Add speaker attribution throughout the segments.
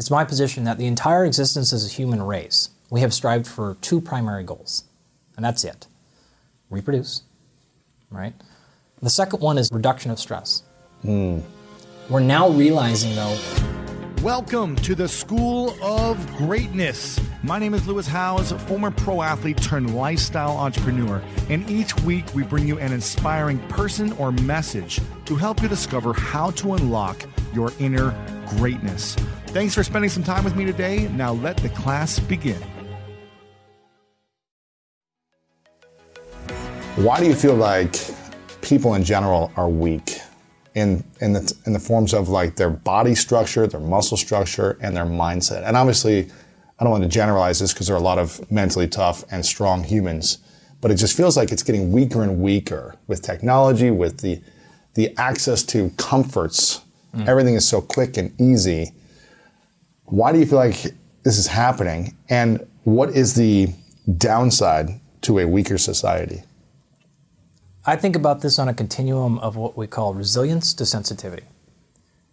Speaker 1: It's my position that the entire existence as a human race, we have strived for two primary goals, and that's it reproduce, right? The second one is reduction of stress. Hmm. We're now realizing, though,
Speaker 2: Welcome to the School of Greatness. My name is Lewis Howes, former pro athlete turned lifestyle entrepreneur, and each week we bring you an inspiring person or message to help you discover how to unlock your inner greatness. Thanks for spending some time with me today. Now let the class begin.
Speaker 3: Why do you feel like people in general are weak in in the in the forms of like their body structure, their muscle structure, and their mindset? And obviously, I don't want to generalize this because there are a lot of mentally tough and strong humans, but it just feels like it's getting weaker and weaker with technology, with the the access to comforts. Mm. Everything is so quick and easy. Why do you feel like this is happening? And what is the downside to a weaker society?
Speaker 1: I think about this on a continuum of what we call resilience to sensitivity.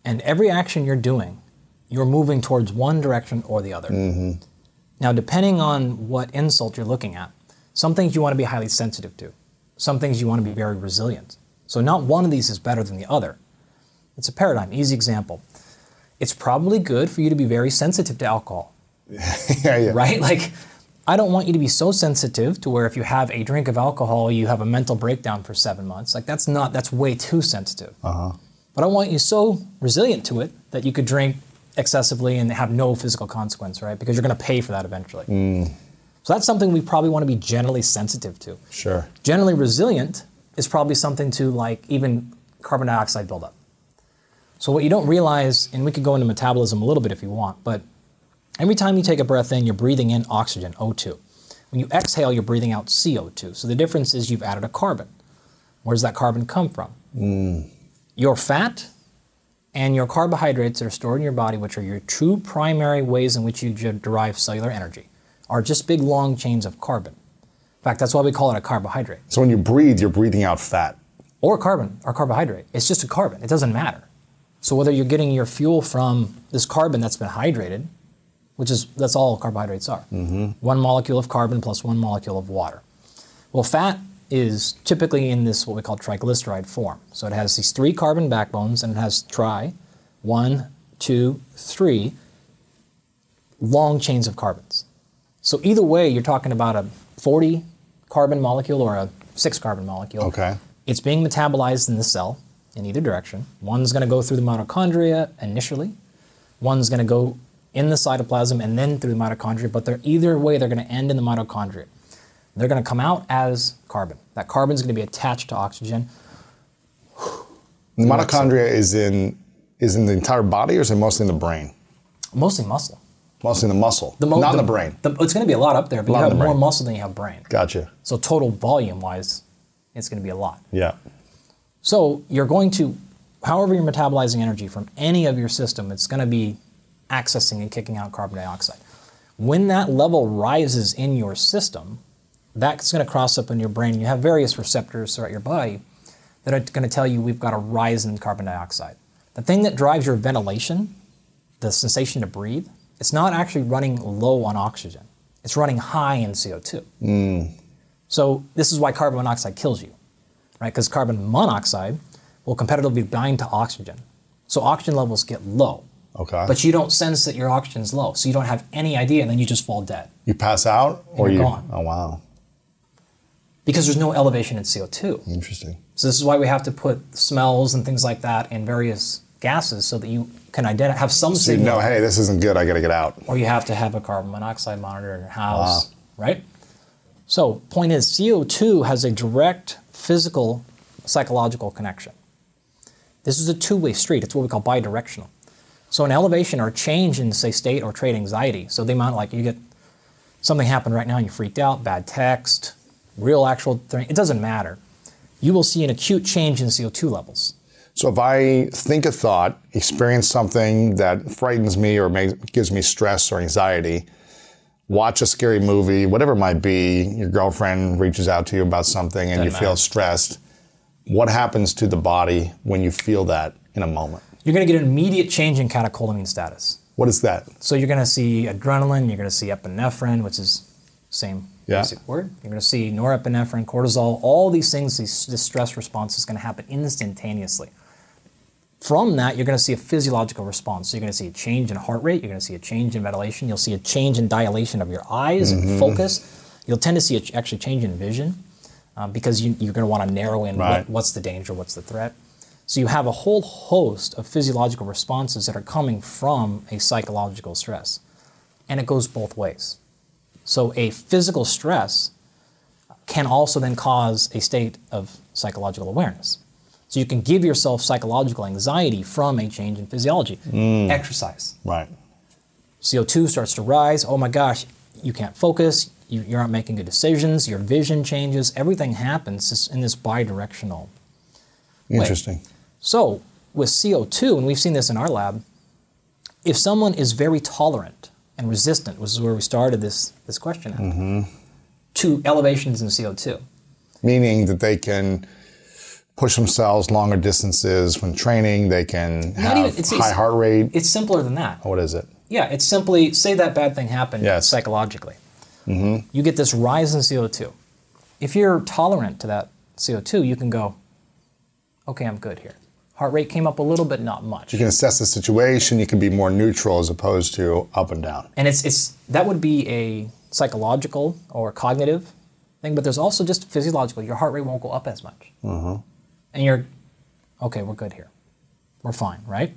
Speaker 1: And every action you're doing, you're moving towards one direction or the other. Mm-hmm. Now, depending on what insult you're looking at, some things you want to be highly sensitive to, some things you want to be very resilient. So, not one of these is better than the other. It's a paradigm. Easy example. It's probably good for you to be very sensitive to alcohol,
Speaker 3: yeah, yeah.
Speaker 1: right? Like, I don't want you to be so sensitive to where if you have a drink of alcohol, you have a mental breakdown for seven months. Like, that's not, that's way too sensitive.
Speaker 3: Uh-huh.
Speaker 1: But I want you so resilient to it that you could drink excessively and have no physical consequence, right? Because you're going to pay for that eventually.
Speaker 3: Mm.
Speaker 1: So that's something we probably want to be generally sensitive to.
Speaker 3: Sure.
Speaker 1: Generally resilient is probably something to like even carbon dioxide buildup. So what you don't realize, and we could go into metabolism a little bit if you want, but every time you take a breath in, you're breathing in oxygen, O2. When you exhale, you're breathing out CO2. So the difference is you've added a carbon. Where does that carbon come from? Mm. Your fat and your carbohydrates that are stored in your body, which are your two primary ways in which you derive cellular energy, are just big long chains of carbon. In fact, that's why we call it a carbohydrate.
Speaker 3: So when you breathe, you're breathing out fat.
Speaker 1: Or carbon, or carbohydrate. It's just a carbon. It doesn't matter. So whether you're getting your fuel from this carbon that's been hydrated, which is that's all carbohydrates are, mm-hmm. one molecule of carbon plus one molecule of water. Well, fat is typically in this what we call triglyceride form. So it has these three carbon backbones and it has tri, one, two, three long chains of carbons. So either way, you're talking about a 40 carbon molecule or a six carbon molecule.
Speaker 3: Okay.
Speaker 1: It's being metabolized in the cell in either direction. One's going to go through the mitochondria initially. One's going to go in the cytoplasm and then through the mitochondria, but they're either way they're going to end in the mitochondria. They're going to come out as carbon. That carbon's going to be attached to oxygen.
Speaker 3: The mitochondria is in is in the entire body, or is it mostly in the brain?
Speaker 1: Mostly muscle.
Speaker 3: Mostly in the muscle,
Speaker 1: The mo-
Speaker 3: not in the brain.
Speaker 1: the- it's going to be a lot up there, but you have
Speaker 3: the
Speaker 1: more
Speaker 3: brain.
Speaker 1: muscle than you have brain.
Speaker 3: Gotcha.
Speaker 1: So total volume wise, it's going to be a lot.
Speaker 3: Yeah.
Speaker 1: So you're going to, however you're metabolizing energy from any of your system, it's going to be accessing and kicking out carbon dioxide. When that level rises in your system, that's going to cross up in your brain. You have various receptors throughout your body that are going to tell you we've got a rise in carbon dioxide. The thing that drives your ventilation, the sensation to breathe, it's not actually running low on oxygen. It's running high in CO2. Mm. So this is why carbon monoxide kills you, right? Because carbon monoxide will competitively bind to oxygen. So oxygen levels get low.
Speaker 3: Okay.
Speaker 1: But you don't sense that your oxygen's low. So you don't have any idea and then you just fall dead.
Speaker 3: you pass out, or
Speaker 1: you're
Speaker 3: you?
Speaker 1: gone.
Speaker 3: Oh wow,
Speaker 1: Because there's no elevation in CO2.
Speaker 3: interesting.
Speaker 1: So this is why we have to put smells and things like that in various gases so that you can identify have some
Speaker 3: So you
Speaker 1: signal.
Speaker 3: know, hey, this isn't good. I got to get out.
Speaker 1: or you have to have a carbon monoxide monitor in your house, right? So, point is, CO2 has a direct physical, psychological connection. This is a two-way street. It's what we call bidirectional. So, an elevation or change in, say, state or trait anxiety. So, the amount like you get something happened right now and you freaked out, bad text, real actual thing, it doesn't matter. You will see an acute change in CO2 levels.
Speaker 3: So if I think a thought, experience something that frightens me or gives me stress or anxiety, watch a scary movie, whatever it might be, your girlfriend reaches out to you about something and
Speaker 1: Doesn't
Speaker 3: you feel stressed, what happens to the body when you feel that in a moment?
Speaker 1: You're going to get an immediate change in catecholamine status.
Speaker 3: What is that?
Speaker 1: So you're going to see adrenaline, you're going to see epinephrine, which is same
Speaker 3: Yeah.
Speaker 1: basic word. You're going to see norepinephrine, cortisol, all these things, these, this stress response is going to happen instantaneously. From that, you're going to see a physiological response. So you're going to see a change in heart rate, you're going to see a change in ventilation, you'll see a change in dilation of your eyes, and focus. You'll tend to see a actually change in vision uh, because you, you're going to want to narrow in
Speaker 3: Right.
Speaker 1: what, what's the danger, what's the threat. So you have a whole host of physiological responses that are coming from a psychological stress. And it goes both ways. So a physical stress can also then cause a state of psychological awareness. So you can give yourself psychological anxiety from a change in physiology. Mm. Exercise.
Speaker 3: Right.
Speaker 1: CO2 starts to rise. Oh my gosh, you can't focus. You, you aren't making good decisions. Your vision changes. Everything happens in this bi-directional
Speaker 3: Interesting.
Speaker 1: so with CO2, and we've seen this in our lab, if someone is very tolerant and resistant, which is where we started this, this question at, mm-hmm. to elevations in CO2,
Speaker 3: Meaning that they can push themselves longer distances when training, they can have
Speaker 1: even- it's-
Speaker 3: high
Speaker 1: it's-
Speaker 3: heart rate.
Speaker 1: it's simpler than that.
Speaker 3: What is it?
Speaker 1: Yeah, it's simply say that bad thing happened
Speaker 3: Yes.
Speaker 1: psychologically. Mm-hmm. You get this rise in CO2. If you're tolerant to that CO2, you can go, okay, I'm good here. Heart rate came up a little bit, not much.
Speaker 3: You can assess the situation, you can be more neutral as opposed to up and down.
Speaker 1: And it's, it's that would be a psychological or cognitive thing, but there's also just physiological. Your heart rate won't go up as much. Mm-hmm. And you're, okay, we're good here. We're fine, right?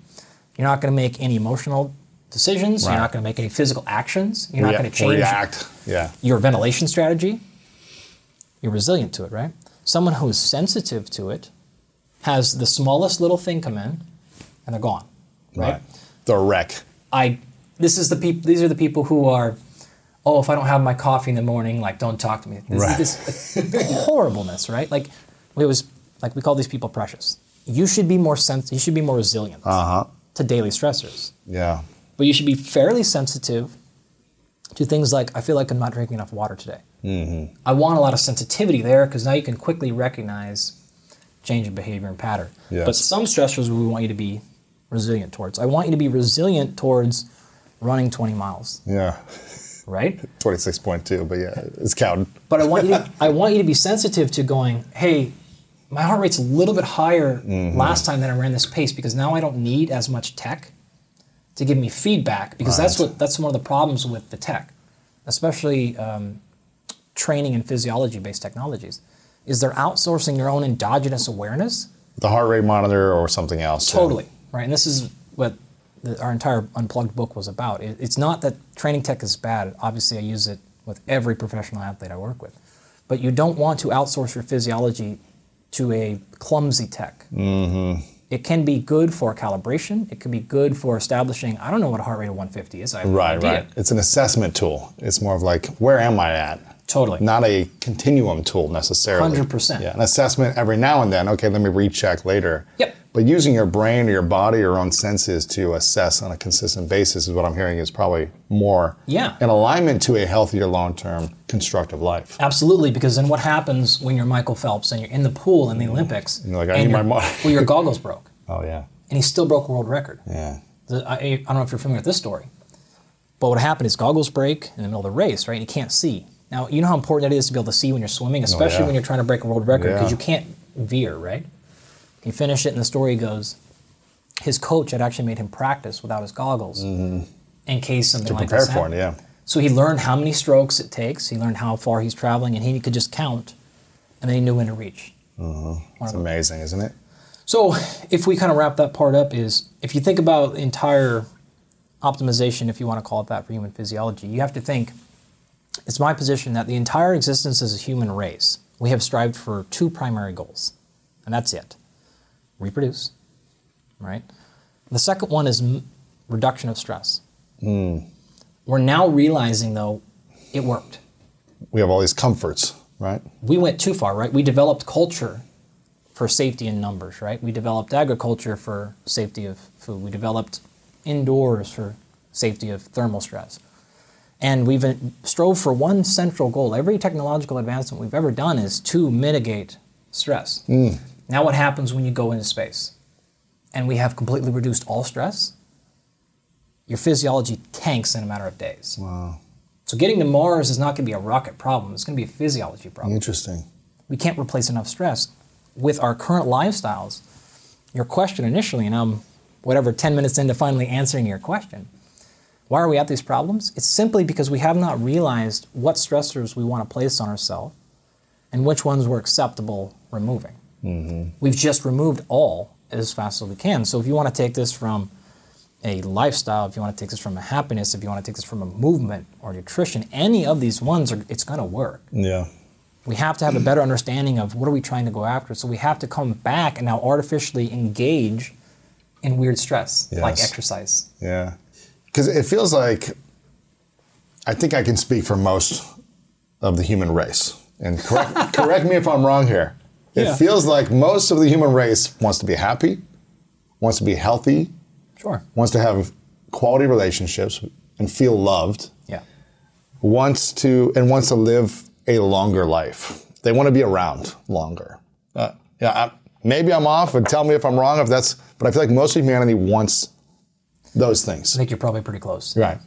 Speaker 1: You're not going to make any emotional decisions.
Speaker 3: Right.
Speaker 1: You're not going to make any physical actions. You're not going to change
Speaker 3: React. Yeah.
Speaker 1: your ventilation strategy. You're resilient to it, right? Someone who is sensitive to it has the smallest little thing come in and they're gone, right?
Speaker 3: Right. The wreck.
Speaker 1: I this is the people these are the people who are oh if I don't have my coffee in the morning like don't talk to me this
Speaker 3: Right.
Speaker 1: is this horribleness right like it was like we call these people precious you should be more sens- you should be more resilient
Speaker 3: Uh huh.
Speaker 1: to daily stressors
Speaker 3: Yeah.
Speaker 1: but you should be fairly sensitive to things like I feel like I'm not drinking enough water today
Speaker 3: Mm-hmm.
Speaker 1: I want a lot of sensitivity there because now you can quickly recognize change in behavior and pattern
Speaker 3: Yes.
Speaker 1: but some stressors we want you to be resilient towards I want you to be resilient towards running 20 miles
Speaker 3: Yeah.
Speaker 1: right?
Speaker 3: 26.2, but yeah, it's counted.
Speaker 1: But I want you to, I want you to be sensitive to going, hey, my heart rate's a little bit higher last time that I ran this pace because now I don't need as much tech to give me feedback because that's what that's one of the problems with the tech, especially um, training and physiology-based technologies, is they're outsourcing your own endogenous awareness
Speaker 3: The heart rate monitor or something else. yeah.
Speaker 1: Totally right, and this is what the, our entire unplugged book was about. It, it's not that training tech is bad. Obviously, I use it with every professional athlete I work with, but you don't want to outsource your physiology to a clumsy tech.
Speaker 3: Mm-hmm.
Speaker 1: It can be good for calibration. It can be good for establishing. I don't know what a heart rate of 150 is. I
Speaker 3: Right,
Speaker 1: idea.
Speaker 3: right. It's an assessment tool. It's more of like, where am I at?
Speaker 1: Totally.
Speaker 3: Not a continuum tool necessarily.
Speaker 1: 100%.
Speaker 3: Yeah, an assessment every now and then. Okay, let me recheck later.
Speaker 1: Yep.
Speaker 3: But using your brain or your body or your own senses to assess on a consistent basis is what I'm hearing is probably more
Speaker 1: Yeah.
Speaker 3: in alignment to a healthier long-term constructive life.
Speaker 1: Absolutely, because then what happens when you're Michael Phelps and you're in the pool in the mm. Olympics?
Speaker 3: You're like, I
Speaker 1: and
Speaker 3: need my
Speaker 1: your- well, your goggles broke,
Speaker 3: Oh yeah.
Speaker 1: and he still broke world record.
Speaker 3: Yeah.
Speaker 1: The- I, I don't know if you're familiar with this story, but what happened is goggles break in the middle of the race, right? And you can't see. Now, you know how important it is to be able to see when you're swimming, especially
Speaker 3: Oh, yeah.
Speaker 1: when you're trying to break a world record, because
Speaker 3: Yeah.
Speaker 1: you can't veer, right? He finished it, and the story goes his coach had actually made him practice without his goggles in case something
Speaker 3: Mm-hmm. To
Speaker 1: like
Speaker 3: prepare for it, yeah.
Speaker 1: So he learned how many strokes it takes, he learned how far he's traveling, and he could just count, and then he knew when to reach.
Speaker 3: It's amazing, isn't it?
Speaker 1: So, if we kind of wrap that part up, is if you think about the entire optimization, if you want to call it that, for human physiology, you have to think. It's my position that the entire existence as a human race, we have strived for two primary goals, and that's it: reproduce, right? The second one is m- reduction of stress. Hmm. We're now realizing, though, it worked.
Speaker 3: We have all these comforts, right?
Speaker 1: We went too far, right? We developed culture for safety in numbers, right? We developed agriculture for safety of food. We developed indoors for safety of thermal stress. And we've uh, strove for one central goal. Every technological advancement we've ever done is to mitigate stress. Mm. Now, what happens when you go into space and we have completely reduced all stress? Your physiology tanks in a matter of days.
Speaker 3: Wow.
Speaker 1: So, getting to Mars is not going to be a rocket problem, it's going to be a physiology problem.
Speaker 3: Interesting.
Speaker 1: We can't replace enough stress. With our current lifestyles, your question initially, and I'm whatever 10 minutes into finally answering your question, why are we at these problems? It's simply because we have not realized what stressors we want to place on ourselves and which ones we're acceptable removing. Mm-hmm. We've just removed all as fast as we can. So if you want to take this from a lifestyle, if you want to take this from a happiness, if you want to take this from a movement or nutrition, any of these ones are it's going to work.
Speaker 3: Yeah.
Speaker 1: We have to have a better understanding of what are we trying to go after. So we have to come back and now artificially engage in weird stress like exercise.
Speaker 3: Yeah. Because it feels like, I think I can speak for most of the human race. And correct, correct me if I'm wrong here. It
Speaker 1: Yeah.
Speaker 3: feels like most of the human race wants to be happy, wants to be healthy,
Speaker 1: Sure.
Speaker 3: wants to have quality relationships and feel loved,
Speaker 1: Yeah.
Speaker 3: wants to, and wants to live a longer life. They want to be around longer. Uh, yeah, I, maybe I'm off, and tell me if I'm wrong. If that's, but I feel like most of humanity wants those things.
Speaker 1: I think you're probably pretty close.
Speaker 3: Right.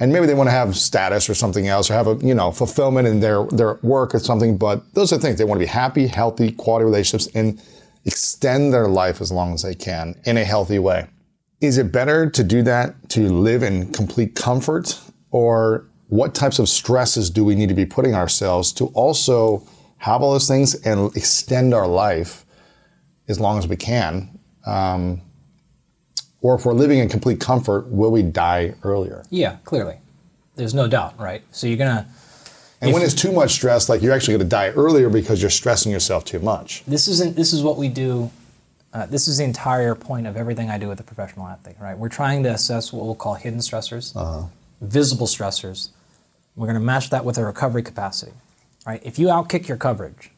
Speaker 3: And maybe they want to have status or something else or have a, you know, fulfillment in their, their work or something. But those are things they want to be happy, healthy, quality relationships and extend their life as long as they can in a healthy way. Is it better to do that to live in complete comfort or what types of stresses do we need to be putting ourselves to also have all those things and extend our life as long as we can? Um, or if we're living in complete comfort, will we die earlier?
Speaker 1: Yeah, clearly. There's no doubt, right? So you're going to
Speaker 3: And when it's too much stress, like you're actually going to die earlier because you're stressing yourself too much.
Speaker 1: this isn't this is what we do uh, this is the entire point of everything I do with a professional athlete, right? We're trying to assess what we'll call hidden stressors, visible stressors. We're going to match that with a recovery capacity, right? If you outkick your coverage,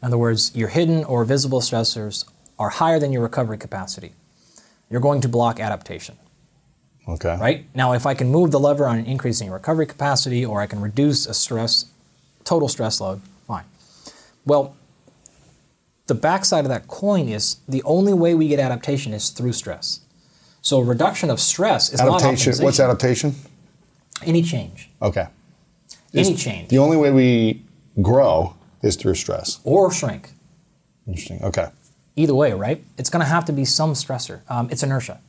Speaker 1: in other words, your hidden or visible stressors are higher than your recovery capacity, you're going to block adaptation.
Speaker 3: Okay.
Speaker 1: right? Now, if I can move the lever on increasing recovery capacity or I can reduce a stress, total stress load, fine. Well, the backside of that coin is the only way we get adaptation is through stress. So reduction of stress is
Speaker 3: Adaptation.
Speaker 1: not
Speaker 3: What's adaptation?
Speaker 1: Any change,
Speaker 3: Okay.
Speaker 1: any change,
Speaker 3: The only way we grow is through stress.
Speaker 1: or shrink.
Speaker 3: Interesting. Okay.
Speaker 1: Either way, right? It's going to have to be some stressor. Um, it's inertia.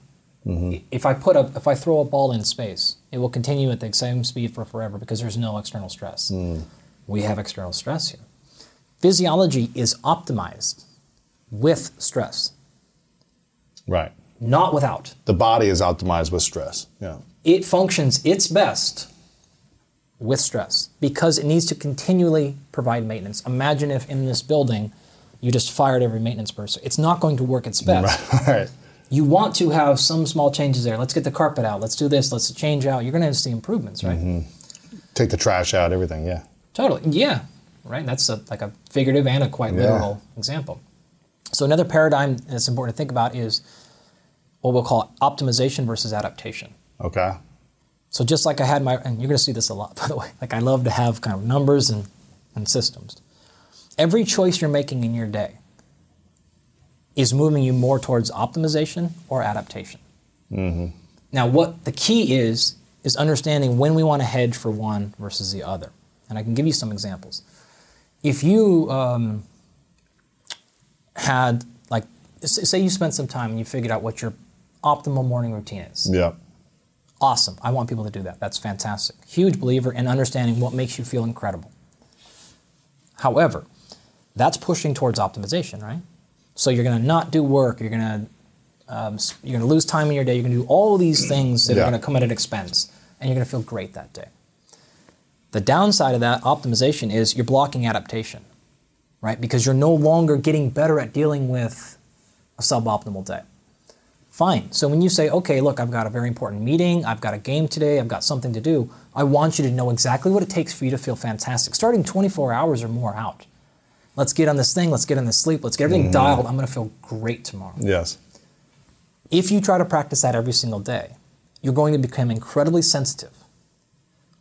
Speaker 3: Mm-hmm.
Speaker 1: If I put a, if I throw a ball in space, it will continue at the same speed for forever because there's no external stress.
Speaker 3: Mm.
Speaker 1: We have external stress here. Physiology is optimized with stress,
Speaker 3: Right.
Speaker 1: not without.
Speaker 3: The body is optimized with stress. Yeah.
Speaker 1: It functions its best with stress because it needs to continually provide maintenance. Imagine if in this building you just fired every maintenance person. It's not going to work its best.
Speaker 3: right.
Speaker 1: you want to have some small changes there. Let's get the carpet out. Let's do this. Let's change out. You're going to see improvements, right? Mm-hmm.
Speaker 3: Take the trash out, everything. Yeah.
Speaker 1: Totally. Yeah. Right. That's a, like a figurative and a quite
Speaker 3: Yeah.
Speaker 1: literal example. So another paradigm that's important to think about is what we'll call optimization versus adaptation.
Speaker 3: Okay.
Speaker 1: So just like I had my, and you're going to see this a lot, by the way. Like I love to have kind of numbers and, and systems. Every choice you're making in your day is moving you more towards optimization or adaptation. Now, what the key is is understanding when we want to hedge for one versus the other, and I can give you some examples. If you um, had like, say you spent some time and you figured out what your optimal morning routine is.
Speaker 3: Yeah.
Speaker 1: Awesome. I want people to do that. That's fantastic. Huge believer in understanding what makes you feel incredible. However, that's pushing towards optimization, right? So you're going to not do work. You're going to um, you're going to lose time in your day. You're going to do all these things that
Speaker 3: Yeah.
Speaker 1: are going to come at an expense, and you're going to feel great that day. The downside of that optimization is you're blocking adaptation, right? Because you're no longer getting better at dealing with a suboptimal day. Fine. So when you say, okay, look, I've got a very important meeting, I've got a game today, I've got something to do, I want you to know exactly what it takes for you to feel fantastic, starting 24 hours or more out. Let's get on this thing, let's get on this sleep, let's get everything mm-hmm. dialed. I'm going to feel great tomorrow.
Speaker 3: Yes.
Speaker 1: If you try to practice that every single day, you're going to become incredibly sensitive,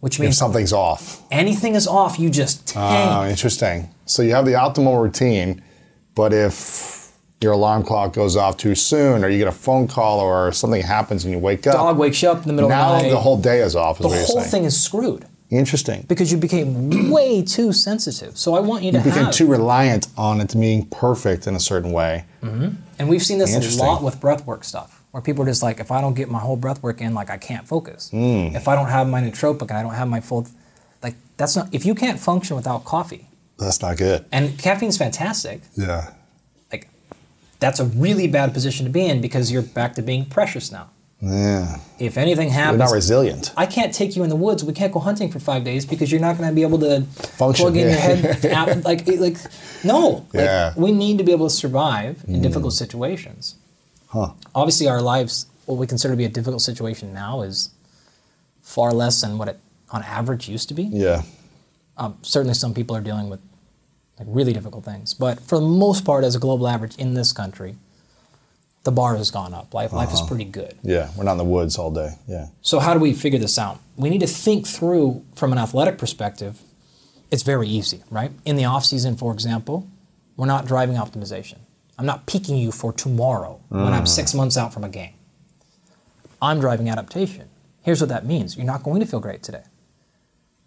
Speaker 1: which means If
Speaker 3: something's off.
Speaker 1: anything is off, you just ah, tank.
Speaker 3: Oh, interesting. So you have the optimal routine, but if your alarm clock goes off too soon, or you get a phone call, or something happens and you wake up,
Speaker 1: Dog wakes you up in the middle
Speaker 3: now
Speaker 1: of the night.
Speaker 3: the whole day is off. Is
Speaker 1: the whole thing is screwed
Speaker 3: Interesting.
Speaker 1: because you became way too sensitive. So I want you to
Speaker 3: You became
Speaker 1: have,
Speaker 3: too reliant on it being perfect in a certain way.
Speaker 1: and we've seen this a lot with breathwork stuff, where people are just like, if I don't get my whole breathwork in, like I can't focus.
Speaker 3: Hmm.
Speaker 1: If I don't have my nootropic and I don't have my full, like that's not. If you can't function without coffee,
Speaker 3: That's not good.
Speaker 1: and caffeine's fantastic,
Speaker 3: Yeah.
Speaker 1: like that's a really bad position to be in because you're back to being precious now.
Speaker 3: Yeah.
Speaker 1: If anything happens,
Speaker 3: not resilient.
Speaker 1: I can't take you in the woods. We can't go hunting for five days because you're not going to be able to
Speaker 3: Function,
Speaker 1: plug in your head. app, like, like, no. Like,
Speaker 3: Yeah. Mm.
Speaker 1: We need to be able to survive in difficult situations.
Speaker 3: Huh.
Speaker 1: Obviously, our lives, what we consider to be a difficult situation now, is far less than what it on average used to be.
Speaker 3: Yeah.
Speaker 1: Um, certainly, some people are dealing with like really difficult things, but for the most part, as a global average in this country, the bar has gone up. Life, life is
Speaker 3: Uh-huh.
Speaker 1: pretty good.
Speaker 3: Yeah. We're not in the woods all day. Yeah.
Speaker 1: So how do we figure this out? We need to think through from an athletic perspective. It's very easy, right? In the off season, for example, we're not driving optimization. I'm not peaking you for tomorrow when I'm six months out from a game. I'm driving adaptation. Here's what that means: you're not going to feel great today.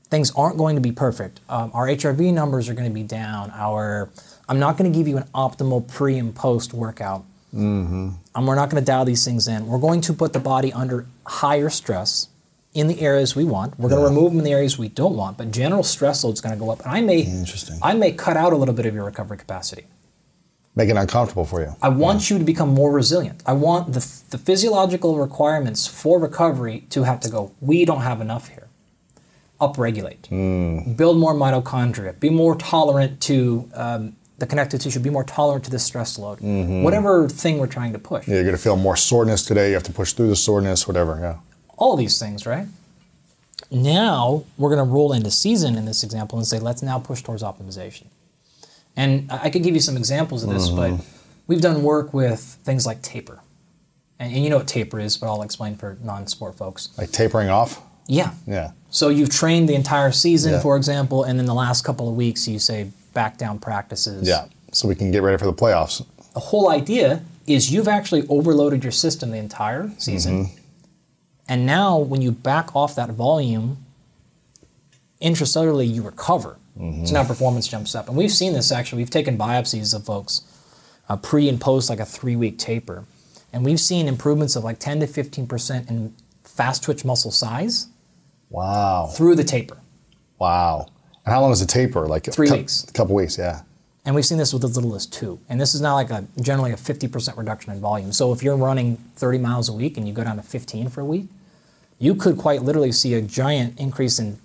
Speaker 1: Things aren't going to be perfect. Um, our HRV numbers are going to be down. Our I'm not going to give you an optimal pre and post workout and we're not going to dial these things in. We're going to put the body under higher stress in the areas we want. We're going to remove them in the areas we don't want, but general stress load is going to go up. And I may,
Speaker 3: Interesting.
Speaker 1: I may cut out a little bit of your recovery capacity.
Speaker 3: Make it uncomfortable for you.
Speaker 1: I want you to become more resilient. I want the, the physiological requirements for recovery to have to go, we don't have enough here. Upregulate. Build more mitochondria. Be more tolerant to um, the connective tissue. Be more tolerant to this stress load. Mm-hmm. Whatever thing we're trying to push.
Speaker 3: Yeah, you're going to feel more soreness today. You have to push through the soreness, whatever. Yeah.
Speaker 1: all these things, right? Now we're going to roll into season in this example and say, let's now push towards optimization. And I could give you some examples of this, mm-hmm. but we've done work with things like taper. And, and you know what taper is, but I'll explain for non sport folks.
Speaker 3: Like tapering off.
Speaker 1: Yeah.
Speaker 3: Yeah.
Speaker 1: So you've trained the entire season,
Speaker 3: Yeah.
Speaker 1: for example, and then the last couple of weeks you say back down practices.
Speaker 3: Yeah. So we can get ready for the playoffs.
Speaker 1: The whole idea is you've actually overloaded your system the entire season.
Speaker 3: Mm-hmm.
Speaker 1: And now when you back off that volume, intracellularly you recover.
Speaker 3: Mm-hmm.
Speaker 1: So now performance jumps up. And we've seen this actually. We've taken biopsies of folks uh, pre and post like a three week taper. And we've seen improvements of like 10 to 15% in fast twitch muscle size
Speaker 3: Wow.
Speaker 1: through the taper.
Speaker 3: Wow. And how long is the taper? Like a
Speaker 1: Three
Speaker 3: cou-
Speaker 1: weeks.
Speaker 3: A couple weeks. Yeah.
Speaker 1: And we've seen this with as little as two. And this is not like a generally a 50% reduction in volume. So if you're running 30 miles a week and you go down to 15 for a week, you could quite literally see a giant increase in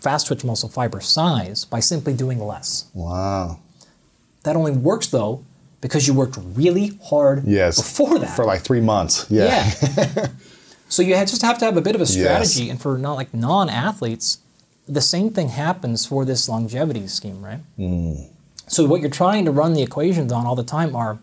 Speaker 1: fast twitch muscle fiber size by simply doing less.
Speaker 3: Wow.
Speaker 1: That only works though because you worked really hard
Speaker 3: Yes.
Speaker 1: before that.
Speaker 3: For like three months. Yeah.
Speaker 1: Yeah. so you just have to have a bit of a
Speaker 3: Yes.
Speaker 1: strategy, and for not like non-athletes, the same thing happens for this longevity scheme, right?
Speaker 3: Mm.
Speaker 1: So what you're trying to run the equations on all the time are,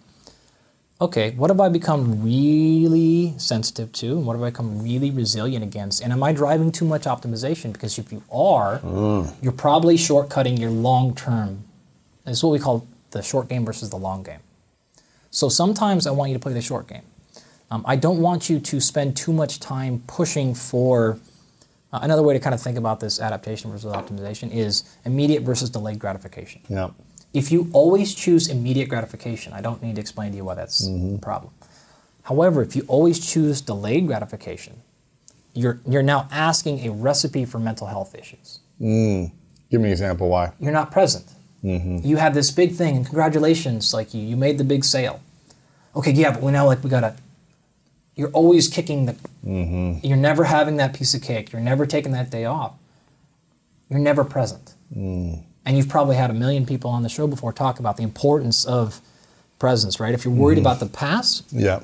Speaker 1: okay, what have I become really sensitive to, and what have I become really resilient against, and am I driving too much optimization? Because if you are,
Speaker 3: Mm.
Speaker 1: you're probably shortcutting your long-term. It's what we call the short game versus the long game. So sometimes I want you to play the short game. Um, I don't want you to spend too much time pushing for. Uh, another way to kind of think about this adaptation versus optimization is immediate versus delayed gratification.
Speaker 3: Yeah.
Speaker 1: If you always choose immediate gratification, I don't need to explain to you why that's mm-hmm. a problem. However, if you always choose delayed gratification, you're, you're now asking a recipe for mental health issues. Mm.
Speaker 3: Give me an example why.
Speaker 1: You're not present. Mm-hmm. You have this big thing, and congratulations, like you, you made the big sale. Okay, yeah, but we now like we gotta. You're always kicking the. Mm-hmm. You're never having that piece of cake. You're never taking that day off. You're never present. Mm. And you've probably had a million people on the show before talk about the importance of presence, right? If you're worried mm-hmm. about the past,
Speaker 3: Yeah.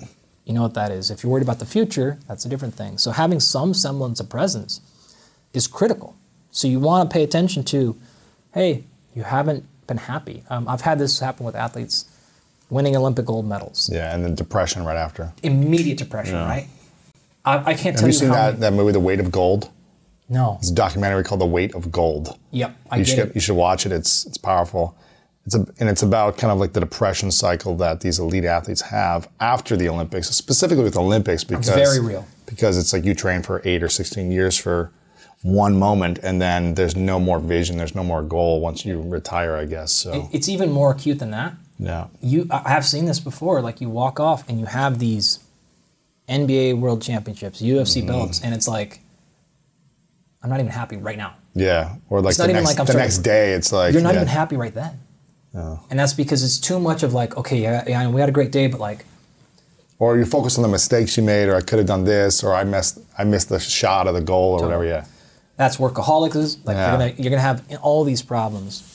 Speaker 1: you know what that is. If you're worried about the future, that's a different thing. So having some semblance of presence is critical. So you want to pay attention to, hey, you haven't been happy. Um, I've had this happen with athletes winning Olympic gold medals.
Speaker 3: Yeah, and then depression right after.
Speaker 1: Immediate depression, right? I, I can't
Speaker 3: Have
Speaker 1: tell
Speaker 3: you
Speaker 1: you,
Speaker 3: seen that,
Speaker 1: many-
Speaker 3: that movie, The Weight of Gold?
Speaker 1: no.
Speaker 3: It's a documentary called The Weight of Gold.
Speaker 1: Yep. I
Speaker 3: you
Speaker 1: get
Speaker 3: should
Speaker 1: it.
Speaker 3: you should watch it. It's it's powerful. It's a, and it's about kind of like the depression cycle that these elite athletes have after the Olympics, specifically with Olympics because
Speaker 1: very real.
Speaker 3: Because it's like you train for eight or sixteen years for one moment, and then there's no more vision, there's no more goal once you retire, I guess. So
Speaker 1: It's even more acute than that.
Speaker 3: Yeah,
Speaker 1: you I have seen this before. Like you walk off and you have these NBA World Championships, UFC
Speaker 3: Mm-hmm.
Speaker 1: belts, and it's like I'm not even happy right now.
Speaker 3: yeah. Or like
Speaker 1: It's
Speaker 3: the
Speaker 1: even
Speaker 3: next
Speaker 1: like I'm
Speaker 3: the next day, it's like
Speaker 1: You're not
Speaker 3: yeah,
Speaker 1: even happy right then. And that's because it's too much of like, okay, yeah, yeah, we had a great day, but like,
Speaker 3: or you focus on the mistakes you made, or I could have done this, or I missed I missed the shot of the goal, or whatever. Yeah.
Speaker 1: that's workaholics. Like
Speaker 3: Yeah.
Speaker 1: you're gonna you're gonna have all these problems.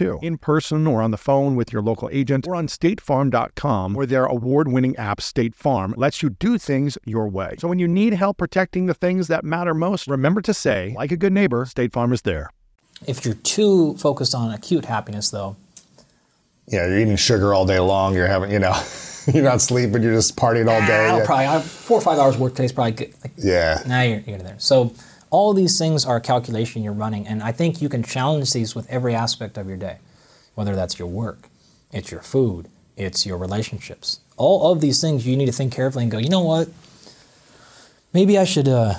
Speaker 4: In person or on the phone with your local agent or on statefarm.com, where their award winning app, State Farm, lets you do things your way. So when you need help protecting the things that matter most, remember to say, like a good neighbor, State Farm is there.
Speaker 1: If you're too focused on acute happiness, though,
Speaker 3: Yeah, you're eating sugar all day long. You're having, you know, you're not sleeping. You're just partying all day.
Speaker 1: I'll
Speaker 3: Yeah.
Speaker 1: probably I, four or five hours work today is probably good. Like,
Speaker 3: yeah.
Speaker 1: now you're, you're there. So all these things are a calculation you're running, and I think you can challenge these with every aspect of your day, whether that's your work, it's your food, it's your relationships. All of these things you need to think carefully and go. You know what? Maybe I should. Uh,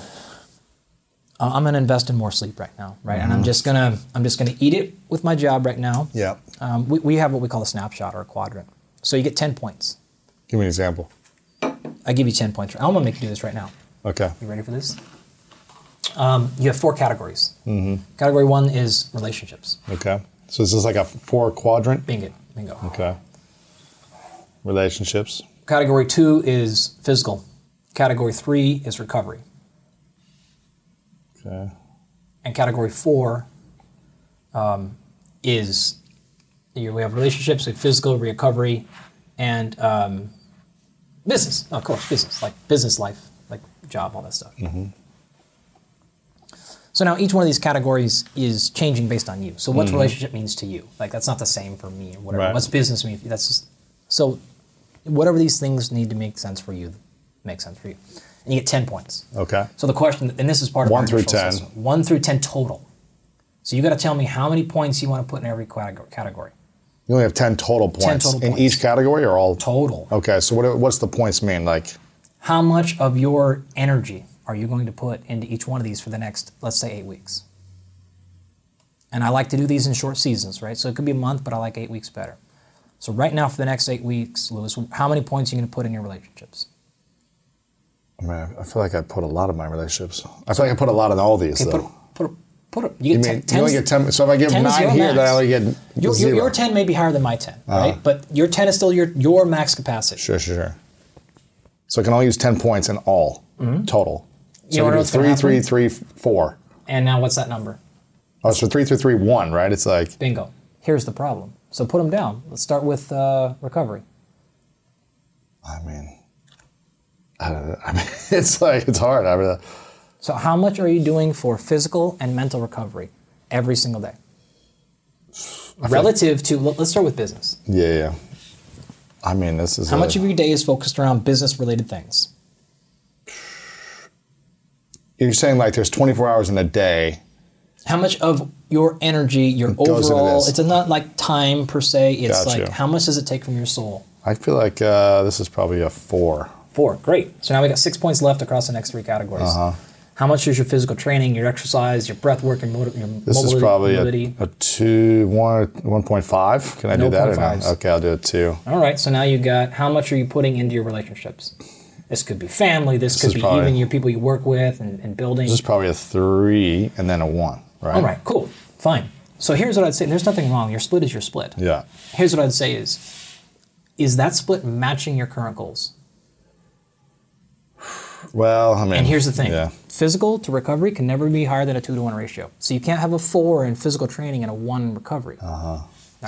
Speaker 1: I'm gonna invest in more sleep right now, right? And I'm just gonna I'm just gonna eat it with my job right now.
Speaker 3: Yeah.
Speaker 1: Um, we, we have what we call a snapshot or a quadrant. So you get 10 points.
Speaker 3: Give me an example.
Speaker 1: I give you 10 points. I'm gonna make you do this right now.
Speaker 3: Okay.
Speaker 1: You ready for this? Um, you have four categories. Category one is relationships.
Speaker 3: Okay. So this is like a four quadrant.
Speaker 1: Bingo. Bingo.
Speaker 3: Okay. Relationships.
Speaker 1: Category two is physical. Category three is recovery.
Speaker 3: Okay.
Speaker 1: And category four um, is you, we have relationships, we have physical recovery, and um, business. Of course, business, like business life, like job, all that stuff. So now each one of these categories is changing based on you. So what's mm-hmm. relationship means to you? Like that's not the same for me or whatever.
Speaker 3: Right.
Speaker 1: What's business mean? That's just so whatever these things need to make sense for you, make sense for you. And you get 10 points.
Speaker 3: Okay.
Speaker 1: So the question, and this is part of
Speaker 3: One through
Speaker 1: initial
Speaker 3: 10.
Speaker 1: assessment. One through ten total. So you got to tell me how many points you want to put in every categ- category.
Speaker 3: You only have 10 total points
Speaker 1: total
Speaker 3: in
Speaker 1: points.
Speaker 3: each category or all?
Speaker 1: Total.
Speaker 3: Okay, so what, what's the points mean? Like,
Speaker 1: How much of your energy are you going to put into each one of these for the next, let's say, eight weeks? And I like to do these in short seasons, right? So it could be a month, but I like eight weeks better. So right now, for the next eight weeks, Lewis, how many points are you going to put in your relationships?
Speaker 3: I mean, I feel like I put a lot of my relationships. I feel like I put a lot in all these,
Speaker 1: Okay, put,
Speaker 3: though.
Speaker 1: put, a- put, a- you
Speaker 3: you
Speaker 1: get
Speaker 3: mean,
Speaker 1: 10,
Speaker 3: you only get 10, so if I give
Speaker 1: 10 is
Speaker 3: nine
Speaker 1: your
Speaker 3: here, then I only get
Speaker 1: your, your,
Speaker 3: zero.
Speaker 1: your 10 may be higher than my 10, uh-huh. right? But your 10 is still your, your max capacity.
Speaker 3: Sure, sure, sure. So I can only use 10 points in all mm-hmm. total.
Speaker 1: You
Speaker 3: So we
Speaker 1: what's
Speaker 3: do three, three, three, four.
Speaker 1: And now what's that number?
Speaker 3: Oh, so three, three, three, one, right? It's like,
Speaker 1: Bingo. Here's the problem. So put them down. Let's start with uh, recovery.
Speaker 3: I mean, I don't know. I mean, it's like, it's hard. I mean,
Speaker 1: So how much are you doing for physical and mental recovery every single day? Relative to, let- let's start with business.
Speaker 3: yeah, yeah. I mean, this is
Speaker 1: How
Speaker 3: a-
Speaker 1: much of your day is focused around business related things?
Speaker 3: You're saying like there's 24 hours in a day.
Speaker 1: How much of your energy, your overall, it's not like time per se, it's
Speaker 3: Gotcha.
Speaker 1: like how much does it take from your soul?
Speaker 3: I feel like uh, this is probably a four.
Speaker 1: Four, great. So now we got six points left across the next three categories.
Speaker 3: Uh-huh.
Speaker 1: How much is your physical training, your exercise, your breath work, and motiv- your
Speaker 3: This
Speaker 1: mobility?
Speaker 3: is probably
Speaker 1: mobility?
Speaker 3: a, a two, one, 1.5. Can I
Speaker 1: No
Speaker 3: do that? or
Speaker 1: point
Speaker 3: no? Okay, I'll do a two.
Speaker 1: All right, so now you got how much are you putting into your relationships? This could be family, this,
Speaker 3: is
Speaker 1: could be
Speaker 3: probably-
Speaker 1: even your people you work with and, and building.
Speaker 3: This is probably a three and then a one, right?
Speaker 1: All right, cool, fine. So here's what I'd say there's nothing wrong. Your split is your split.
Speaker 3: Yeah.
Speaker 1: Here's what I'd say is is that split matching your current goals?
Speaker 3: Well, I mean.
Speaker 1: And here's the thing
Speaker 3: Yeah.
Speaker 1: physical to recovery can never be higher than a two to one ratio. So you can't have a four in physical training and a one in recovery. Uh-huh.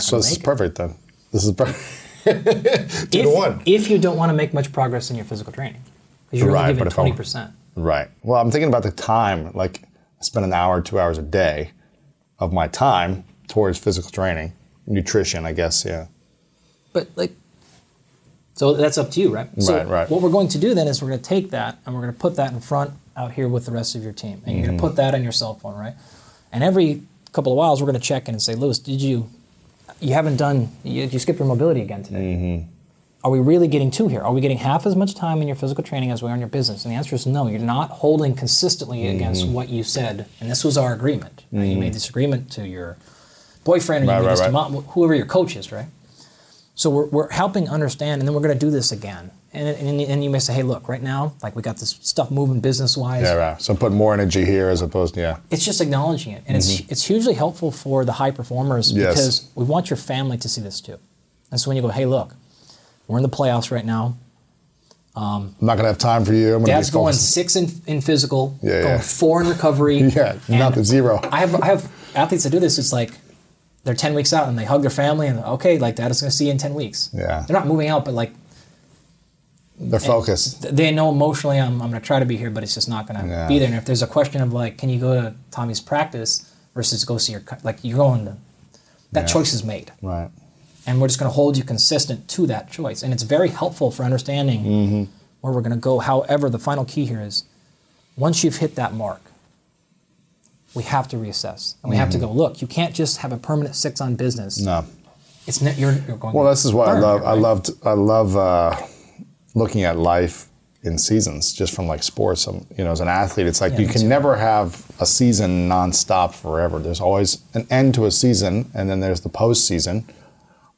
Speaker 3: So this is perfect then. This is perfect. two
Speaker 1: if,
Speaker 3: to one.
Speaker 1: if you don't want to make much progress in your physical training, because you're
Speaker 3: Right,
Speaker 1: only
Speaker 3: if
Speaker 1: 20%.
Speaker 3: Right. Well, I'm thinking about the time. Like, I spend an hour, two hours a day of my time towards physical training, nutrition, I guess. Yeah.
Speaker 1: But like, so that's up to you, right? So
Speaker 3: Right, right.
Speaker 1: What we're going to do then is we're going to take that and we're going to put that in front out here with the rest of your team, and you're going
Speaker 3: Mm-hmm.
Speaker 1: to put that on your cell phone, right? And every couple of whiles, we're going to check in and say, Lewis, did you? You haven't done. You, you skipped your mobility again today.
Speaker 3: Mm-hmm.
Speaker 1: Are we really getting two here? Are we getting half as much time in your physical training as we are in your business? And the answer is no. You're not holding consistently against
Speaker 3: Mm-hmm.
Speaker 1: what you said, and this was our agreement. Now, You made this agreement to your boyfriend, or
Speaker 3: Right,
Speaker 1: you made
Speaker 3: right,
Speaker 1: this to
Speaker 3: right.
Speaker 1: mom, whoever your coach is, right? So we're, we're helping understand, and then we're going to do this again. And, and, and you may say, hey, look, right now, like we got this stuff moving business wise.
Speaker 3: Yeah, right. So put more energy here as opposed to, yeah.
Speaker 1: It's just acknowledging it. And it's, it's hugely helpful for the high performers
Speaker 3: Mm-hmm. Yes.
Speaker 1: because we want your family to see this too. And so when you go, hey, look, we're in the playoffs right now.
Speaker 3: I'm not going to have time for you. I'm going
Speaker 1: Dad's going
Speaker 3: focused.
Speaker 1: six in, in physical,
Speaker 3: Yeah,
Speaker 1: going
Speaker 3: yeah.
Speaker 1: four in recovery.
Speaker 3: Yeah,
Speaker 1: not
Speaker 3: the zero.
Speaker 1: I have, I have athletes that do this. It's like they're 10 weeks out and they hug their family and, okay, like dad is going to see you in 10 weeks.
Speaker 3: Yeah.
Speaker 1: They're not moving out, but like
Speaker 3: They're focused.
Speaker 1: they know emotionally I'm, I'm going to try to be here, but it's just not going to
Speaker 3: Yeah.
Speaker 1: be there. And if there's a question of like, can you go to Tommy's practice versus go see your, like you're going to, that choice is made.
Speaker 3: Right.
Speaker 1: And we're just going to hold you consistent to that choice. And it's very helpful for understanding
Speaker 3: Mm-hmm.
Speaker 1: where we're going to go. However, the final key here is once you've hit that mark, we have to reassess. And we have to go, look, you can't just have a permanent six on business.
Speaker 3: Mm-hmm. No.
Speaker 1: It's ne- you're, you're going
Speaker 3: Well, this is what I love.
Speaker 1: here,
Speaker 3: I loved. I love uh, looking at life in seasons, just from like sports. Um you know, as an athlete, it's like
Speaker 1: Yeah,
Speaker 3: you can
Speaker 1: too.
Speaker 3: never have a season nonstop forever. There's always an end to a season, and then there's the postseason,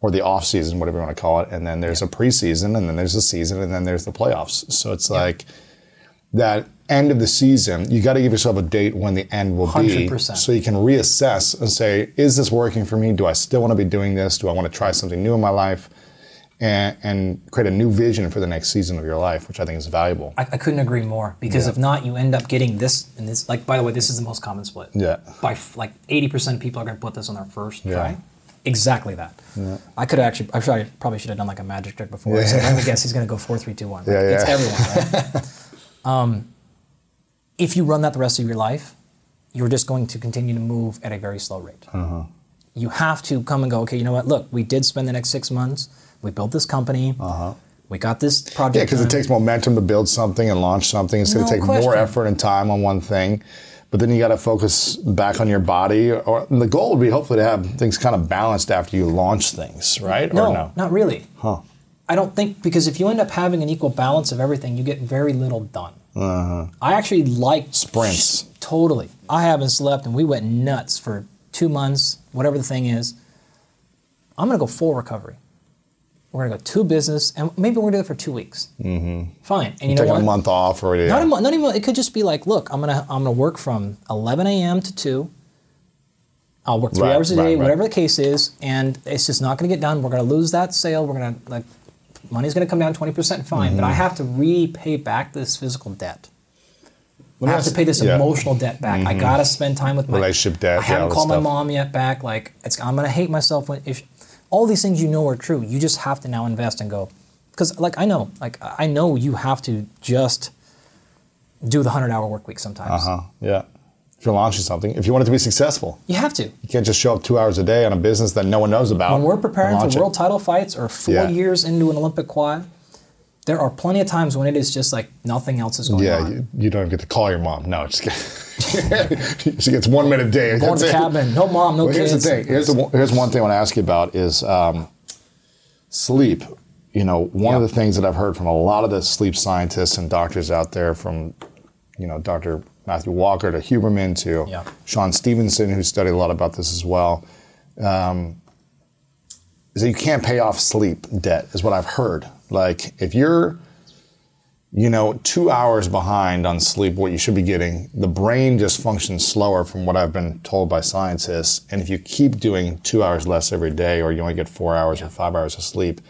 Speaker 3: or the off season, whatever you want to call it, and then there's a preseason, and then there's a season, and then there's the playoffs. So it's like that end of the season, you got to give yourself a date when the end will be,
Speaker 1: 100%.
Speaker 3: so you can reassess and say, is this working for me? Do I still want to be doing this? Do I want to try something new in my life? And, and create a new vision for the next season of your life, which I think is valuable.
Speaker 1: I, I couldn't agree more because if not, you end up getting this. And this, like, by the way, this is the most common split.
Speaker 3: Yeah.
Speaker 1: By f- like 80% of people are going to put this on their first
Speaker 3: Yeah.
Speaker 1: try. Exactly that. Yeah. I could have actually, I probably should have done like a magic trick before.
Speaker 3: Yeah.
Speaker 1: So let me guess, he's going to go four, three, two, one.
Speaker 3: Yeah, yeah.
Speaker 1: It's everyone, right? um, if you run that the rest of your life, you're just going to continue to move at a very slow rate.
Speaker 3: Uh-huh.
Speaker 1: You have to come and go, okay, you know what? Look, we did spend the next six months. We built this company. We got this project.
Speaker 3: Uh-huh. Yeah, because it takes momentum to build something and launch something. It's going
Speaker 1: No
Speaker 3: to take more effort and time on one thing. but then you got to focus back on your body. Or the goal would be hopefully to have things kind of balanced after you launch things, right?
Speaker 1: No,
Speaker 3: or no?
Speaker 1: not really.
Speaker 3: Huh.
Speaker 1: I don't think because if you end up having an equal balance of everything, you get very little done. uh-huh. I actually like
Speaker 3: Uh-huh. Sprints.
Speaker 1: Totally. I haven't slept, and we went nuts for two months, whatever the thing is. I'm gonna go full recovery. We're gonna go two business, and maybe we're gonna do it for two weeks. Mm-hmm. Fine. And you know
Speaker 3: Take
Speaker 1: what?
Speaker 3: a month off or yeah.
Speaker 1: Not, a, not even. It could just be like, look, I'm gonna I'm gonna work from 11 a.m. to two. I'll work three
Speaker 3: Right,
Speaker 1: hours a day,
Speaker 3: right.
Speaker 1: whatever the case is, and it's just not gonna get done. We're gonna lose that sale. We're gonna like, money's gonna come down 20 percent. Fine, but I
Speaker 3: Mm-hmm.
Speaker 1: have to repay back this physical debt.
Speaker 3: Let
Speaker 1: I have to pay this
Speaker 3: yeah. Mm-hmm.
Speaker 1: emotional debt back. I gotta spend time with my
Speaker 3: Relationship debt,
Speaker 1: I haven't
Speaker 3: this
Speaker 1: called my mom yet back. Like it's, I'm gonna hate myself when if all these things you know are true. You just have to now invest and go because like I know like I know you have to just do the hundred hour work week sometimes.
Speaker 3: Uh huh. Yeah. If you're launching something, if you want it to be successful,
Speaker 1: You have to.
Speaker 3: you can't just show up two hours a day on a business that no one knows about.
Speaker 1: When we're preparing for
Speaker 3: it.
Speaker 1: world title fights or four
Speaker 3: Yeah.
Speaker 1: years into an Olympic quad, there are plenty of times when it is just like nothing else is going
Speaker 3: Yeah,
Speaker 1: on.
Speaker 3: you, you don't even get to call your mom. No, just she gets one minute a day.
Speaker 1: Going to the cabin, no mom, no
Speaker 3: Well, here's
Speaker 1: kids.
Speaker 3: the thing. Here's the one- here's one thing I want to ask you about is um, sleep. You know, one of the things that I've heard from a lot of the sleep scientists and doctors out there, from you know Dr. Matthew Walker to Huberman to
Speaker 1: Yeah.
Speaker 3: Shawn Stevenson, who studied a lot about this as well, um, is that you can't pay off sleep debt. Is what I've heard. Like if you're you know, two hours behind on sleep, what you should be getting, the brain just functions slower from what I've been told by scientists. And if you keep doing two hours less every day, or you only get four hours or five hours of sleep,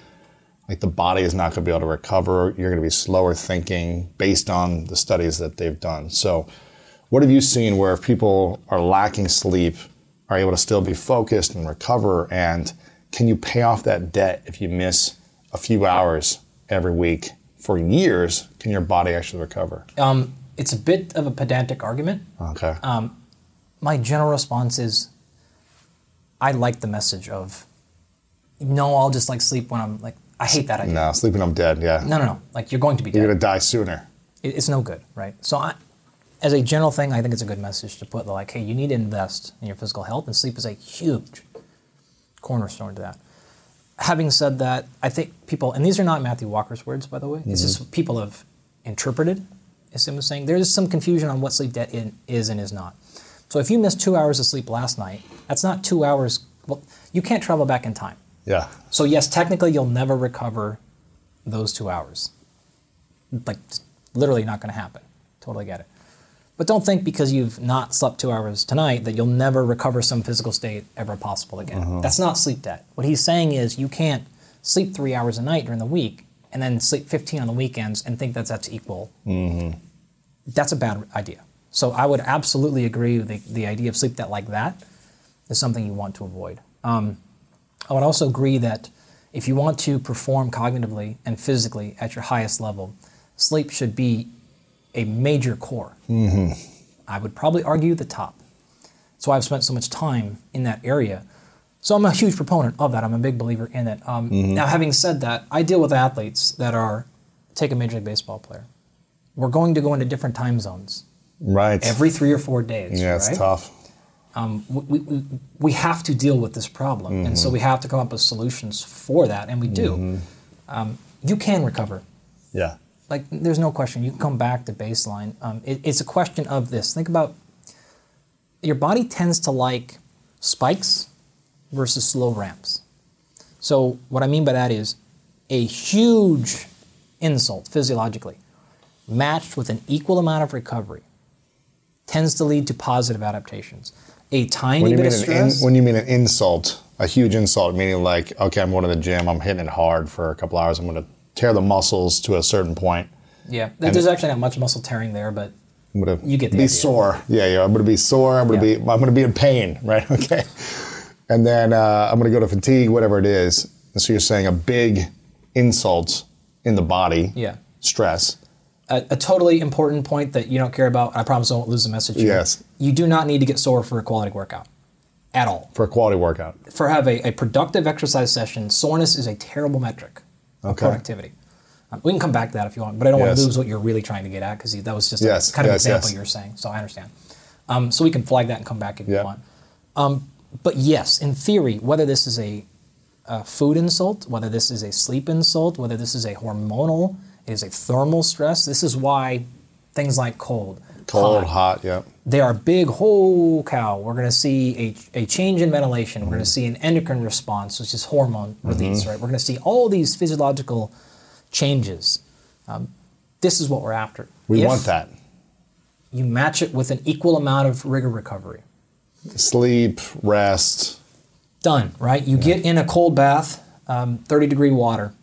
Speaker 3: like the body is not going to be able to recover. You're going to be slower thinking based on the studies that they've done. So, what have you seen where if people are lacking sleep, are able to still be focused and recover? And can you pay off that debt if you miss a few hours every week for years? Can your body actually recover?
Speaker 1: Um, it's a bit of a pedantic argument.
Speaker 3: Okay.
Speaker 1: my general response is I like the message of no, I'll just like sleep when I'm like I hate that idea.
Speaker 3: no, sleeping I'm dead. Yeah.
Speaker 1: No, no, no. Like you're going to be
Speaker 3: You're
Speaker 1: dead.
Speaker 3: going to die sooner.
Speaker 1: It- It's no good, right? So I, as a general thing, I think it's a good message to put like, hey, you need to invest in your physical health, and sleep is a huge cornerstone to that. Having said that, I think people, and these are not Matthew Walker's words, by the way. It's just what people have interpreted. As Sim was saying, there is some confusion on what sleep debt in, is and is not. So if you missed two hours of sleep last night, that's not two hours. Well, you can't travel back in time.
Speaker 3: Yeah.
Speaker 1: So yes, technically you'll never recover those two hours. Like literally not going to happen. Totally get it. But don't think because you've not slept two hours tonight that you'll never recover some physical state ever possible again. That's not sleep debt. What he's saying is you can't sleep three hours a night during the week and then sleep 15 on the weekends and think that that's equal. That's a bad idea. So I would absolutely agree with the, the idea of sleep debt like that is something you want to avoid. Um, I would also agree that if you want to perform cognitively and physically at your highest level, sleep should be a major core. Mm-hmm. I would probably argue the top. That's why I've spent so much time in that area. So I'm a huge proponent of that. I'm a big believer in it. Um, mm-hmm. Now, having said that, I deal with athletes that are, take a Major League Baseball player. We're going to go into different time zones
Speaker 3: Right.
Speaker 1: every three or four days.
Speaker 3: yeah, it's
Speaker 1: right?
Speaker 3: tough.
Speaker 1: Um, we, we, we have to deal with this problem. And so mm-hmm. we have to come up with solutions for that, and we do. Um, you can recover.
Speaker 3: Yeah.
Speaker 1: Like, there's no question. You can come back to baseline. Um, it, it's a question of this. Think about your body tends to like spikes versus slow ramps. So, what I mean by that is a huge insult physiologically matched with an equal amount of recovery tends to lead to positive adaptations. A tiny
Speaker 3: When
Speaker 1: bit of stress.
Speaker 3: in, when you mean an insult, a huge insult, meaning like, okay, I'm going to the gym, I'm hitting it hard for a couple hours, I'm going to tear the muscles to a certain point.
Speaker 1: Yeah, there's actually not much muscle tearing there, but
Speaker 3: I'm going to
Speaker 1: You get the
Speaker 3: be
Speaker 1: idea.
Speaker 3: sore. Yeah, yeah. I'm going to be sore. I'm going to
Speaker 1: Yeah.
Speaker 3: be. I'm going to be in pain. Right. Okay. And then uh, I'm going to go to fatigue, whatever it is. And so you're saying a big insult in the body.
Speaker 1: yeah.
Speaker 3: Stress.
Speaker 1: A, a totally important point that you don't care about. I promise I won't lose the message. here.
Speaker 3: Yes.
Speaker 1: You do not need to get sore for a quality workout at all.
Speaker 3: for a quality workout.
Speaker 1: For have a, a productive exercise session, soreness is a terrible metric of
Speaker 3: Okay.
Speaker 1: productivity. Um, we can come back to that if you want, but I don't want to lose what you're really trying to get at because that was just
Speaker 3: Yes,
Speaker 1: a kind of
Speaker 3: yes,
Speaker 1: example
Speaker 3: yes.
Speaker 1: you were saying. So I understand. Um, so we can flag that and come back if
Speaker 3: Yeah.
Speaker 1: you want. Um, but yes, in theory, whether this is a, a food insult, whether this is a sleep insult, whether this is a hormonal, it is a thermal stress. This is why things like cold,
Speaker 3: Cold,
Speaker 1: hot,
Speaker 3: hot, yeah.
Speaker 1: they are big, whole cow. We're going to see a, a change in ventilation. We're going to see an endocrine response, which is hormone release, right? We're going to see all these physiological changes. Um, this is what we're after.
Speaker 3: We
Speaker 1: If
Speaker 3: want that.
Speaker 1: You match it with an equal amount of rigor recovery.
Speaker 3: Sleep, rest.
Speaker 1: Done, right? You get in a cold bath, um, 30 degree water.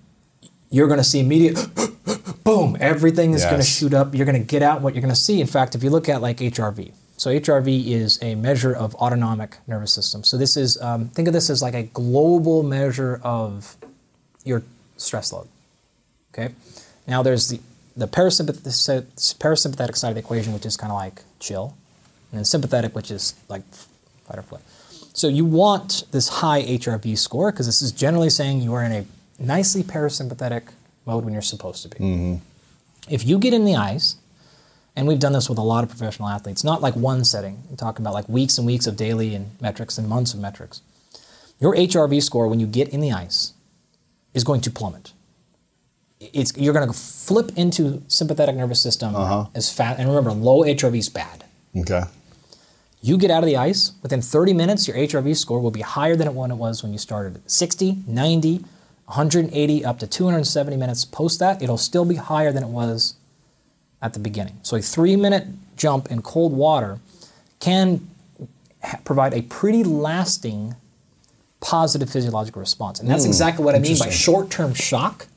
Speaker 1: You're going to see immediate boom, everything is going to shoot up. You're going to get out what you're going to see. In fact, if you look at like HRV, so HRV is a measure of autonomic nervous system. So this is, um, think of this as like a global measure of your stress load. Okay. Now there's the, the parasympathetic, parasympathetic side of the equation, which is kind of like chill, and then sympathetic, which is like fight or flight. So you want this high HRV score because this is generally saying you are in a nicely parasympathetic mode when you're supposed to be. Mm-hmm. If you get in the ice, and we've done this with a lot of professional athletes, not like one setting, we're talking about like weeks and weeks of daily and metrics and months of metrics. Your HRV score when you get in the ice is going to plummet. It's, you're going to flip into sympathetic nervous system uh-huh. as fast. And remember, low HRV is bad.
Speaker 3: Okay.
Speaker 1: You get out of the ice, within 30 minutes, your HRV score will be higher than it when it was when you started. 60, 90, 180, up to 270 minutes post that, it'll still be higher than it was at the beginning. So a three minute jump in cold water can ha- provide a pretty lasting positive physiological response. And that's hmm, exactly what I mean by short term shock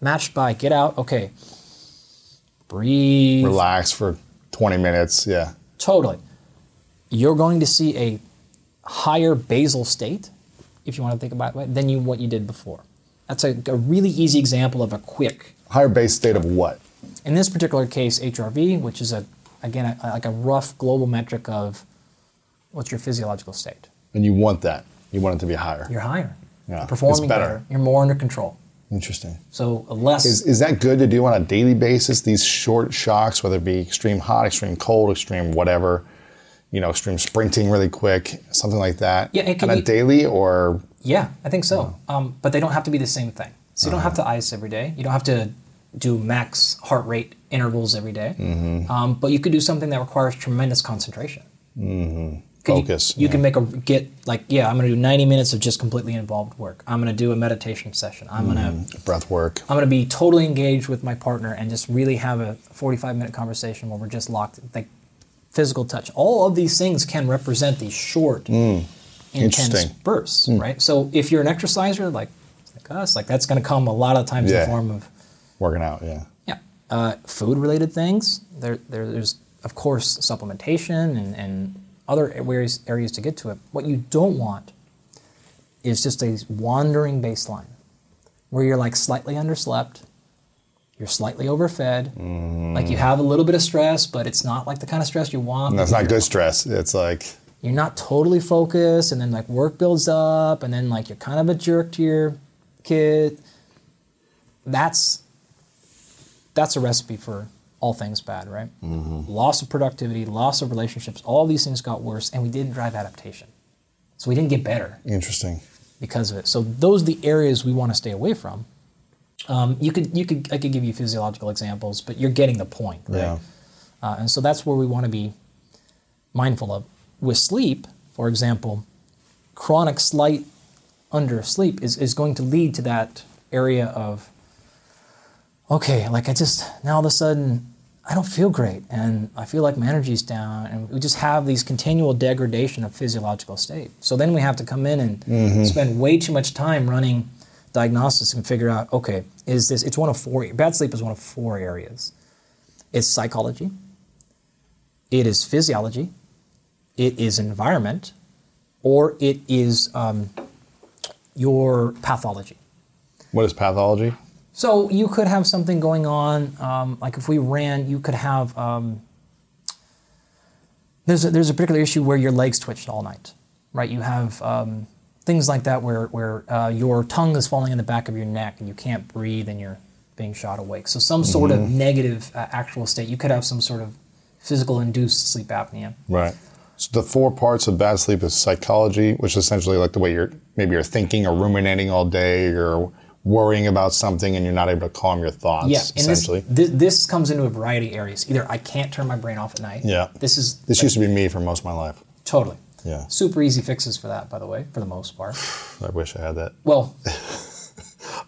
Speaker 1: matched by get out, okay, breathe.
Speaker 3: Relax for 20 minutes. Yeah.
Speaker 1: Totally. You're going to see a higher basal state, if you want to think about it, than you what you did before. That's a, a really easy example of a quick.
Speaker 3: Higher base state of what?
Speaker 1: In this particular case, HRV, which is a again a, like a rough global metric of what's your physiological state.
Speaker 3: And you want that. You want it to be higher.
Speaker 1: You're higher.
Speaker 3: Yeah,
Speaker 1: You're performing
Speaker 3: better.
Speaker 1: better. You're more under control.
Speaker 3: Interesting.
Speaker 1: So less.
Speaker 3: Is, is that good to do on a daily basis? These short shocks, whether it be extreme hot, extreme cold, extreme whatever, you know, extreme sprinting really quick, something like that.
Speaker 1: Yeah, it can
Speaker 3: on a
Speaker 1: be-
Speaker 3: daily or
Speaker 1: Yeah, I think so. Um, but they don't have to be the same thing. So you don't have to ice every day. You don't have to do max heart rate intervals every day. Um, but you could do something that requires tremendous concentration. Mm-hmm.
Speaker 3: Focus,
Speaker 1: You, you
Speaker 3: yeah.
Speaker 1: can make a get like yeah. I'm going to do 90 minutes of just completely involved work. I'm going to do a meditation session. I'm going to
Speaker 3: breath work.
Speaker 1: I'm going to be totally engaged with my partner and just really have a 45 minute conversation where we're just locked, like physical touch. All of these things can represent these short, intense
Speaker 3: Mm. Mm.
Speaker 1: bursts, right? So if you're an exerciser like like us, like that's going to come a lot of times in the form of
Speaker 3: Working out, yeah.
Speaker 1: yeah, uh, food related things. There, there, there's of course supplementation and, and other areas areas to get to it. What you don't want is just a wandering baseline where you're like slightly underslept, you're slightly overfed, like you have a little bit of stress, but it's not like the kind of stress you want.
Speaker 3: That's
Speaker 1: because
Speaker 3: not good stress. It's like,
Speaker 1: You're not totally focused, and then like work builds up, and then like you're kind of a jerk to your kid. That's that's a recipe for all things bad, right? Mm-hmm. Loss of productivity, loss of relationships, all these things got worse, and we didn't drive adaptation. So we didn't get better
Speaker 3: interesting.
Speaker 1: because of it. So those are the areas we want to stay away from. Um, you could you could I could give you physiological examples, but you're getting the point, right?
Speaker 3: Yeah.
Speaker 1: Uh, and so that's where we want to be mindful of. With sleep, for example, chronic slight undersleep is, is going to lead to that area of, okay, like I just, now all of a sudden, I don't feel great and I feel like my energy's down and we just have these continual degradation of physiological state. So then we have to come in and spend way too much time running diagnostics and figure out, okay, is this, it's one of four, bad sleep is one of four areas. It's psychology, it is physiology, it is environment, or it is um, your pathology.
Speaker 3: What is pathology?
Speaker 1: So you could have something going on, um, like if we ran, you could have. Um, there's a, there's a particular issue where your legs twitched all night, right? You have um, things like that where where uh, your tongue is falling in the back of your neck and you can't breathe and you're being shot awake. So some sort of negative uh, actual state. You could have some sort of physical induced sleep apnea.
Speaker 3: Right. So the four parts of bad sleep is psychology, which is essentially like the way you're maybe you're thinking or ruminating all day, you're worrying about something and you're not able to calm your thoughts.
Speaker 1: Yeah,
Speaker 3: essentially.
Speaker 1: this, this comes into a variety of areas. Either I can't turn my brain off at night.
Speaker 3: Yeah.
Speaker 1: This is
Speaker 3: this used to be me for most of my life.
Speaker 1: totally.
Speaker 3: Yeah.
Speaker 1: Super easy fixes for that, by the way, for the most part.
Speaker 3: I wish I had that.
Speaker 1: Well,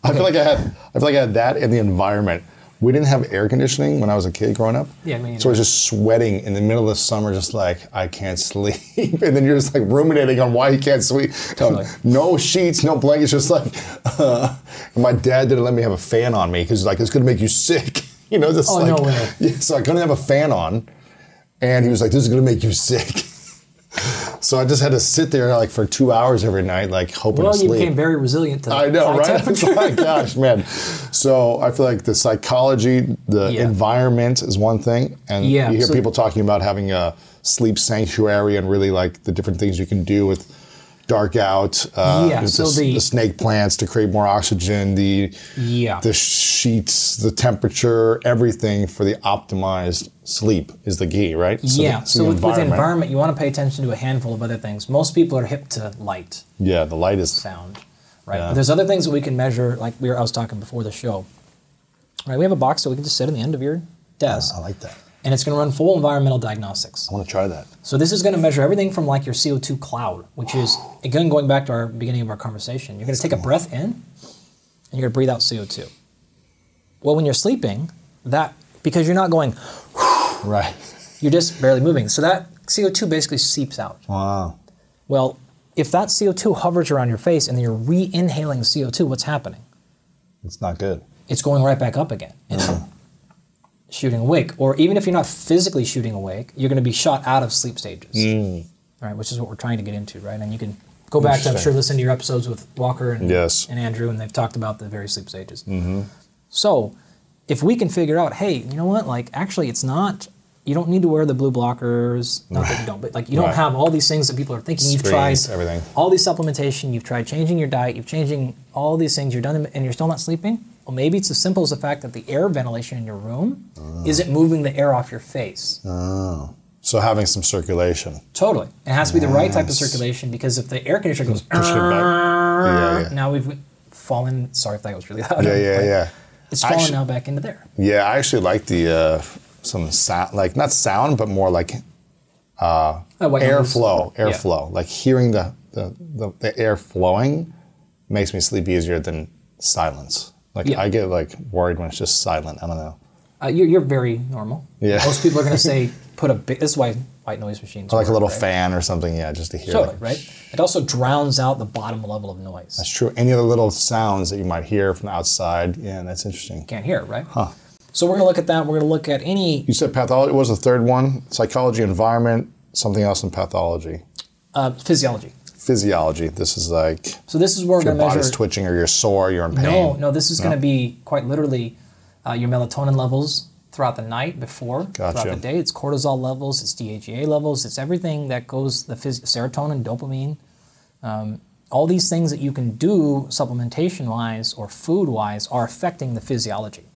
Speaker 3: I feel like I had I feel like I had that in the environment. We didn't have air conditioning when I was a kid growing up.
Speaker 1: Yeah, me
Speaker 3: So I was just sweating in the middle of the summer, just like I can't sleep, and then you're just like ruminating on why you can't sleep.
Speaker 1: Totally.
Speaker 3: no sheets, no blankets, just like. Uh, my dad didn't let me have a fan on me because like it's gonna make you sick. You know, just
Speaker 1: Oh,
Speaker 3: like
Speaker 1: no way.
Speaker 3: yeah. So I couldn't have a fan on, and he was like, "This is gonna make you sick." So I just had to sit there like for two hours every night, like hoping
Speaker 1: well,
Speaker 3: to
Speaker 1: you
Speaker 3: sleep.
Speaker 1: became very resilient to
Speaker 3: I know, right? It's
Speaker 1: temperature.
Speaker 3: like, gosh, man. So I feel like the psychology, the
Speaker 1: Yeah.
Speaker 3: environment is one thing, and
Speaker 1: Yeah,
Speaker 3: you hear people talking about having a sleep sanctuary and really like the different things you can do with dark out, uh,
Speaker 1: Yeah, so
Speaker 3: the,
Speaker 1: the-
Speaker 3: the snake plants to create more oxygen, the
Speaker 1: Yeah.
Speaker 3: the sheets, the temperature, everything for the optimized sleep is the key, right? So the-
Speaker 1: yeah. So,
Speaker 3: the
Speaker 1: with, with environment, you want to pay attention to a handful of other things. Most people are hip to light,
Speaker 3: Yeah, the light is
Speaker 1: sound, right?
Speaker 3: Yeah.
Speaker 1: But there's other things that we can measure, like we were, I was talking before the show. Right, we have a box that we can just sit on the end of your desk,
Speaker 3: I like that.
Speaker 1: And it's going to run full environmental diagnostics.
Speaker 3: I want to try that.
Speaker 1: So this is going to measure everything from like your CO2 cloud, which is again going back to our beginning of our conversation. You're going to take a breath in, and you're going to breathe out CO2. Well, when you're sleeping, that because you're not going,
Speaker 3: Right.
Speaker 1: you're just barely moving. So that CO2 basically seeps out.
Speaker 3: Wow.
Speaker 1: Well, if that CO2 hovers around your face and then you're re-inhaling CO2, what's happening?
Speaker 3: It's not good.
Speaker 1: It's going right back up again. It's shooting awake. Or even if you're not physically shooting awake, you're going to be shot out of sleep stages. All right, which is what we're trying to get into, right? And you can go back to, I'm sure, listen to your episodes with Walker and,
Speaker 3: Yes.
Speaker 1: and Andrew, and they've talked about the various sleep stages. Mm-hmm. So if we can figure out, hey, you know what? Like, actually, it's not. You don't need to wear the blue blockers. Not that you don't, but like you don't have all these things that people are thinking. You've tried
Speaker 3: everything.
Speaker 1: all these supplementation. You've tried changing your diet. You've changing all these things. You're done, and you're still not sleeping. Well, maybe it's as simple as the fact that the air ventilation in your room isn't moving the air off your face. Oh.
Speaker 3: So having some circulation.
Speaker 1: Totally. It has to be the right type of circulation because if the air conditioner goes,
Speaker 3: Push it back. Yeah, yeah.
Speaker 1: now we've fallen. Sorry if that was really loud.
Speaker 3: Yeah, yeah, yeah.
Speaker 1: It's fallen
Speaker 3: Actu-
Speaker 1: now back into there.
Speaker 3: Yeah, I actually like the uh, some sound, like not sound, but more like
Speaker 1: Oh, white noise.
Speaker 3: airflow.
Speaker 1: Yeah.
Speaker 3: Airflow. Like hearing the, the the the air flowing makes me sleep easier than silence. Like
Speaker 1: Yeah.
Speaker 3: I get like worried when it's just silent. I don't know.
Speaker 1: Uh, you're, you're very normal.
Speaker 3: Yeah.
Speaker 1: Most people are going to say put a big. This is why white noise machines.
Speaker 3: Or like a little
Speaker 1: right?
Speaker 3: fan or something. Yeah, just to hear.
Speaker 1: Totally
Speaker 3: like-
Speaker 1: right. It also drowns out the bottom level of noise.
Speaker 3: That's true. Any other little sounds that you might hear from outside? Yeah, that's interesting.
Speaker 1: Can't hear it, right? Huh. So we're going to look at that. We're going to look at any
Speaker 3: You said pathology what was the third one. Psychology, environment, something else in pathology.
Speaker 1: uh, physiology.
Speaker 3: Physiology. This is like
Speaker 1: So this is where we're
Speaker 3: your body's
Speaker 1: measure.
Speaker 3: twitching or you're sore, you're in pain.
Speaker 1: No, no, this is going to be quite literally uh, your melatonin levels throughout the night before,
Speaker 3: Gotcha.
Speaker 1: throughout the day. It's cortisol levels, it's DHEA levels, it's everything that goes the phys- serotonin, dopamine, um, all these things that you can do supplementation wise or food wise are affecting the physiology.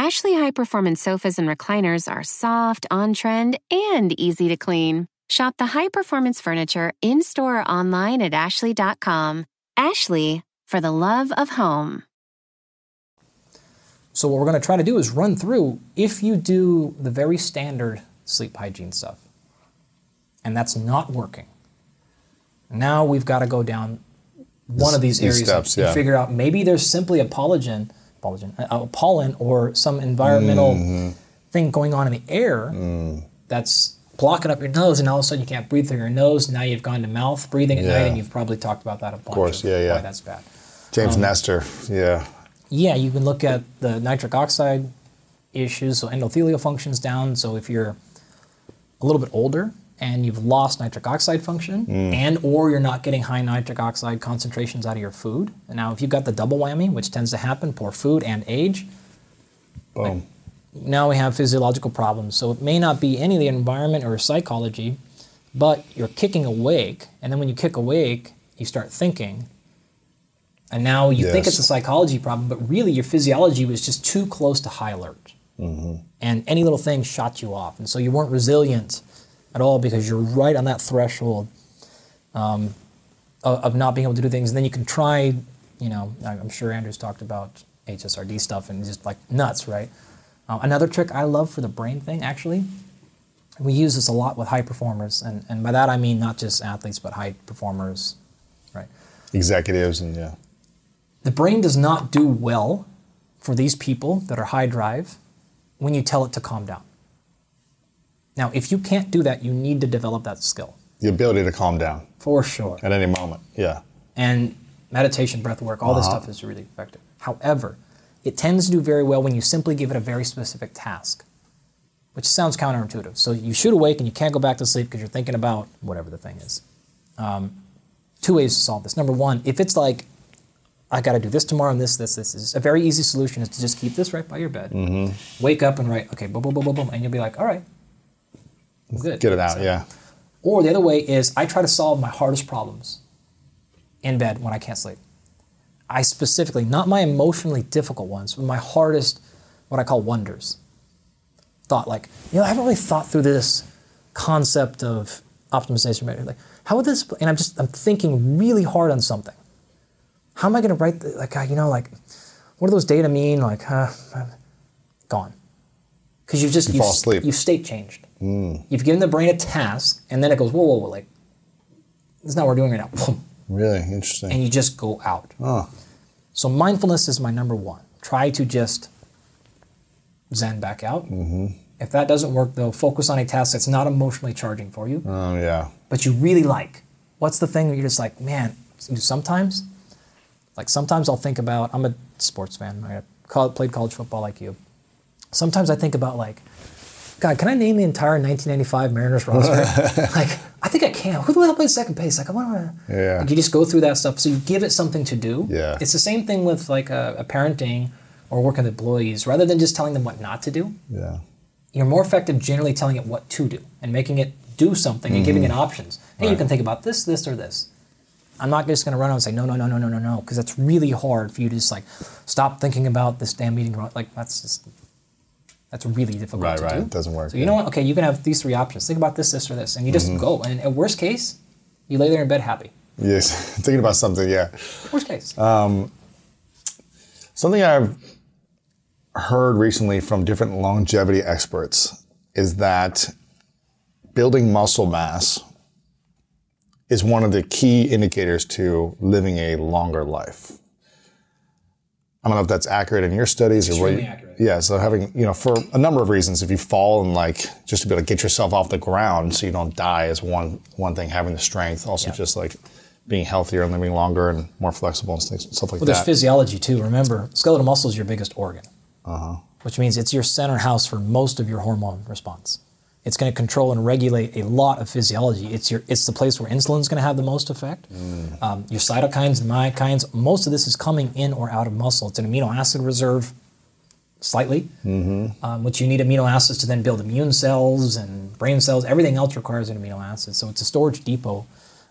Speaker 5: Ashley high performance sofas and recliners are soft, on trend, and easy to clean. Shop the high performance furniture in store or online at ashley.com. Ashley, for the love of home.
Speaker 1: So what we're going to try to do is run through if you do the very standard sleep hygiene stuff, and that's not working. Now we've got to go down one of these
Speaker 3: these
Speaker 1: areas
Speaker 3: steps,
Speaker 1: and
Speaker 3: yeah.
Speaker 1: figure out maybe there's simply a polygen pollen, uh, pollen or some environmental
Speaker 3: Mm-hmm.
Speaker 1: thing going on in the air
Speaker 3: Mm.
Speaker 1: that's blocking up your nose, and all of a sudden you can't breathe through your nose. Now you've gone to mouth breathing at night, and you've probably talked about that a bunch. Of
Speaker 3: course, yeah, yeah.
Speaker 1: Why that's bad.
Speaker 3: James
Speaker 1: Um,
Speaker 3: Nestor, yeah.
Speaker 1: Yeah, you can look at the nitric oxide issues. So endothelial function's down. So if you're a little bit older and you've lost nitric oxide function,
Speaker 3: Mm.
Speaker 1: and or you're not getting high nitric oxide concentrations out of your food. Now, if you've got the double whammy, which tends to happen, poor food and age,
Speaker 3: Boom.
Speaker 1: now we have physiological problems. So it may not be any of the environment or psychology, but you're kicking awake, and then when you kick awake, you start thinking. And now you think it's a psychology problem, but really your physiology was just too close to high alert. And any little thing shot you off. And so you weren't resilient at all because you're right on that threshold um, of, of not being able to do things. And then you can try, you know, I'm sure Andrew's talked about HSRD stuff and just like nuts, right? Uh, another trick I love for the brain thing, actually, we use this a lot with high performers. And, and by that I mean not just athletes, but high performers, right?
Speaker 3: Executives and yeah.
Speaker 1: The brain does not do well for these people that are high drive when you tell it to calm down. Now, if you can't do that, you need to develop that skill
Speaker 3: The ability to calm down
Speaker 1: for sure.
Speaker 3: at any moment. Yeah.
Speaker 1: And meditation, breath work, all this stuff is really effective. However, it tends to do very well when you simply give it a very specific task, which sounds counterintuitive. So you shoot awake and you can't go back to sleep because you're thinking about whatever the thing is. Um, two ways to solve this. Number one, if it's like, I got to do this tomorrow and this, this, this, is a very easy solution is to just keep this right by your bed. Wake up and write, okay, boom, boom, boom, boom, boom, and you'll be like, all right, I'm good.
Speaker 3: Get it out.
Speaker 1: So-
Speaker 3: Yeah.
Speaker 1: or the other way is I try to solve my hardest problems in bed when I can't sleep. I specifically, not my emotionally difficult ones, but my hardest, what I call wonders. Thought like, you know, I haven't really thought through this concept of optimization. Like, how would this? And I'm just, I'm thinking really hard on something. How am I going to write? The, like, you know, like, what do those data mean? Like, uh, gone. Because you've just
Speaker 3: You fall asleep.
Speaker 1: You've state changed. You've given the brain a task, and then it goes, whoa, whoa, whoa, like, this is not what we're doing right now.
Speaker 3: Really interesting.
Speaker 1: And you just go out.
Speaker 3: oh,
Speaker 1: So mindfulness is my number one. Try to just zen back out. Mm-hmm. If that doesn't work, though, focus on a task that's not emotionally charging for you,
Speaker 3: oh yeah.
Speaker 1: but you really like. What's the thing that you're just like, man, sometimes, like sometimes I'll think about, I'm a sports fan, I played college football like you. Sometimes I think about like, God, can I name the entire 1995 Mariners roster? like, I think I can. Who the hell plays second base? Like, I want to.
Speaker 3: Yeah.
Speaker 1: Like, you just go through that stuff. So you give it something to do.
Speaker 3: Yeah.
Speaker 1: It's the same thing with like a, a parenting or working with employees. Rather than just telling them what not to do,
Speaker 3: Yeah.
Speaker 1: you're more effective generally telling it what to do and making it do something and giving it mm-hmm. options. Hey, you can think about this, this, or this. I'm not just going to run out and say no, no, no, no, no, no, no, because that's really hard for you to just like stop thinking about this damn meeting. Like that's just that's really difficult
Speaker 3: Right,
Speaker 1: to
Speaker 3: right.
Speaker 1: do.
Speaker 3: It doesn't work,
Speaker 1: So you know what? Okay, you can have these three options. Think about this, this, or this, and you just mm-hmm. go. And at worst case, you lay there in bed happy.
Speaker 3: Yes. Thinking about something. Yeah.
Speaker 1: Worst case.
Speaker 3: Um, something I've heard recently from different longevity experts is that building muscle mass is one of the key indicators to living a longer life. I don't know if that's accurate in your studies or what. You-
Speaker 1: accurate.
Speaker 3: Yeah, so having you know for a number of reasons, if you fall and like just to be able to get yourself off the ground so you don't die is one one thing. Having the strength, also
Speaker 1: Yeah.
Speaker 3: just like being healthier and living longer and more flexible and things, stuff like
Speaker 1: Well,
Speaker 3: that.
Speaker 1: there's physiology too. Remember, skeletal muscle is your biggest organ,
Speaker 3: Uh-huh.
Speaker 1: which means it's your center house for most of your hormone response. It's going to control and regulate a lot of physiology. It's your it's the place where insulin's going to have the most effect.
Speaker 3: Mm.
Speaker 1: Um, your cytokines and myokines. Most of this is coming in or out of muscle. It's an amino acid reserve, slightly,
Speaker 3: Mm-hmm.
Speaker 1: um, which you need amino acids to then build immune cells and brain cells. Everything else requires an amino acid. So it's a storage depot.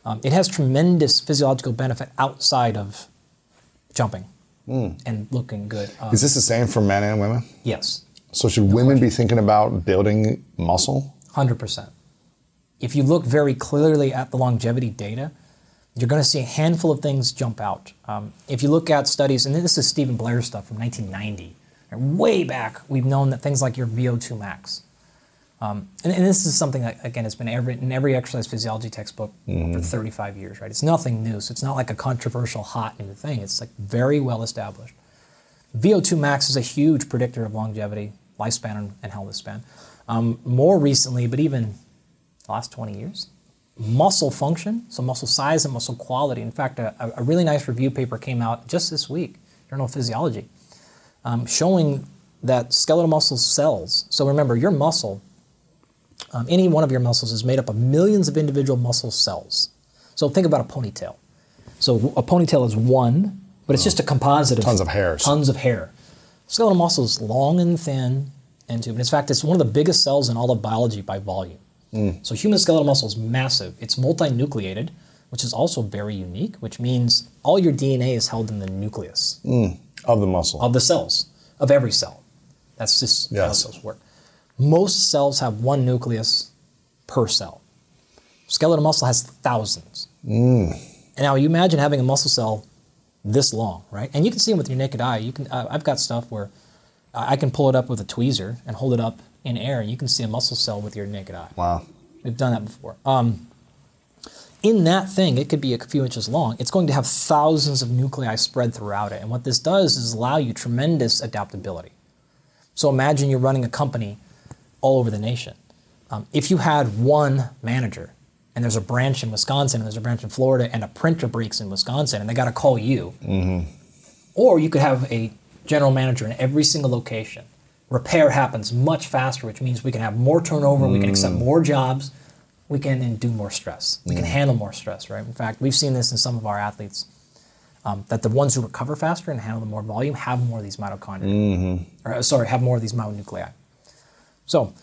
Speaker 1: Um, it has tremendous physiological benefit outside of jumping and looking good. Um,
Speaker 3: Mm. Is this the same for men and women?
Speaker 1: yes,
Speaker 3: So should women be thinking about building muscle?
Speaker 1: 100%. If you look very clearly at the longevity data, you're going to see a handful of things jump out. Um, if you look at studies, and this is Steven Blair stuff from 1990, and way back, we've known that things like your VO2 max. Um, and, and this is something that, again, has been every, in every exercise physiology textbook for 35 years, right? It's nothing new, so it's not like a controversial, hot new thing. It's like very well established. VO2 max is a huge predictor of longevity, lifespan, and, health span. Um, more recently, but even the last 20 years, muscle function, so muscle size and muscle quality. In fact, a, a really nice review paper came out just this week, Journal of Physiology, um, showing that skeletal muscle cells, so remember, your muscle, um, any one of your muscles is made up of millions of individual muscle cells. So think about a ponytail. So a ponytail is one, but it's just a composite of
Speaker 3: Tons of hairs.
Speaker 1: Tons of hair. Skeletal muscle is long and thin and tube. And in fact, it's one of the biggest cells in all of biology by volume. Mm. So human skeletal muscle is massive. It's multinucleated, which is also very unique, which means all your DNA is held in the nucleus mm.
Speaker 3: Of the muscle.
Speaker 1: of the cells, of every cell. That's just how
Speaker 3: Yes.
Speaker 1: cells work. Most cells have one nucleus per cell. Skeletal muscle has thousands. Mm. And now you imagine having a muscle cell this long, right? And you can see them with your naked eye. You can. Uh, I've got stuff where I can pull it up with a tweezer and hold it up in air, and you can see a muscle cell with your naked eye.
Speaker 3: wow.
Speaker 1: We've done that before. Um, in that thing, it could be a few inches long. It's going to have thousands of nuclei spread throughout it. And what this does is allow you tremendous adaptability. So imagine you're running a company all over the nation. Um, if you had one manager, and there's a branch in Wisconsin, and there's a branch in Florida, and a printer breaks in Wisconsin, and they got to call you, or you could have a general manager in every single location. Repair happens much faster, which means we can have more turnover, we can accept more jobs, we can endure more stress, we can handle more stress, right? In fact, we've seen this in some of our athletes um, that the ones who recover faster and handle the more volume have more of these mitochondria, or uh, sorry, have more of these myonuclei. So,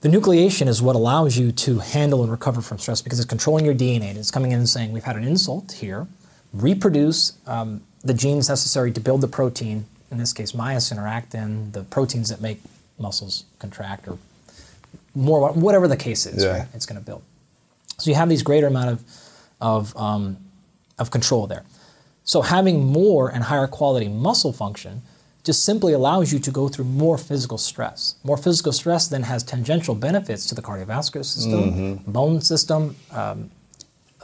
Speaker 1: the nucleation is what allows you to handle and recover from stress because it's controlling your DNA. It's coming in and saying, we've had an insult here, reproduce um, the genes necessary to build the protein, in this case myosin or actin, the proteins that make muscles contract or more, whatever the case is,
Speaker 3: Yeah.
Speaker 1: right? It's going to build. So you have these greater amount of, of, um, of control there. So having more and higher quality muscle function just simply allows you to go through more physical stress. More physical stress then has tangential benefits to the cardiovascular system, bone system, um,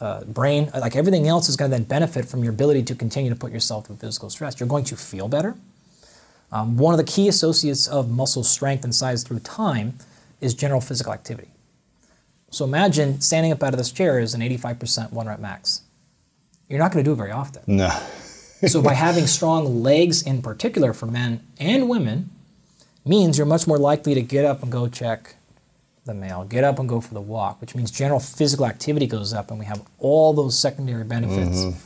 Speaker 1: uh, brain. Like everything else is going to then benefit from your ability to continue to put yourself through physical stress. You're going to feel better. Um, one of the key associates of muscle strength and size through time is general physical activity. So imagine standing up out of this chair is an 85% one rep max. You're not going to do it very often.
Speaker 3: No.
Speaker 1: So by having strong legs in particular for men and women means you're much more likely to get up and go check the mail, get up and go for the walk, which means general physical activity goes up and we have all those secondary benefits mm-hmm.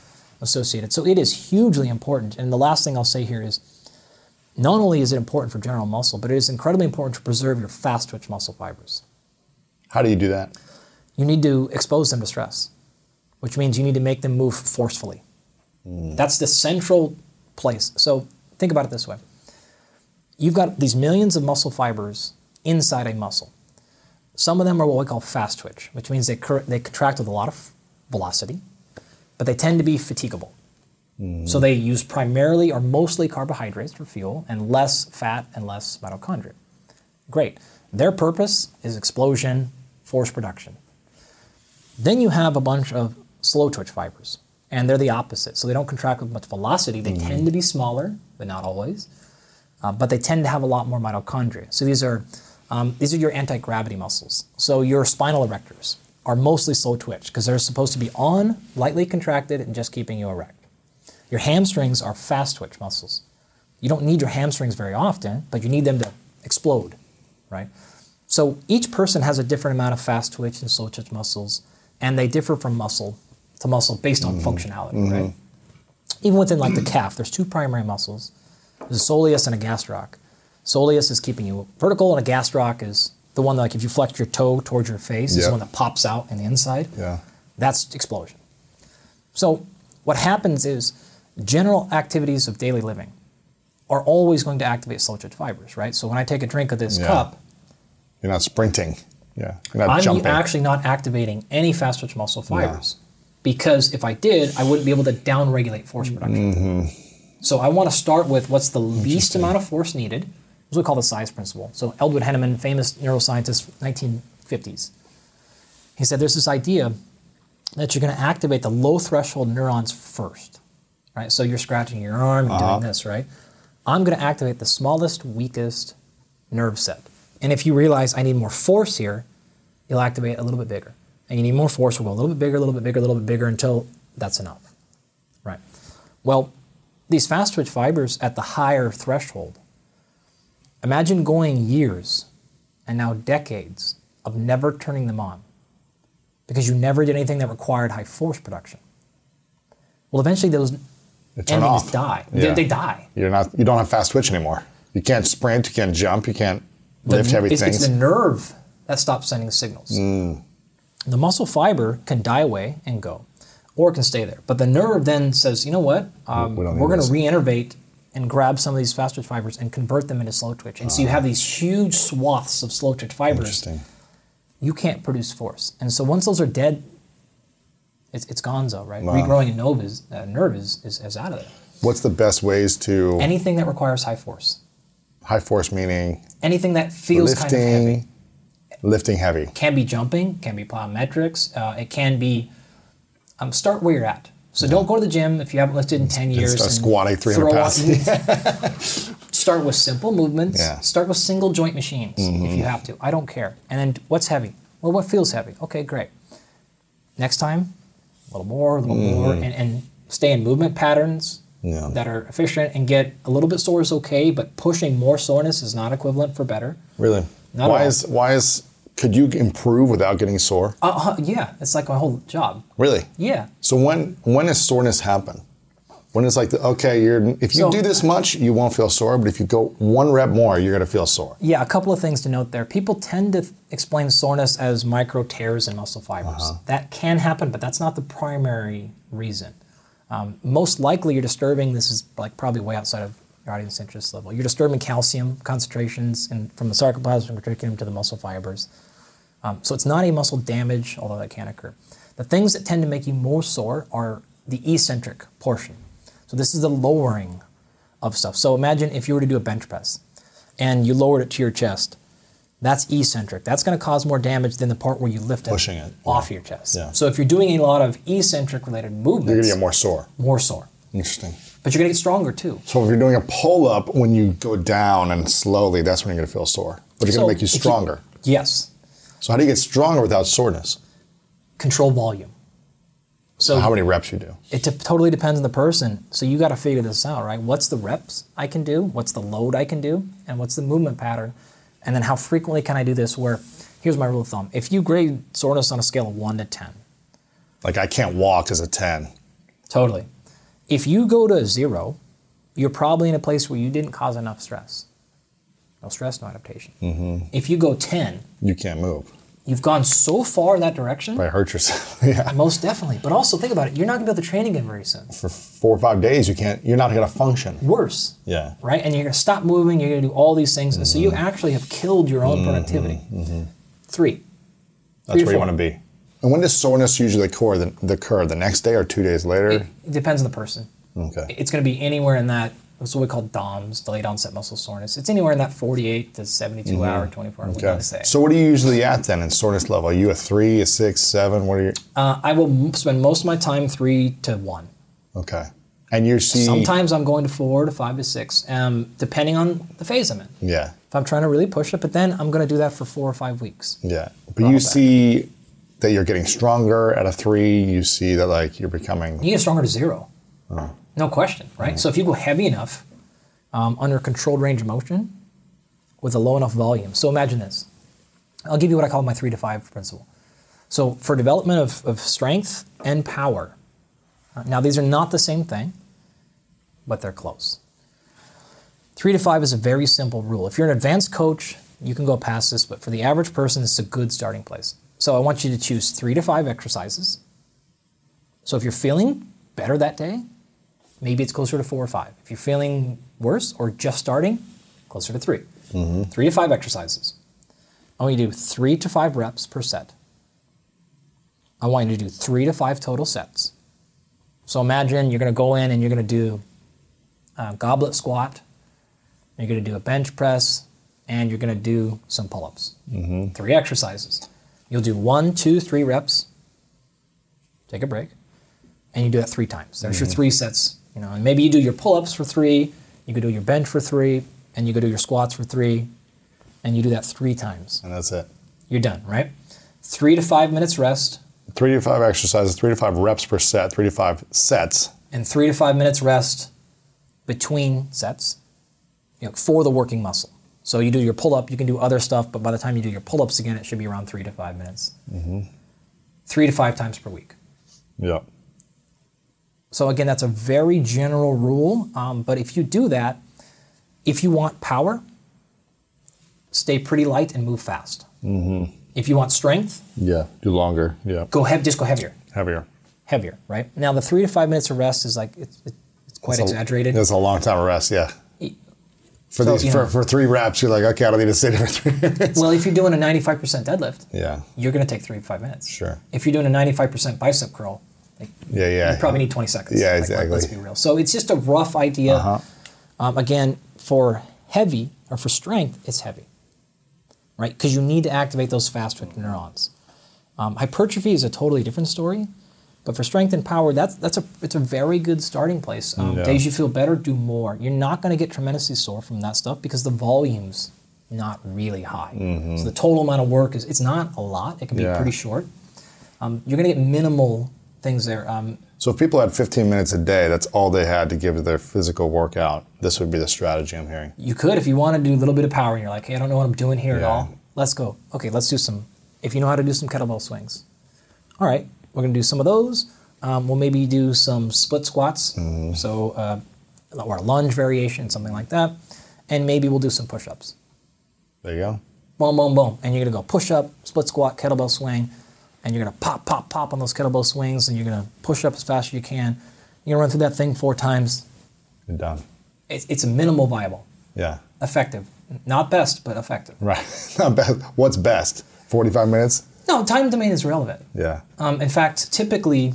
Speaker 1: associated. So it is hugely important. And the last thing I'll say here is not only is it important for general muscle, but it is incredibly important to preserve your fast twitch muscle fibers.
Speaker 3: How do you do that?
Speaker 1: You need to expose them to stress, which means you need to make them move forcefully. Mm. That's the central place. So think about it this way you've got these millions of muscle fibers inside a muscle. Some of them are what we call fast twitch, which means they, cor- they contract with a lot of velocity, but they tend to be fatigable. Mm. So they use primarily or mostly carbohydrates for fuel and less fat and less mitochondria. Great. Their purpose is explosion, force production. Then you have a bunch of slow twitch fibers, and they're the opposite. So they don't contract with much velocity. They tend to be smaller, but not always. Uh, but they tend to have a lot more mitochondria. So these are um, these are your anti-gravity muscles. So your spinal erectors are mostly slow twitch because they're supposed to be on, lightly contracted, and just keeping you erect. Your hamstrings are fast twitch muscles. You don't need your hamstrings very often, but you need them to explode, right? So each person has a different amount of fast twitch and slow twitch muscles, and they differ from muscle to muscle based on mm-hmm. functionality, mm-hmm. right? Even within like the calf, there's two primary muscles. There's a soleus and a gastroc. Soleus is keeping you vertical, and a gastroc is the one that, like if you flex your toe towards your face, is
Speaker 3: Yeah.
Speaker 1: the one that pops out in the inside.
Speaker 3: Yeah.
Speaker 1: That's explosion. So what happens is general activities of daily living are always going to activate slow twitch fibers, right? So when I take a drink of this
Speaker 3: Yeah.
Speaker 1: cup,
Speaker 3: You're not sprinting. Yeah. You're not
Speaker 1: I'm
Speaker 3: jumping.
Speaker 1: actually not activating any fast twitch muscle fibers. Because if I did, I wouldn't be able to downregulate force production.
Speaker 3: Mm-hmm.
Speaker 1: So I want to start with what's the least amount of force needed. This is what we call the size principle. So Elwood Henneman, famous neuroscientist, 1950s, he said there's this idea that you're going to activate the low threshold neurons first, right? So you're scratching your arm, you're
Speaker 3: Uh-huh.
Speaker 1: doing this, right? I'm going to activate the smallest, weakest nerve set. And if you realize I need more force here, you'll activate a little bit bigger. And you need more force, we'll go a little bit bigger, a little bit bigger, a little bit bigger until that's enough. Right. Well, these fast twitch fibers at the higher threshold, imagine going years and now decades of never turning them on because you never did anything that required high force production. Well, eventually those
Speaker 3: They turn
Speaker 1: endings
Speaker 3: off.
Speaker 1: die. They,
Speaker 3: Yeah.
Speaker 1: they die.
Speaker 3: You're not. You don't have fast twitch anymore. You can't sprint. You can't jump. You can't lift heavy
Speaker 1: it's,
Speaker 3: things.
Speaker 1: It's the nerve that stops sending signals.
Speaker 3: Mm.
Speaker 1: The muscle fiber can die away and go, or it can stay there. But the nerve then says, you know what? Um,
Speaker 3: we
Speaker 1: we're going to reinnervate and grab some of these fast twitch fibers and convert them into slow twitch. And so you have these huge swaths of slow twitch fibers.
Speaker 3: Interesting.
Speaker 1: You can't produce force. And so once those are dead, it's, it's gonzo, right?
Speaker 3: Wow.
Speaker 1: Regrowing a nerve is, uh, nerve is, is, is out of there.
Speaker 3: What's the best ways to
Speaker 1: Anything that requires high force,
Speaker 3: high force meaning
Speaker 1: anything that feels kind of heavy.
Speaker 3: Lifting, heavy.
Speaker 1: can be jumping, can be plyometrics, uh, it can be um, start where you're at. So don't go to the gym if you haven't lifted in 10 years.
Speaker 3: start squatting 300
Speaker 1: throw
Speaker 3: pounds.
Speaker 1: start with simple movements.
Speaker 3: Yeah. Mm-hmm.
Speaker 1: Start with single joint machines if you have to. I don't care. And then what's heavy? Well, what feels heavy? Okay, great. Next time, a little more, a little more, and, and stay in movement patterns
Speaker 3: Mm-hmm. Yeah.
Speaker 1: that are efficient and get a little bit sore is okay, but pushing more soreness is not equivalent for better.
Speaker 3: Really?
Speaker 1: Not
Speaker 3: why is why is could you improve without getting sore?
Speaker 1: Uh, yeah, it's like my whole job.
Speaker 3: Really?
Speaker 1: Yeah.
Speaker 3: So when when does soreness happen? When it's like the, okay, you're if you
Speaker 1: So-
Speaker 3: do this much, you won't feel sore, but if you go one rep more, you're gonna feel sore.
Speaker 1: Yeah, a couple of things to note there. People tend to explain soreness as micro tears in muscle fibers.
Speaker 3: Uh-huh.
Speaker 1: That can happen, but that's not the primary reason. Um, most likely, you're disturbing. This is like probably way outside of your audience interest level. You're disturbing calcium concentrations in, from the sarcoplasmic reticulum to the muscle fibers. Um, so it's not a muscle damage, although that can occur. The things that tend to make you more sore are the eccentric portion. So this is the lowering of stuff. So imagine if you were to do a bench press and you lowered it to your chest. That's eccentric. That's going to cause more damage than the part where you lift
Speaker 3: Pushing it,
Speaker 1: off your chest.
Speaker 3: Yeah.
Speaker 1: So if you're doing a lot of eccentric related movements,
Speaker 3: You're gonna get more sore.
Speaker 1: more sore.
Speaker 3: Interesting.
Speaker 1: But you're going to get stronger too.
Speaker 3: So if you're doing a pull up, when you go down and slowly, that's when you're gonna feel sore. But it's
Speaker 1: So
Speaker 3: gonna make you
Speaker 1: if you-
Speaker 3: stronger.
Speaker 1: Yes.
Speaker 3: so how do you get stronger without soreness?
Speaker 1: Control volume. So
Speaker 3: How many reps you do?
Speaker 1: it t- totally depends on the person. So you got to figure this out, right? What's the reps I can do? What's the load I can do? And what's the movement pattern? And then how frequently can I do this? Where here's my rule of thumb: if you grade soreness on a scale of one to ten,
Speaker 3: Like I can't walk as a ten.
Speaker 1: totally. If you go to zero, you're probably in a place where you didn't cause enough stress. No stress, no adaptation. Mm-hmm. If you go ten,
Speaker 3: You can't move.
Speaker 1: you've gone so far in that direction.
Speaker 3: Probably hurt yourself. yeah.
Speaker 1: Most definitely. But also think about it: you're not going to be able to train again very soon.
Speaker 3: For four or five days, you can't. You're not gonna function.
Speaker 1: Worse.
Speaker 3: Yeah.
Speaker 1: right? And you're going to stop moving. You're going to do all these things, and so
Speaker 3: Mm-hmm.
Speaker 1: you actually have killed your own mm-hmm. productivity. Mm-hmm. Three.
Speaker 3: That's
Speaker 1: Three
Speaker 3: where you want to be. And when does soreness usually occur? The, the occur the next day or two days later?
Speaker 1: It depends on the person.
Speaker 3: okay.
Speaker 1: It's going to be anywhere in that. That's what we call DOMS, delayed onset muscle soreness. It's anywhere in that 48 to 72 hour, 24 hour.
Speaker 3: Mm-hmm. Okay.
Speaker 1: Say.
Speaker 3: So what are you usually at then in soreness level? Are you a three, a six, seven? What are you?
Speaker 1: Uh, I will m- spend most of my time three to one.
Speaker 3: Okay. And you see.
Speaker 1: Sometimes I'm going to four to five to six, um, depending on the phase I'm in.
Speaker 3: Yeah.
Speaker 1: If I'm trying to really push it, but then I'm going to do that for four or five weeks.
Speaker 3: Yeah. But you see that you're getting stronger at a three. You see that like you're becoming.
Speaker 1: You get stronger to zero. No question, right? So if you go heavy enough um, under controlled range of motion with a low enough volume. So imagine this. I'll give you what I call my three to five principle. So for development of, of strength and power, uh, now these are not the same thing, but they're close. Three to five is a very simple rule. If you're an advanced coach, you can go past this, but for the average person, it's a good starting place. So I want you to choose three to five exercises. So if you're feeling better that day, maybe it's closer to four or five. If you're feeling worse or just starting, closer to 3 mm-hmm. Three to five exercises. I want you to do three to five reps per set. I want you to do three to five total sets. So imagine you're going to go in and you're going to do a goblet squat, you're going to do a bench press, and you're going to do some pull ups. Mm-hmm. Three exercises. You'll do one, two, three reps, take a break, and you do that three times. There's your mm-hmm. three sets, you know, and maybe you do your pull-ups for three, You could do your bench for three, and you could do your squats for three, and you do that three times.
Speaker 3: And that's it.
Speaker 1: You're done, right? Three to five minutes rest,
Speaker 3: Three to five exercises, three to five reps per set, three to five sets.
Speaker 1: and three to five minutes rest between sets you know, for the working muscle. So you do your pull up, you can do other stuff, but by the time you do your pull ups again, it should be around three to five minutes. Three to five times per week.
Speaker 3: Yep.
Speaker 1: So again, that's a very general rule. Um, but if you do that, if you want power, stay pretty light and move fast.
Speaker 3: Mm-hmm.
Speaker 1: If you want strength,
Speaker 3: Yeah. Do longer. Yeah.
Speaker 1: go heavy, just go heavier,
Speaker 3: Heavier.
Speaker 1: heavier. Right now, the three to five minutes of rest is like it's, it's quite
Speaker 3: It's a-
Speaker 1: exaggerated.
Speaker 3: It's a long time of rest. Yeah. For
Speaker 1: So,
Speaker 3: these, for,
Speaker 1: know-
Speaker 3: for three reps, you're like, okay, I don't need to sit here for three minutes.
Speaker 1: well, if you're doing a 95% deadlift,
Speaker 3: Yeah.
Speaker 1: you're going to take three to five minutes.
Speaker 3: Sure.
Speaker 1: If you're doing a 95% bicep curl, like,
Speaker 3: Yeah. Yeah.
Speaker 1: you probably need 20 seconds.
Speaker 3: Yeah,
Speaker 1: Like,
Speaker 3: exactly.
Speaker 1: let's be real. So it's just a rough idea.
Speaker 3: Uh-huh.
Speaker 1: Um, again, for heavy or for strength, it's heavy, right? Because you need to activate those fast twitch neurons. Um, hypertrophy is a totally different story, but for strength and power, that's that's a it's a very good starting place. Um,
Speaker 3: Yeah.
Speaker 1: Days you feel better, do more. You're not going to get tremendously sore from that stuff because the volume's not really high. So the total amount of work is it's not a lot. It can be
Speaker 3: Mm-hmm. Yeah.
Speaker 1: pretty short. Um, you're going to get minimal things there. Um,
Speaker 3: So if people had 15 minutes a day, that's all they had to give to their physical workout. This would be the strategy I'm hearing.
Speaker 1: You could if you want to do a little bit of power and you're like, hey, I don't know what I'm doing here at all. Let's go. Okay, let's do some. If you know how to do some kettlebell swings, all right, we're gonna do some of those. Um, we'll maybe do some split squats,
Speaker 3: Mm-hmm.
Speaker 1: so uh, or a lunge variation, something like that, and maybe we'll do some push-ups.
Speaker 3: There you go.
Speaker 1: Boom, boom, boom, and you're gonna go push up, split squat, kettlebell swing, and you're gonna pop, pop, pop on those kettlebell swings, and you're gonna push up as fast as you can. You're gonna run through that thing four times.
Speaker 3: You're done.
Speaker 1: It's, it's a minimal viable,
Speaker 3: Yeah.
Speaker 1: effective, not best, but effective.
Speaker 3: Right. Not best. What's best? 45 minutes?
Speaker 1: No, time domain is relevant.
Speaker 3: Yeah.
Speaker 1: Um, in fact, typically,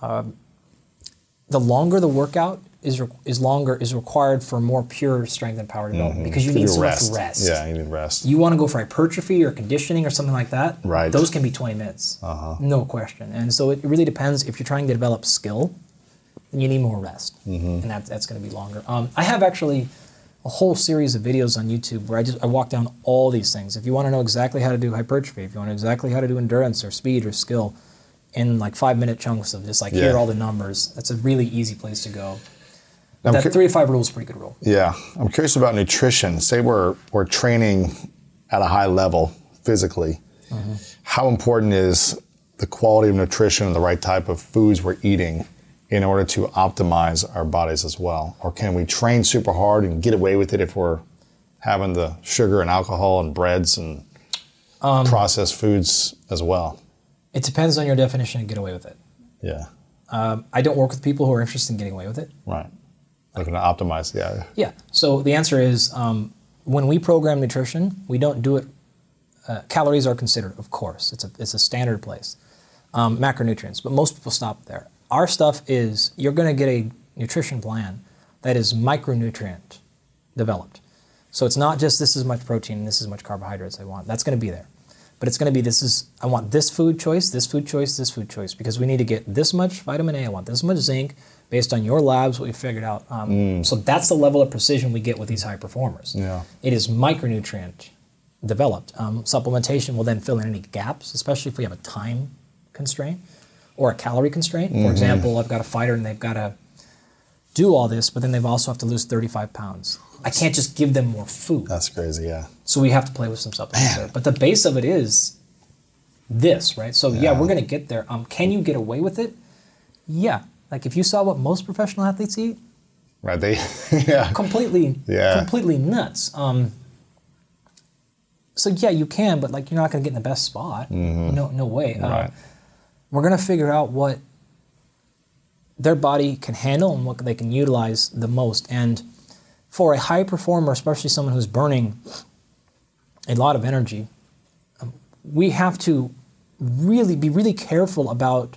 Speaker 1: um, the longer the workout is re- is longer is required for more pure strength and power development because you need so much rest.
Speaker 3: Yeah, you need rest.
Speaker 1: You want to go for hypertrophy or conditioning or something like that.
Speaker 3: Right.
Speaker 1: Those can be 20 minutes. Uh-huh. No question. And so it really depends. If you're trying to develop skill, then you need more rest,
Speaker 3: Mm-hmm.
Speaker 1: and that, that's going to be longer. Um, I have actually a whole series of videos on YouTube where I just I walk down all these things. If you want to know exactly how to do hypertrophy, if you want to know exactly how to do endurance or speed or skill, in like five minute chunks of just like here are all the numbers. That's a really easy place to go.
Speaker 3: I'm
Speaker 1: that
Speaker 3: cu-
Speaker 1: three to five rule is a pretty good rule.
Speaker 3: Yeah, I'm curious about nutrition. Say we're we're training at a high level physically.
Speaker 1: Mm-hmm.
Speaker 3: How important is the quality of nutrition and the right type of foods we're eating in order to optimize our bodies as well? Or can we train super hard and get away with it if we're having the sugar and alcohol and breads and
Speaker 1: Um,
Speaker 3: processed foods as well?
Speaker 1: It depends on your definition of get away with it.
Speaker 3: Yeah,
Speaker 1: Um, I don't work with people who are interested in getting away with it.
Speaker 3: right. Looking to optimize. Yeah,
Speaker 1: Yeah. So the answer is um, when we program nutrition, we don't do it. Uh, calories are considered, of course. It's a it's a standard place. Um, macronutrients, but most people stop there. Our stuff is you're going to get a nutrition plan that is micronutrient developed. So it's not just this is much protein and this is much carbohydrates I want. That's going to be there. But it's going to be this is I want this food choice, this food choice, this food choice because we need to get this much vitamin A. I want this much zinc based on your labs, what we figured out. Um, So that's the level of precision we get with these high performers.
Speaker 3: Yeah.
Speaker 1: It is micronutrient developed. Um, supplementation will then fill in any gaps, especially if we have a time constraint or a calorie constraint. For example, I've got a fighter and they've got to do all this, but then they've also have to lose 35 pounds. I can't just give them more food.
Speaker 3: that's crazy. Yeah.
Speaker 1: So we have to play with some supplements there. But the base of it is this, right? So yeah, we're gonna get there. Um, can you get away with it? Yeah. Like if you saw what most professional athletes eat,
Speaker 3: Right. They. yeah.
Speaker 1: completely,
Speaker 3: Yeah.
Speaker 1: completely nuts. Um, so yeah, you can, but like you're not gonna get in the best spot. No, no way. Uh, We're gonna figure out what their body can handle and what they can utilize the most. And for a high performer, especially someone who's burning a lot of energy, um, we have to really be really careful about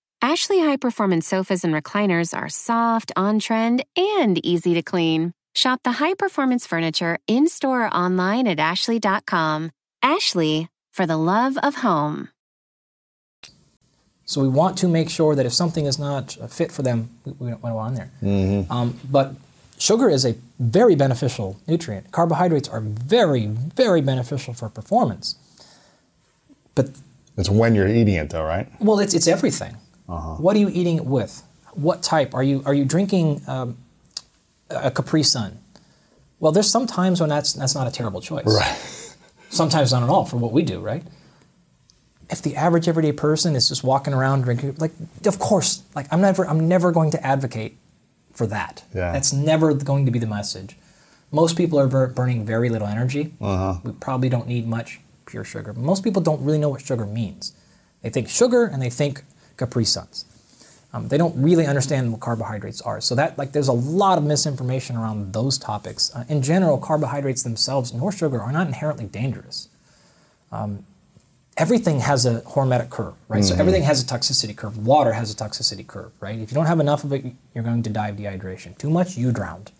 Speaker 5: Ashley high performance sofas and recliners are soft, on trend, and easy to clean. Shop the high performance furniture in store or online at ashley.com. Ashley, for the love of home.
Speaker 1: So we want to make sure that if something is not fit for them, we, we don't want it on there. Um, but sugar is a very beneficial nutrient. Carbohydrates are very, very beneficial for performance. But
Speaker 3: It's when you're eating it, though, right?
Speaker 1: well, it's it's everything. What are you eating it with? What type are you are you drinking? Um, a Capri Sun. Well, there's some times when that's that's not a terrible choice.
Speaker 3: Right.
Speaker 1: Sometimes not at all for what we do, right? If the average everyday person is just walking around drinking, like, of course, like I'm never I'm never going to advocate for that.
Speaker 3: Yeah.
Speaker 1: That's never going to be the message. Most people are ver- burning very little energy. Uh-huh. We probably don't need much pure sugar. Most people don't really know what sugar means. They think sugar and they think Capri Suns. Um, they don't really understand what carbohydrates are. So that like there's a lot of misinformation around those topics. Uh, in general, carbohydrates themselves nor sugar are not inherently dangerous. Um, everything has a hormetic curve, right? So everything has a toxicity curve. Water has a toxicity curve, right? If you don't have enough of it, you're going to die of dehydration. Too much, you drowned.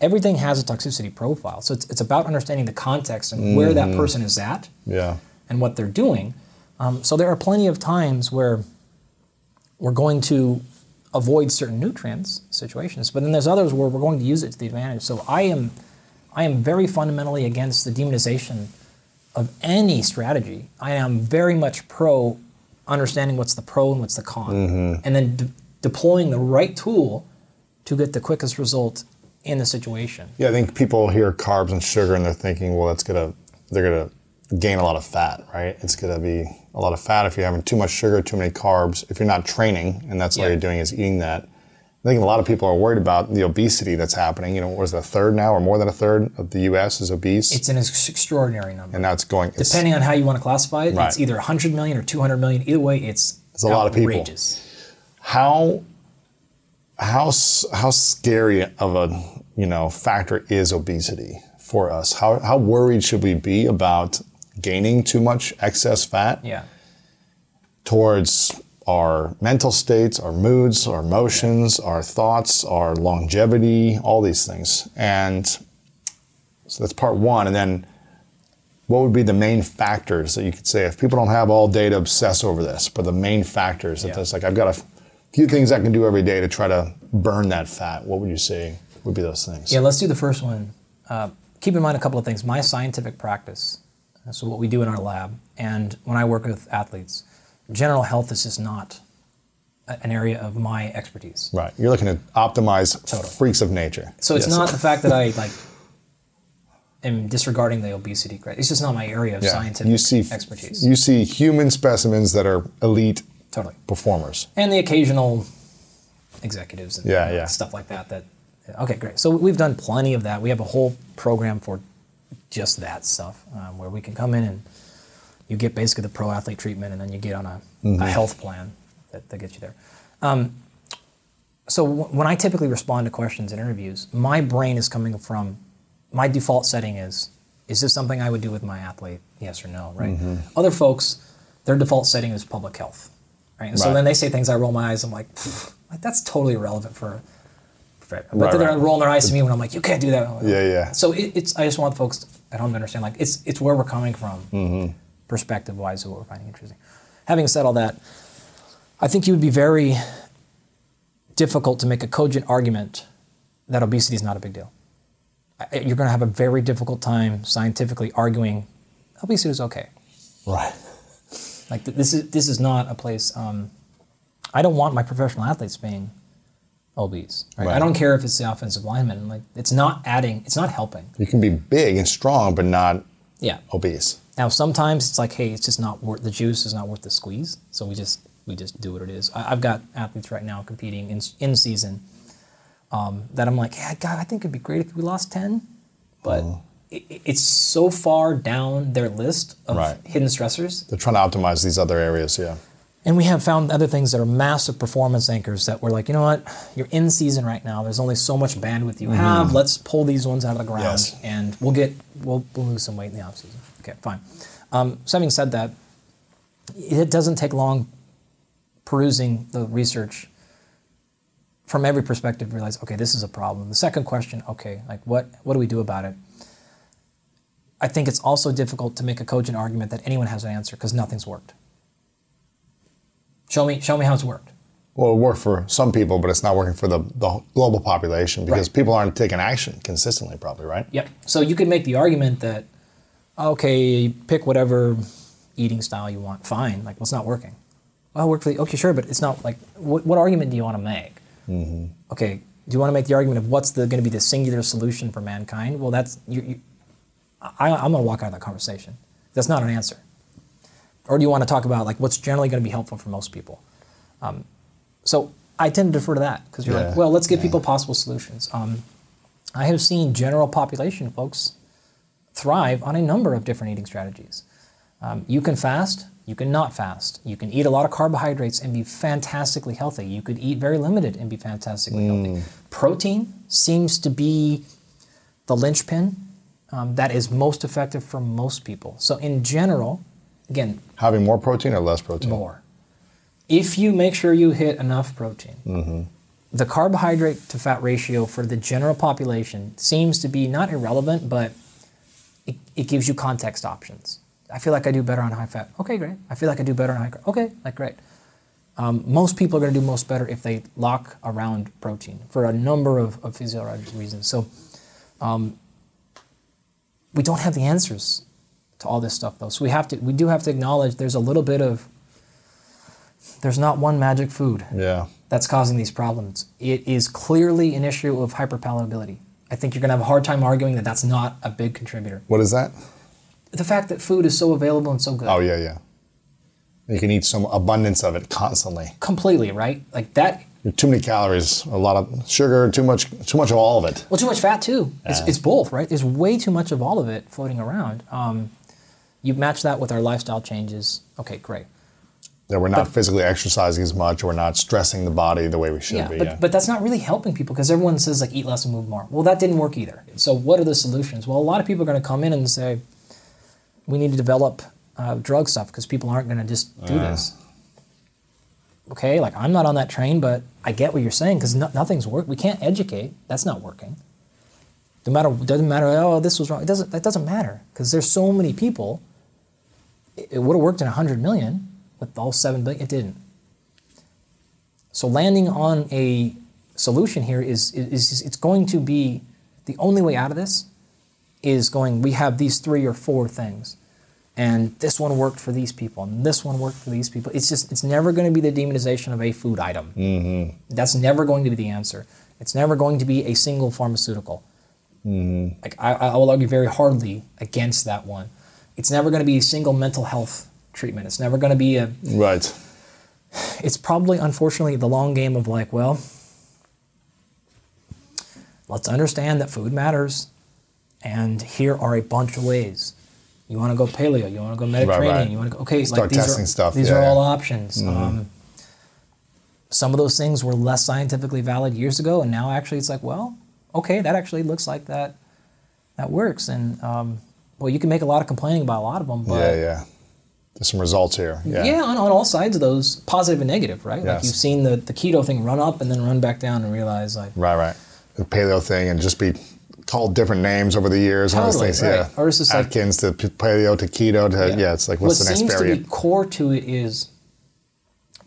Speaker 1: Everything has a toxicity profile. So it's, it's about understanding the context and where that person is at
Speaker 3: Yeah.
Speaker 1: and what they're doing. Um, so there are plenty of times where we're going to avoid certain nutrients situations, but then there's others where we're going to use it to the advantage. So I am, I am very fundamentally against the demonization of any strategy. I am very much pro understanding what's the pro and what's the con, mm-hmm. and then de- deploying the right tool to get the quickest result in the situation.
Speaker 3: Yeah, I think people hear carbs and sugar and they're thinking, well, that's gonna they're gonna gain a lot of fat, right? It's gonna be a lot of fat if you're having too much sugar, too many carbs. If you're not training, and that's all
Speaker 1: Yeah.
Speaker 3: you're doing is eating that. I think a lot of people are worried about the obesity that's happening. You know, was it a third now, or more than a third of the U.S. is obese,
Speaker 1: It's an extraordinary number.
Speaker 3: and now it's going. It's,
Speaker 1: Depending on how you want to classify it,
Speaker 3: Right.
Speaker 1: it's either 100 million or 200 million. Either way, it's
Speaker 3: It's a lot of people. how how how scary of a you know factor is obesity for us? How how worried should we be about gaining too much excess fat
Speaker 1: Yeah.
Speaker 3: towards our mental states, our moods, our emotions, our thoughts, our longevity, all these things. And so that's part one. And then what would be the main factors that you could say if people don't have all day to obsess over this, but the main factors that
Speaker 1: Yeah.
Speaker 3: there's like I've got a few things I can do every day to try to burn that fat. What would you say would be those things?
Speaker 1: Yeah, let's do the first one. Uh, keep in mind a couple of things. My scientific practice, so what we do in our lab, and when I work with athletes, general health is just not an area of my expertise.
Speaker 3: Right. You're looking to optimize
Speaker 1: Totally.
Speaker 3: freaks of nature.
Speaker 1: So it's
Speaker 3: Yes.
Speaker 1: not the fact that I like am disregarding the obesity. cri- It's just not my area of
Speaker 3: Yeah.
Speaker 1: scientific
Speaker 3: you see
Speaker 1: expertise.
Speaker 3: You see human specimens that are elite
Speaker 1: totally.
Speaker 3: performers.
Speaker 1: and the occasional executives and
Speaker 3: Yeah, yeah.
Speaker 1: stuff like that that okay great so we've done plenty of that we have a whole program for just that stuff um, where we can come in and you get basically the pro athlete treatment and then you get on a,
Speaker 3: Mm-hmm.
Speaker 1: a health plan that, that gets you there um, so w- when i typically respond to questions in interviews my brain is coming from my default setting is is this something i would do with my athlete yes or no right
Speaker 3: Mm-hmm.
Speaker 1: other folks their default setting is public health right and so
Speaker 3: Right.
Speaker 1: then they say things i roll my eyes i'm like, like that's totally irrelevant for, but
Speaker 3: Right,
Speaker 1: then they're
Speaker 3: right.
Speaker 1: rolling their eyes to me when i'm like you can't do that like,
Speaker 3: Yeah, yeah.
Speaker 1: so it, it's i just want folks at home to understand like it's it's where we're coming from
Speaker 3: Mm-hmm.
Speaker 1: perspective wise of what we're finding interesting having said all that i think you would be very difficult to make a cogent argument that obesity is not a big deal I- you're going to have a very difficult time scientifically arguing obesity is okay
Speaker 3: Right.
Speaker 1: like th- this is this is not a place. Um, I don't want my professional athletes being obese. Right?
Speaker 3: Right.
Speaker 1: I don't care if it's the offensive lineman. Like it's not adding. It's not helping.
Speaker 3: You can be big and strong, but not
Speaker 1: Yeah.
Speaker 3: obese.
Speaker 1: Now sometimes it's like, hey, it's just not worth the juice is not worth the squeeze. So we just we just do what it is. I, I've got athletes right now competing in in season um, that I'm like, yeah, God, I think it'd be great if we lost ten, but it, it's so far down their list of
Speaker 3: Right.
Speaker 1: hidden stressors,
Speaker 3: They're trying to optimize these other areas. Yeah.
Speaker 1: And we have found other things that are massive performance anchors that we're like, you know what, you're in season right now. There's only so much bandwidth you have. Let's pull these ones out of the ground,
Speaker 3: Yes.
Speaker 1: and we'll get we'll, we'll lose some weight in the off season. Okay, fine. Um, so having said that, it doesn't take long perusing the research from every perspective to realize, okay, this is a problem. The second question, okay, like what what do we do about it? I think it's also difficult to make a cogent argument that anyone has an answer because nothing's worked. Show me show me how it's worked.
Speaker 3: Well, it worked for some people, but it's not working for the, the global population because
Speaker 1: Right.
Speaker 3: people aren't taking action consistently, probably, right?
Speaker 1: Yep. So you could make the argument that, okay, pick whatever eating style you want. Fine. Like, well, it's not working. Well, it worked for the, okay, sure, but it's not like, what, what argument do you want to make? Mm-hmm. Okay, do you want to make the argument of what's the going to be the singular solution for mankind? Well, that's, you, you, I, I'm going to walk out of that conversation. That's not an answer. Or do you want to talk about like what's generally going to be helpful for most people? Um, so I tend to defer to that because you're
Speaker 3: Yeah,
Speaker 1: like, well, let's give people possible solutions. Um, I have seen general population folks thrive on a number of different eating strategies. Um, you can fast, you can not fast. You can eat a lot of carbohydrates and be fantastically healthy. You could eat very limited and be fantastically healthy. Protein seems to be the linchpin um, that is most effective for most people. So, in general, again,
Speaker 3: Having more protein or less protein?
Speaker 1: more. If you make sure you hit enough protein, the carbohydrate to fat ratio for the general population seems to be not irrelevant, but it, it gives you context options. I feel like I do better on high fat. Okay, great. I feel like I do better on high carb. Okay, like great. Um, most people are going to do most better if they lock around protein for a number of, of physiological reasons. So um, we don't have the answers to all this stuff though. So we have to we do have to acknowledge there's a little bit of there's not one magic food
Speaker 3: Yeah.
Speaker 1: that's causing these problems. It is clearly an issue of hyperpalatability. I think you're going to have a hard time arguing that that's not a big contributor.
Speaker 3: What is that?
Speaker 1: The fact that food is so available and so good.
Speaker 3: Oh, yeah, yeah. You can eat some abundance of it constantly.
Speaker 1: Completely, right? Like that
Speaker 3: Too many calories, a lot of sugar, too much, too much of all of it.
Speaker 1: Well, too much fat too. It's, it's both, right? There's way too much of all of it floating around. Um, you match that with our lifestyle changes. Okay, great.
Speaker 3: That we're not physically exercising as much, or we're not stressing the body the way we should
Speaker 1: Yeah,
Speaker 3: be.
Speaker 1: but,
Speaker 3: yeah.
Speaker 1: but that's not really helping people because everyone says like eat less and move more. Well, that didn't work either. So what are the solutions? Well, a lot of people are going to come in and say we need to develop uh, drug stuff because people aren't going to just do this. Okay, like I'm not on that train, but I get what you're saying because no, nothing's work. We can't educate. That's not working. No matter doesn't matter. Oh, this was wrong. It doesn't. That doesn't matter because there's so many people. It, would have worked in hundred million with all seven billion. It didn't. So landing on a solution here is, is, is it's going to be the only way out of this is going we have these three or four things and this one worked for these people and this one worked for these people it's just it's never going to be the demonization of a food item mm-hmm. that's never going to be the answer it's never going to be a single pharmaceutical like I, I will argue very hardly against that one it's never going to be a single mental health treatment it's never going to be a
Speaker 3: right.
Speaker 1: it's probably unfortunately the long game of like, well, let's understand that food matters, and here are a bunch of ways. You want to go paleo, you want to go Mediterranean,
Speaker 3: right.
Speaker 1: you want to go okay.
Speaker 3: Start
Speaker 1: like these
Speaker 3: testing
Speaker 1: are,
Speaker 3: stuff,
Speaker 1: These
Speaker 3: yeah,
Speaker 1: are all
Speaker 3: yeah.
Speaker 1: options. Um, some of those things were less scientifically valid years ago, and now actually it's like, well, okay, that actually looks like that that works, and um, well, you can make a lot of complaining about a lot of them, but
Speaker 3: yeah, yeah. There's some results here. Yeah.
Speaker 1: yeah, on, on all sides of those, positive and negative, right? Like you've seen the, the keto thing run up and then run back down and realize like
Speaker 3: Right, right. The paleo thing and just be called different names over the years. One of those
Speaker 1: Totally,
Speaker 3: things,
Speaker 1: right.
Speaker 3: yeah.
Speaker 1: Or it's just like-
Speaker 3: Atkins to paleo to keto to yeah. it's like what's
Speaker 1: what
Speaker 3: the next
Speaker 1: seems
Speaker 3: variant?
Speaker 1: to be core to it is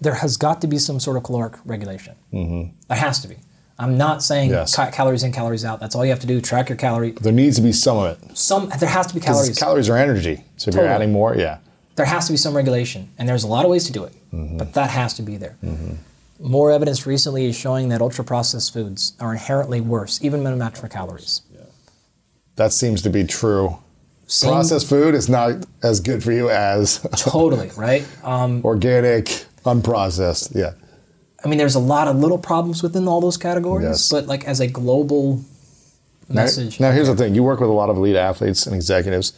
Speaker 1: there has got to be some sort of caloric regulation. Mm-hmm. There has to be. I'm not saying
Speaker 3: Yes.
Speaker 1: ca- calories in, calories out. That's all you have to do. Track your calorie.
Speaker 3: there needs to be some of it.
Speaker 1: Some there has to be calories.
Speaker 3: Calories are energy. So if you're adding more, yeah.
Speaker 1: there has to be some regulation, and there's a lot of ways to do it,
Speaker 3: Mm-hmm.
Speaker 1: but that has to be there. More evidence recently is showing that ultra processed foods are inherently worse, even when matched for calories.
Speaker 3: That seems to be true.
Speaker 1: Same-
Speaker 3: Processed food is not as good for you as
Speaker 1: Totally, right? Um,
Speaker 3: organic, unprocessed. Yeah.
Speaker 1: I mean, there's a lot of little problems within all those categories,
Speaker 3: Yes.
Speaker 1: but like as a global
Speaker 3: Now,
Speaker 1: message.
Speaker 3: now, here's the thing: you work with a lot of elite athletes and executives,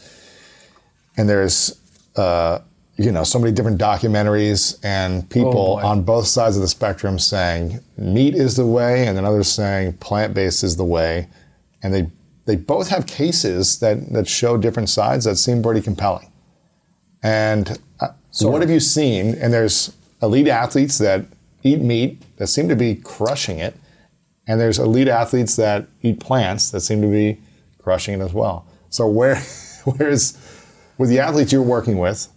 Speaker 3: and there's, uh, you know, so many different documentaries and people
Speaker 1: boy.
Speaker 3: on both sides of the spectrum saying meat is the way, and then others saying plant-based is the way, and they they both have cases that that show different sides that seem pretty compelling. And uh,
Speaker 1: Sort
Speaker 3: what have you seen? And there's elite athletes that eat meat that seem to be crushing it, and there's elite athletes that eat plants that seem to be crushing it as well. So where, where's with the athletes you're working with,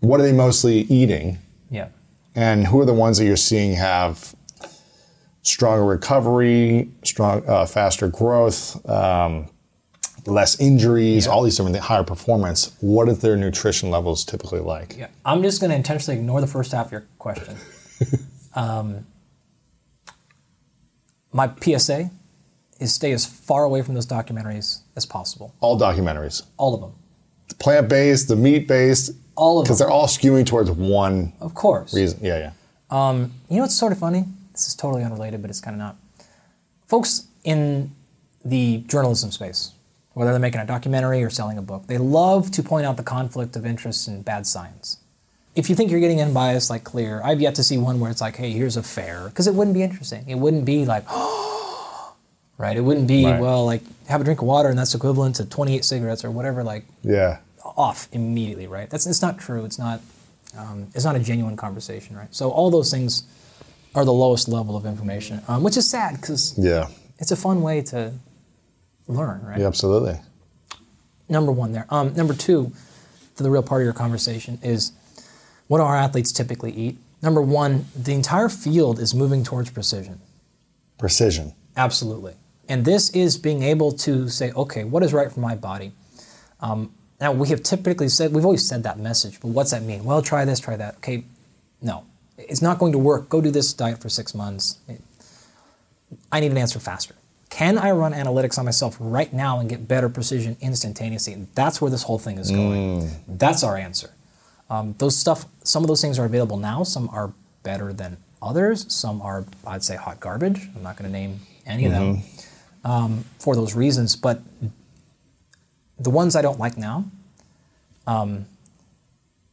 Speaker 3: what are they mostly eating,
Speaker 1: yeah.
Speaker 3: and who are the ones that you're seeing have stronger recovery, strong, uh, faster growth, um, less injuries, all these different things, higher performance? What are their nutrition levels typically like?
Speaker 1: Yeah. I'm just going to intentionally ignore the first half of your question. um, my PSA is stay as far away from those documentaries as possible.
Speaker 3: All documentaries,
Speaker 1: All of them.
Speaker 3: the plant-based, the meat-based,
Speaker 1: All of them.
Speaker 3: because they're all skewing towards one
Speaker 1: Of course.
Speaker 3: reason. Yeah, yeah.
Speaker 1: You know what's sort of funny? This is totally unrelated, but it's kind of not. Folks in the journalism space, whether they're making a documentary or selling a book, they love to point out the conflict of interest in bad science. If you think you're getting unbiased, like clear, I've yet to see one where it's like, hey, here's a fair, because it wouldn't be interesting. It wouldn't be like, right? It wouldn't be,
Speaker 3: Right.
Speaker 1: well, like, have a drink of water and that's equivalent to 28 cigarettes or whatever, like,
Speaker 3: Yeah.
Speaker 1: off immediately, right? That's it's not true. It's not um, it's not a genuine conversation, right? So all those things are the lowest level of information, um, which is sad because
Speaker 3: Yeah.
Speaker 1: it's a fun way to learn, right?
Speaker 3: Yeah, absolutely.
Speaker 1: Number one there. Um, number two, to the real part of your conversation is what do our athletes typically eat? Number one, the entire field is moving towards precision.
Speaker 3: Precision.
Speaker 1: Absolutely. And this is being able to say, okay, what is right for my body? Um, now, we have typically said, we've always said that message, but what's that mean? Well, try this, try that. Okay, no. It's not going to work. Go do this diet for six months. I need an answer faster. Can I run analytics on myself right now and get better precision instantaneously? And that's where this whole thing is going. That's our answer. Um, those stuff, some of those things are available now. Some are better than others. Some are, I'd say, hot garbage. I'm not going to name any of them um, for those reasons. But the ones I don't like now, um,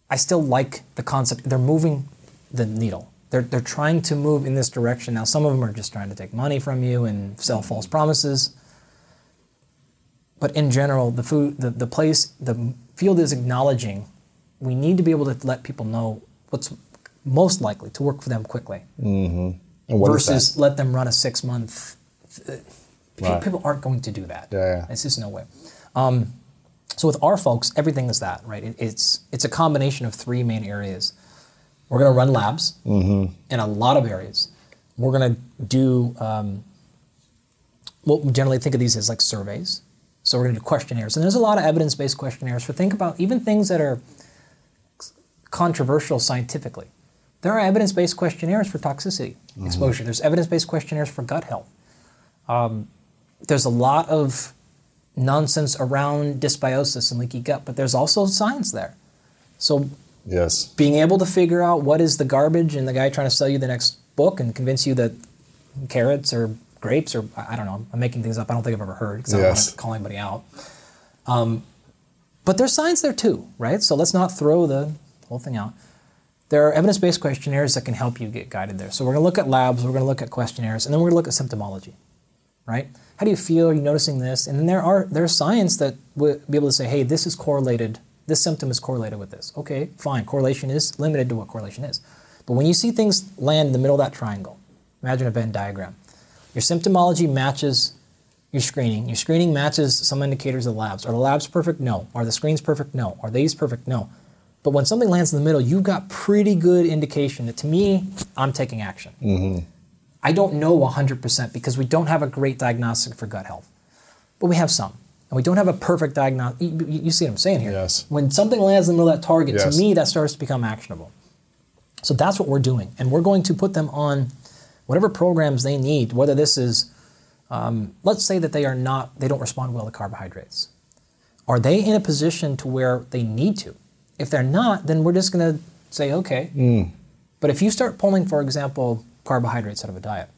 Speaker 1: I still like the concept. They're moving the needle. They're, they're trying to move in this direction. Now, some of them are just trying to take money from you and sell false promises. But in general, the food, the, the place, the field is acknowledging we need to be able to let people know what's most likely to work for them quickly
Speaker 3: is
Speaker 1: versus let them run a six month.
Speaker 3: Right.
Speaker 1: People aren't going to do that.
Speaker 3: Yeah, yeah.
Speaker 1: It's just no way. Um, so with our folks, everything is that right. It, it's it's a combination of three main areas. We're going to run labs
Speaker 3: Mm-hmm.
Speaker 1: in a lot of areas. We're going to do. Um, what we generally think of these as like surveys. So we're going to do questionnaires, and there's a lot of evidence-based questionnaires for think about even things that are controversial scientifically. There are evidence-based questionnaires for toxicity exposure. There's evidence-based questionnaires for gut health. Um, there's a lot of nonsense around dysbiosis and leaky gut, but there's also science there. So
Speaker 3: Yes.
Speaker 1: being able to figure out what is the garbage and the guy trying to sell you the next book and convince you that carrots or grapes or I don't know, I'm making things up. I don't think I've ever heard because I don't
Speaker 3: Yes.
Speaker 1: want to call anybody out. Um, but there's science there too, right? So let's not throw the whole thing out. There are evidence-based questionnaires that can help you get guided there. So we're going to look at labs, we're going to look at questionnaires, and then we're going to look at symptomology, right? How do you feel? Are you noticing this? And then there are there's science that would be able to say, hey, this is correlated. This symptom is correlated with this. Okay, fine. Correlation is limited to what correlation is. But when you see things land in the middle of that triangle, imagine a Venn diagram. Your symptomology matches your screening. Your screening matches some indicators of the labs. Are the labs perfect? No. Are the screens perfect? No. Are these perfect? No. But when something lands in the middle, you've got pretty good indication that to me, I'm taking action. I don't know 100% because we don't have a great diagnostic for gut health, but we have some. And we don't have a perfect diagnostic. You, you- you see what I'm saying here?
Speaker 3: Yes.
Speaker 1: When something lands in the middle of that target,
Speaker 3: Yes.
Speaker 1: to me, that starts to become actionable. So that's what we're doing. And we're going to put them on whatever programs they need, whether this is, um, let's say that they are not, they don't respond well to carbohydrates. Are they in a position to where they need to? If they're not, then we're just going to say, okay. Mm. But if you start pulling, for example, carbohydrates out of a diet,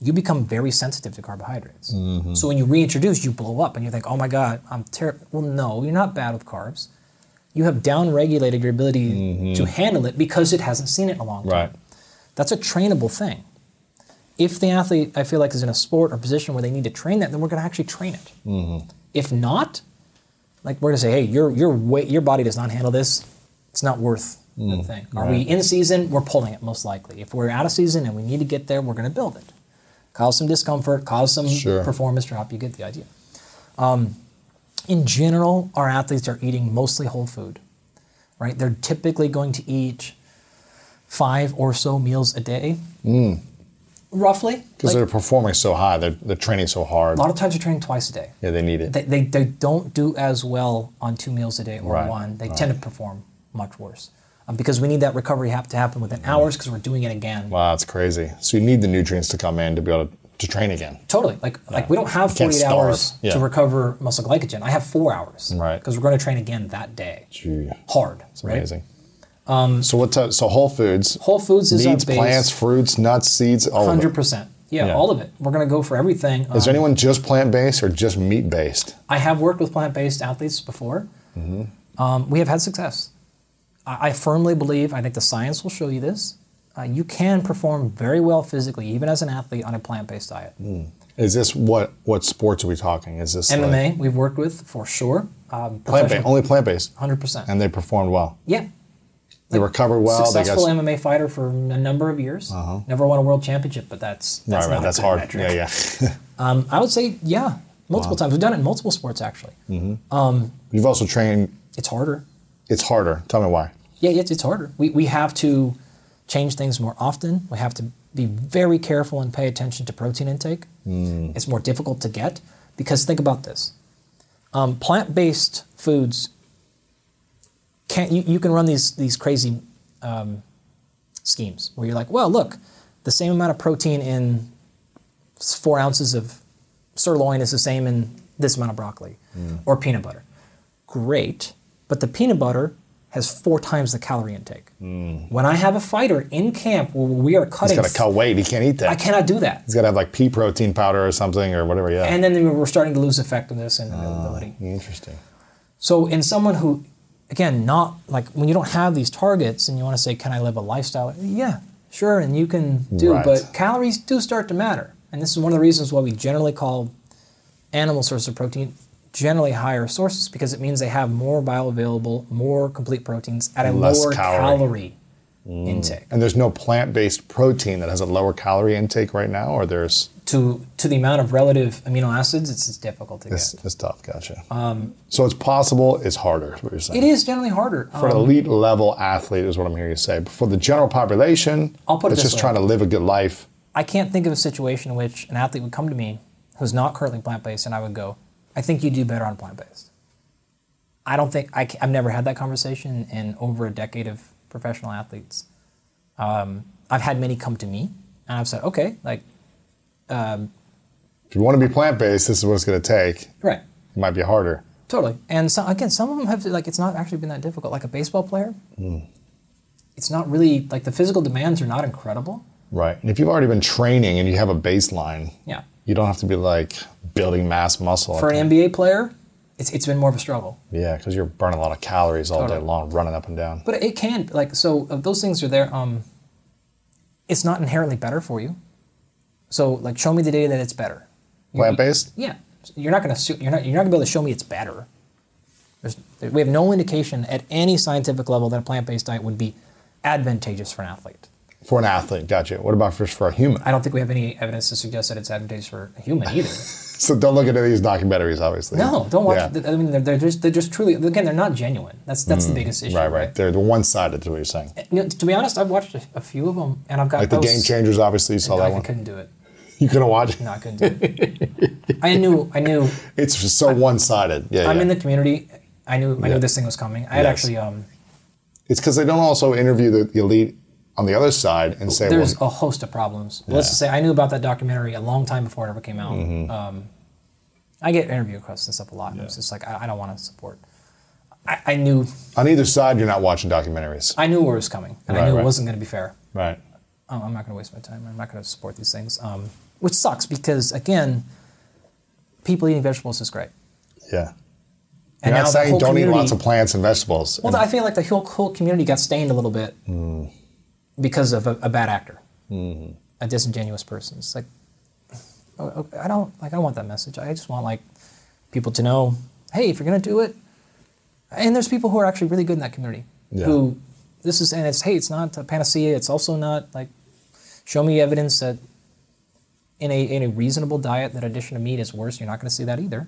Speaker 1: you become very sensitive to carbohydrates. Mm-hmm. So when you reintroduce, you blow up and you think, oh my God, I'm terrible. Well, no, you're not bad with carbs. You have downregulated your ability mm-hmm. to handle it because it hasn't seen it in a long time.
Speaker 3: Right.
Speaker 1: That's a trainable thing. If the athlete, I feel like, is in a sport or position where they need to train that, then we're going to actually train it. Mm-hmm. If not, like we're to say, hey, your your weight, your body does not handle this. It's not worth the thing. Are we in season? We're pulling it most likely. If we're out of season and we need to get there, we're going to build it. Cause some discomfort, cause some
Speaker 3: Sure.
Speaker 1: performance drop. You get the idea. Um, in general, our athletes are eating mostly whole food, right? They're typically going to eat five or so meals a day, roughly.
Speaker 3: Because
Speaker 1: Like,
Speaker 3: they're performing so high, they're, they're training so hard.
Speaker 1: a lot of times they're training twice a day.
Speaker 3: Yeah, they need it.
Speaker 1: They, they, they don't do as well on two meals a day or
Speaker 3: Right,
Speaker 1: one. They tend to perform much worse um, because we need that recovery have to happen within hours because we're doing it again.
Speaker 3: wow, that's crazy. So you need the nutrients to come in to be able to, to train again.
Speaker 1: Totally. Like like we don't have 48 hours
Speaker 3: Yeah.
Speaker 1: to recover muscle glycogen. I have four hours.
Speaker 3: Right.
Speaker 1: Because we're going to train again that day.
Speaker 3: Gee,
Speaker 1: Hard.
Speaker 3: it's
Speaker 1: right?
Speaker 3: amazing. So what? Type, so whole foods,
Speaker 1: Whole foods is base.
Speaker 3: plants, fruits, nuts, seeds, all of
Speaker 1: Hundred percent. Yeah,
Speaker 3: Yeah.
Speaker 1: all of it. We're going to go for everything.
Speaker 3: Is there
Speaker 1: Um,
Speaker 3: anyone just plant based or just meat based?
Speaker 1: I have worked with plant-based athletes before.
Speaker 3: Mm-hmm.
Speaker 1: Um, we have had success. I, I firmly believe. I think the science will show you this. Uh, you can perform very well physically, even as an athlete, on a plant-based diet.
Speaker 3: Is this what what sports are we talking? Is this
Speaker 1: MMA, we've worked with for sure. Um,
Speaker 3: plant based? Only plant based,
Speaker 1: Hundred percent.
Speaker 3: and they performed well.
Speaker 1: Yeah,
Speaker 3: They recovered well. They
Speaker 1: successful
Speaker 3: got
Speaker 1: MMA fighter for a number of years. Never won a world championship, but that's that's
Speaker 3: right, right. That's hard.
Speaker 1: metric.
Speaker 3: Yeah, yeah.
Speaker 1: Um, I would say yeah, multiple times. We've done it in multiple sports actually.
Speaker 3: You've also trained.
Speaker 1: It's harder.
Speaker 3: It's harder. Tell me why.
Speaker 1: Yeah, it's, it's harder. We, we have to change things more often. We have to be very careful and pay attention to protein intake. It's more difficult to get because think about this. Um, plant-based foods can't you, you can run these these crazy um, schemes where you're like, well, look, the same amount of protein in four ounces of sirloin is the same in this amount of broccoli hmm. or peanut butter. Great, but the peanut butter has four times the calorie intake. Hmm. When I have a fighter in camp where we are
Speaker 3: He's
Speaker 1: cutting,
Speaker 3: got to cut weight. He can't eat that.
Speaker 1: I cannot do that.
Speaker 3: He's got to have like pea protein powder or something or whatever. Yeah.
Speaker 1: And then we're starting to lose effectiveness and ah, availability.
Speaker 3: Interesting.
Speaker 1: So in someone who, again, not like when you don't have these targets and you want to say, can I live a lifestyle? Yeah, sure, and you can do,
Speaker 3: Right.
Speaker 1: but calories do start to matter. And this is one of the reasons why we generally call animal sources of protein generally higher sources because it means they have more bioavailable, more complete proteins at a
Speaker 3: Less
Speaker 1: lower
Speaker 3: calorie.
Speaker 1: calorie, mm. intake.
Speaker 3: And there's no plant-based protein that has a lower calorie intake right now, or there's
Speaker 1: To to the amount of relative amino acids, it's, it's difficult to
Speaker 3: it's,
Speaker 1: get.
Speaker 3: it's tough. Gotcha. so it's possible. It's harder. What you're saying.
Speaker 1: It is generally harder.
Speaker 3: For an
Speaker 1: Um,
Speaker 3: elite level athlete, is what I'm hearing you say. But for the general population,
Speaker 1: I'll put it
Speaker 3: that's just
Speaker 1: way.
Speaker 3: trying to live a good life.
Speaker 1: I can't think of a situation in which an athlete would come to me who's not currently plant based, and I would go, I think you do better on plant based. I don't think I, have never had that conversation in over a decade of professional athletes. Um, I've had many come to me, and I've said, okay, like,
Speaker 3: If you want to be plant-based, this is what it's going to take.
Speaker 1: right,
Speaker 3: It might be harder.
Speaker 1: totally. And so, again, some of them have like it's not actually been that difficult. Like a baseball player, it's not really like the physical demands are not incredible.
Speaker 3: Right. And if you've already been training and you have a baseline,
Speaker 1: Yeah.
Speaker 3: you don't have to be like building mass muscle.
Speaker 1: For an NBA player, it's, it's been more of a struggle.
Speaker 3: yeah, because you're burning a lot of calories all day long, running up and down.
Speaker 1: But it can like so uh, those things are there. Um, it's not inherently better for you. So like, show me the data that it's better.
Speaker 3: Plant-based?
Speaker 1: Yeah, you're not gonna su- you're not you're not gonna be able to show me it's better. There's, we have no indication at any scientific level that a plant-based diet would be advantageous for an athlete.
Speaker 3: For an athlete, gotcha. What about for, for a human?
Speaker 1: I don't think we have any evidence to suggest that it's advantageous for a human either.
Speaker 3: So don't look at these documentaries, obviously.
Speaker 1: no, don't watch.
Speaker 3: Yeah.
Speaker 1: I mean, they're, they're just they're just truly again they're not genuine. That's that's the biggest issue.
Speaker 3: Mm, Right, right. They're one-sided, to what you're saying.
Speaker 1: You know, to be honest, I've watched a, a few of them, and I've got
Speaker 3: Like the Game Changers, obviously, you saw
Speaker 1: I
Speaker 3: that one.
Speaker 1: couldn't do it.
Speaker 3: You couldn't watch it?
Speaker 1: No, I couldn't do it. I knew, I knew.
Speaker 3: It's so one-sided. Yeah,
Speaker 1: I'm
Speaker 3: yeah.
Speaker 1: in the community. I knew, I
Speaker 3: Yeah.
Speaker 1: knew this thing was coming. I had
Speaker 3: Yes.
Speaker 1: actually, um,
Speaker 3: It's because they don't also interview the, the elite on the other side and say,
Speaker 1: There's
Speaker 3: well,
Speaker 1: a host of problems. Let's just say I knew about that documentary a long time before it ever came out.
Speaker 3: Mm-hmm.
Speaker 1: Um, I get interview requests and stuff a lot. And it's just like I, I don't want to support. I, I knew
Speaker 3: on either side, you're not watching documentaries.
Speaker 1: I knew where it was coming, and I knew
Speaker 3: right.
Speaker 1: it wasn't going to be fair.
Speaker 3: Right.
Speaker 1: Oh, I'm not going to waste my time. I'm not going to support these things, um, which sucks because again, people eating vegetables is great.
Speaker 3: Yeah.
Speaker 1: And
Speaker 3: You're
Speaker 1: now
Speaker 3: not saying don't eat lots of plants and vegetables.
Speaker 1: Well,
Speaker 3: And-
Speaker 1: I feel like the whole, whole community got stained a little bit
Speaker 3: Hmm.
Speaker 1: because of a, a bad actor,
Speaker 3: Mm-hmm.
Speaker 1: a disingenuous person. It's like oh, oh, I don't like. I don't want that message. I just want like people to know, hey, if you're gonna do it, and there's people who are actually really good in that community
Speaker 3: Yeah.
Speaker 1: who this is and it's hey, it's not a panacea. It's also not like show me evidence that in a in a reasonable diet that addition of meat is worse. You're not going to see that either.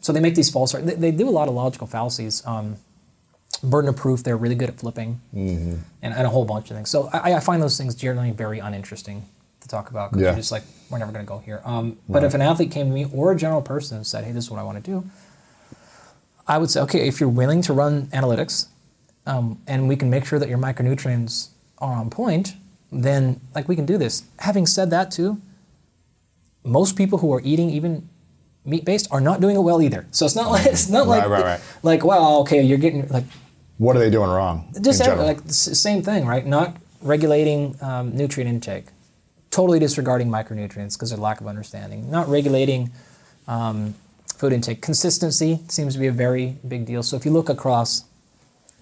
Speaker 1: So they make these false. They, they do a lot of logical fallacies. Um, burden of proof. They're really good at flipping, and, and a whole bunch of things. So I, I find those things generally very uninteresting to talk about because
Speaker 3: Yeah.
Speaker 1: you're just like we're never going to go here. Um, but if an athlete came to me or a general person and said, "Hey, this is what I want to do," I would say, "Okay, if you're willing to run analytics, um, and we can make sure that your micronutrients are on point, then like we can do this." Having said that, too, most people who are eating even meat based are not doing it well either. So it's not like it's not
Speaker 3: Right,
Speaker 1: like
Speaker 3: right, right.
Speaker 1: like wow, okay, you're getting like
Speaker 3: what are they doing wrong?
Speaker 1: just every, like same thing, right? Not regulating um, nutrient intake, totally disregarding micronutrients because of lack of understanding. Not regulating um, food intake. Consistency seems to be a very big deal. So if you look across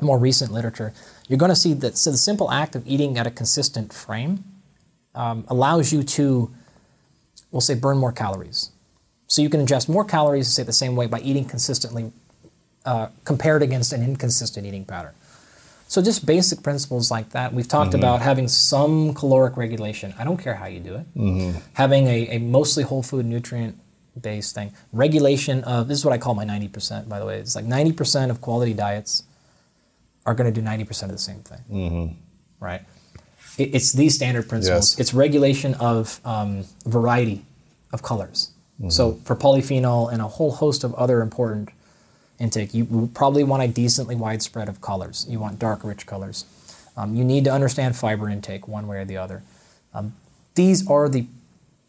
Speaker 1: more recent literature, you're going to see that so the simple act of eating at a consistent frame um, allows you to, we'll say, burn more calories. So you can ingest more calories, say the same way, by eating consistently uh, compared against an inconsistent eating pattern. So just basic principles like that. We've talked mm-hmm. about having some caloric regulation. I don't care how you do it. Mm-hmm. Having a, a mostly whole food nutrient based thing. Regulation of this is what I call my 90%, by the way. It's like 90% of quality diets are going to do 90% of the same thing. Mm-hmm. Right? It, it's these standard principles.
Speaker 3: Yes.
Speaker 1: It's regulation of um, variety of colors. So for polyphenol and a whole host of other important intake, you probably want a decently widespread of colors. You want dark, rich colors. Um, you need to understand fiber intake one way or the other. Um, these are the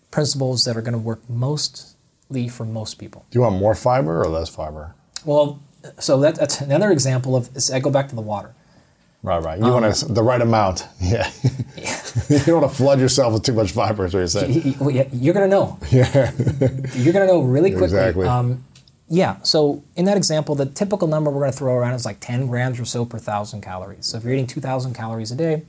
Speaker 1: principles that are going to work mostly for most people.
Speaker 3: Do you want more fiber or less fiber?
Speaker 1: Well, so that, that's another example of. I go back to the water.
Speaker 3: Right, right. You
Speaker 1: Um,
Speaker 3: want to, the right amount. Yeah. you don't want to flood yourself with too much fiber, is what you're saying.
Speaker 1: Y- y- well, yeah, You're going to know. Yeah. You're going to know really quickly.
Speaker 3: Exactly.
Speaker 1: Um, yeah. So in that example, the typical number we're going to throw around is like 10 grams or so per thousand calories. So if you're eating 2,000 calories a day,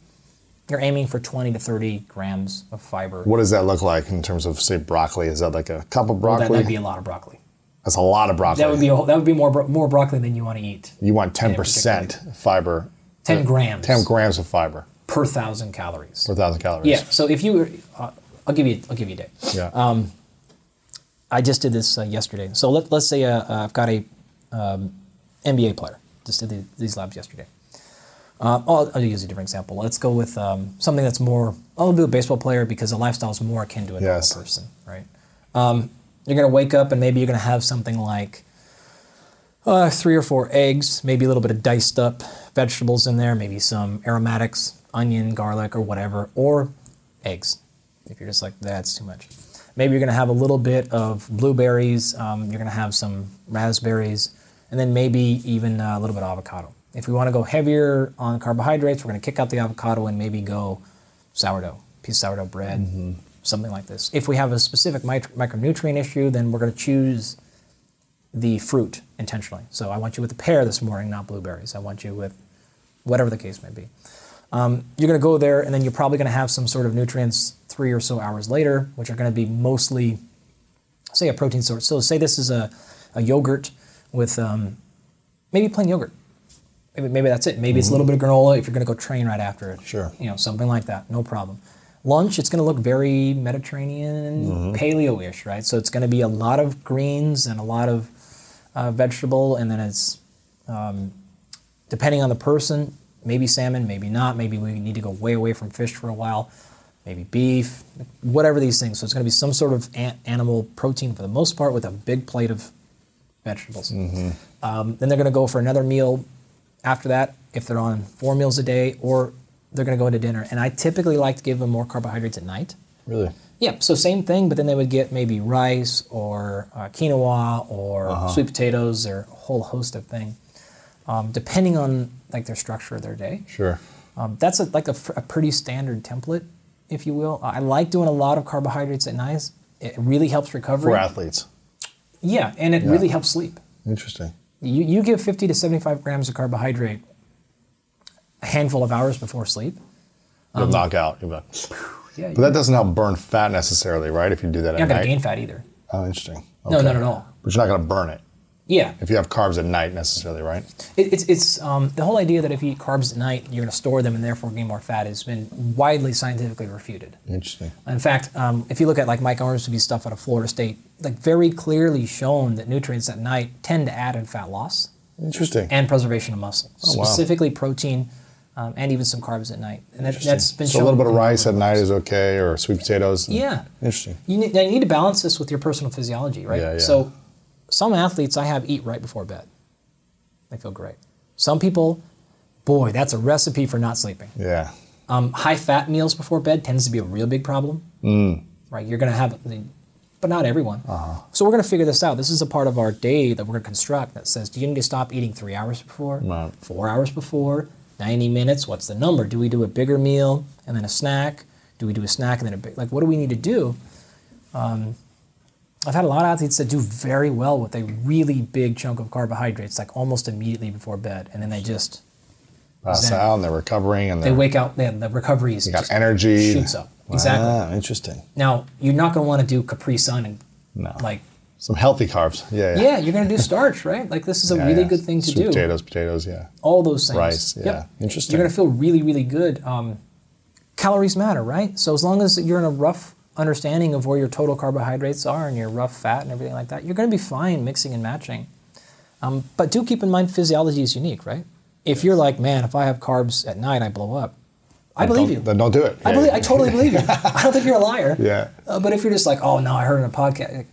Speaker 1: you're aiming for 20 to 30 grams of fiber.
Speaker 3: What does that look like in terms of, say, broccoli? Is that like a cup of broccoli?
Speaker 1: that, that'd be a lot of broccoli.
Speaker 3: That's a lot of broccoli.
Speaker 1: That would be a, that would be more bro- more broccoli than you want to eat
Speaker 3: you want 10% fiber.
Speaker 1: 10 grams
Speaker 3: 10 grams of fiber
Speaker 1: per thousand calories.
Speaker 3: per thousand calories.
Speaker 1: Yeah. So if you, were, uh, I'll give you, I'll give you a day.
Speaker 3: Yeah.
Speaker 1: Um, I just did this uh, yesterday. So let, let's say uh, uh, I've got a um, NBA player. Just did the, these labs yesterday. Uh, I'll, I'll use a different example. Let's go with um, something that's more. I'll do a baseball player because the lifestyle is more akin to a
Speaker 3: Yes.
Speaker 1: normal person, right? Um, you're going to wake up and maybe you're going to have something like uh, three or four eggs, maybe a little bit of diced up vegetables in there, maybe some aromatics, onion, garlic, or whatever, or eggs. If you're just like, that's too much. Maybe you're going to have a little bit of blueberries, um, you're going to have some raspberries, and then maybe even a little bit of avocado. If we want to go heavier on carbohydrates, we're going to kick out the avocado and maybe go sourdough, piece of sourdough bread, something like this. If we have a specific mic- micronutrient issue, then we're going to choose the fruit intentionally. So I want you with a pear this morning, not blueberries. I want you with whatever the case may be. Um, you're going to go there, and then you're probably going to have some sort of nutrients three or so hours later, which are going to be mostly, say, a protein source. So say this is a, a yogurt with um, maybe plain yogurt. Maybe, maybe that's it. Maybe it's a little bit of granola if you're going to go train right after it.
Speaker 3: Sure.
Speaker 1: You know, something like that. No problem. Lunch, it's going to look very Mediterranean, paleo-ish, right? So it's going to be a lot of greens and a lot of uh, vegetable, and then it's um, depending on the person, maybe salmon, maybe not. Maybe we need to go way away from fish for a while. Maybe beef, whatever these things. So it's going to be some sort of an- animal protein for the most part, with a big plate of vegetables. Um, then they're going to go for another meal after that if they're on four meals a day, or they're going to go into dinner. And I typically like to give them more carbohydrates at night.
Speaker 3: Really?
Speaker 1: Yeah, so same thing, but then they would get maybe rice or uh, quinoa or
Speaker 3: Uh-huh.
Speaker 1: sweet potatoes or a whole host of things, um, depending on like their structure of their day.
Speaker 3: Sure.
Speaker 1: Um, that's a, like a, a pretty standard template, if you will. I like doing a lot of carbohydrates at night. It really helps recovery.
Speaker 3: For athletes.
Speaker 1: Yeah, and it really helps sleep.
Speaker 3: Interesting.
Speaker 1: You, you give 50 to 75 grams of carbohydrate a handful of hours before sleep.
Speaker 3: You'll knock out. You'll be like,
Speaker 1: Yeah,
Speaker 3: but that doesn't help burn fat necessarily, right? If you do that
Speaker 1: you're
Speaker 3: at
Speaker 1: not going
Speaker 3: night.
Speaker 1: to gain fat either.
Speaker 3: Oh, interesting.
Speaker 1: No,
Speaker 3: Okay.
Speaker 1: not at all.
Speaker 3: But you're not going to burn it
Speaker 1: Yeah,
Speaker 3: if you have carbs at night necessarily, right?
Speaker 1: It, it's it's um, the whole idea that if you eat carbs at night, you're going to store them and therefore gain more fat has been widely scientifically refuted.
Speaker 3: Interesting.
Speaker 1: In fact, um, if you look at like Mike Ormsbee's stuff out of Florida State, like very clearly shown that nutrients at night tend to add in fat loss
Speaker 3: Interesting.
Speaker 1: and preservation of muscle,
Speaker 3: Oh, wow.
Speaker 1: specifically protein um, and even some carbs at night. And that, that's been
Speaker 3: so
Speaker 1: shown.
Speaker 3: a little bit of rice at night is okay, or sweet potatoes.
Speaker 1: Yeah.
Speaker 3: Interesting.
Speaker 1: You need, you need to balance this with your personal physiology, right?
Speaker 3: Yeah, yeah.
Speaker 1: So, some athletes I have eat right before bed. They feel great. Some people, boy, that's a recipe for not sleeping.
Speaker 3: Yeah.
Speaker 1: Um, high fat meals before bed tends to be a real big problem.
Speaker 3: Mm.
Speaker 1: Right? You're going to have, but not everyone.
Speaker 3: Uh-huh.
Speaker 1: So we're going to figure this out. This is a part of our day that we're going to construct that says, do you need to stop eating three hours before,
Speaker 3: Right.
Speaker 1: four hours before, 90 minutes? What's the number? Do we do a bigger meal and then a snack? Do we do a snack and then a big? Like, what do we need to do? Um, I've had a lot of athletes that do very well with a really big chunk of carbohydrates, like almost immediately before bed, and then they just
Speaker 3: Pass
Speaker 1: Zen.
Speaker 3: out and they're recovering and
Speaker 1: they wake up. They, the recovery is
Speaker 3: got energy.
Speaker 1: shoots up. Exactly.
Speaker 3: Ah, interesting.
Speaker 1: Now you're not going to want to do Capri Sun and
Speaker 3: No.
Speaker 1: like
Speaker 3: Some healthy carbs. Yeah. Yeah.
Speaker 1: yeah, you're going to do starch, right? Like this is a
Speaker 3: Yeah,
Speaker 1: really
Speaker 3: yeah.
Speaker 1: good thing to
Speaker 3: Sweet
Speaker 1: do.
Speaker 3: Potatoes, potatoes. Yeah.
Speaker 1: All those things.
Speaker 3: Rice, yeah. Interesting.
Speaker 1: You're going to feel really, really good. Um, calories matter, right? So as long as you're in a rough understanding of where your total carbohydrates are and your rough fat and everything like that, you're going to be fine mixing and matching. Um, but do keep in mind physiology is unique, right? If you're like, man, if I have carbs at night, I blow up. I believe you.
Speaker 3: Then don't do it.
Speaker 1: I
Speaker 3: Yeah,
Speaker 1: believe. I totally believe you. I don't think you're a liar.
Speaker 3: Yeah.
Speaker 1: Uh, but if you're just like, oh no, I heard in a podcast,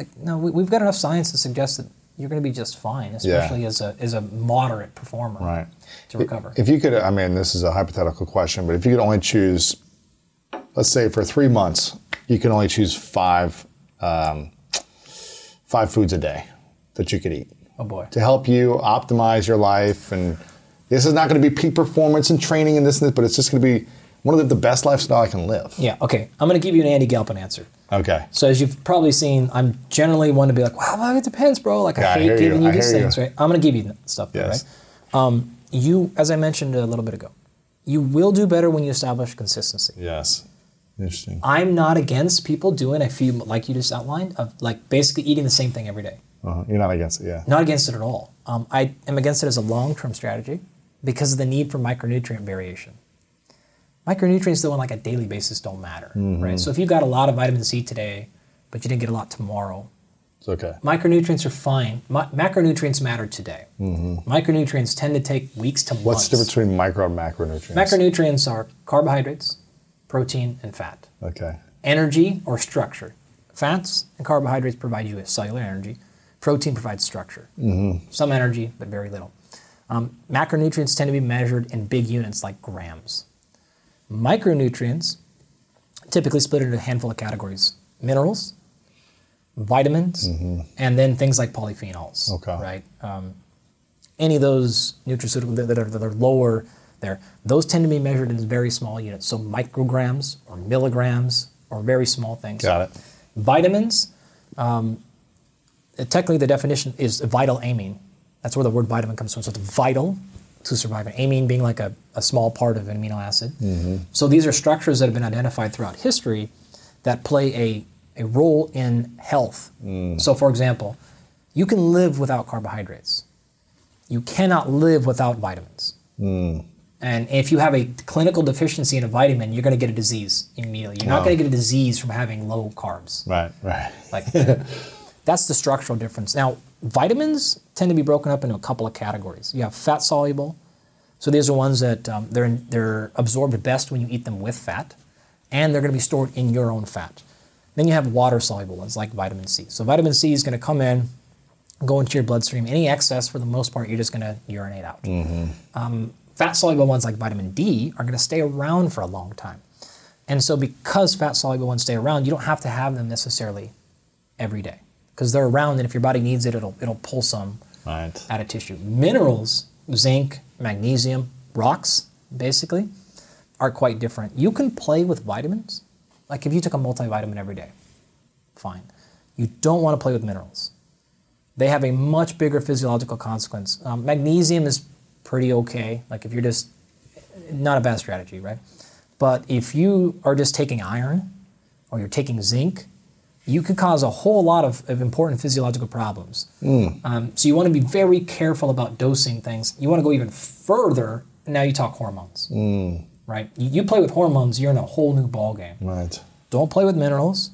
Speaker 1: like, no, we, we've got enough science to suggest that you're going to be just fine, especially as a as a moderate performer,
Speaker 3: Right.
Speaker 1: to recover.
Speaker 3: If you could, I mean, this is a hypothetical question, but if you could only choose, let's say for three months, you can only choose five, um, five foods a day that you could eat
Speaker 1: oh boy.
Speaker 3: to help you optimize your life. And this is not going to be peak performance and training and this and this, but it's just going to be one of the, the best lifestyle I can live.
Speaker 1: Yeah. Okay. I'm going to give you an Andy Galpin answer.
Speaker 3: Okay.
Speaker 1: So as you've probably seen, I'm generally one to be like, "Wow, well, it depends, bro." Like
Speaker 3: I
Speaker 1: I hate
Speaker 3: you.
Speaker 1: giving you,
Speaker 3: I
Speaker 1: these
Speaker 3: hear you.
Speaker 1: things, right? I'm going to give you stuff, though,
Speaker 3: Yes.
Speaker 1: right? Um, you, as I mentioned a little bit ago, you will do better when you establish consistency.
Speaker 3: Yes. Interesting.
Speaker 1: I'm not against people doing a few, like you just outlined, of like basically eating the same thing every day.
Speaker 3: Uh-huh. You're not against it, yeah.
Speaker 1: Not against it at all. Um, I am against it as a long-term strategy because of the need for micronutrient variation. Micronutrients, though, on like a daily basis, don't matter, mm-hmm. right? So if you got a lot of vitamin C today, but you didn't get a lot tomorrow,
Speaker 3: It's okay.
Speaker 1: micronutrients are fine. Ma- macronutrients matter today. Mm-hmm. Micronutrients tend to take weeks to months.
Speaker 3: What's the difference between micro and macronutrients?
Speaker 1: Macronutrients are carbohydrates, protein, and fat.
Speaker 3: Okay.
Speaker 1: Energy or structure. Fats and carbohydrates provide you with cellular energy. Protein provides structure. Mm-hmm. Some energy, but very little. Um, macronutrients tend to be measured in big units like grams. Micronutrients typically split into a handful of categories minerals, vitamins, and then things like polyphenols.
Speaker 3: Okay.
Speaker 1: Right? Um, any of those nutraceuticals that are, that are lower there, those tend to be measured in very small units. So micrograms or milligrams or very small things.
Speaker 3: Got it.
Speaker 1: Vitamins, um, technically the definition is vital amine. That's where the word vitamin comes from. So it's vital to survive. And amine being like a, a small part of an amino acid. Mm-hmm. So these are structures that have been identified throughout history that play a, a role in health. Mm. So for example, you can live without carbohydrates. You cannot live without vitamins. Mm. And if you have a clinical deficiency in a vitamin, you're going to get a disease immediately. You're not going to get a disease from having low carbs.
Speaker 3: Right, right.
Speaker 1: Like that's the structural difference. Now, vitamins tend to be broken up into a couple of categories. You have fat soluble, so these are ones that um, they're they're absorbed best when you eat them with fat, and they're going to be stored in your own fat. Then you have water soluble ones like vitamin C. So vitamin C is going to come in, go into your bloodstream. Any excess, for the most part, you're just going to urinate out. Um, Fat soluble ones like vitamin D are going to stay around for a long time. And so, because fat soluble ones stay around, you don't have to have them necessarily every day because they're around, and if your body needs it, it'll, it'll pull some
Speaker 3: Right.
Speaker 1: out of tissue. Minerals, zinc, magnesium, rocks, basically, are quite different. You can play with vitamins. Like if you took a multivitamin every day, fine. You don't want to play with minerals. They have a much bigger physiological consequence. Um, magnesium is pretty okay. Like if you're just, not a bad strategy, right? But if you are just taking iron or you're taking zinc, you could cause a whole lot of, of important physiological problems. Um, so you want to be very careful about dosing things. You want to go even further. Now you talk hormones, right? You, you play with hormones, you're in a whole new ballgame.
Speaker 3: Right.
Speaker 1: Don't play with minerals.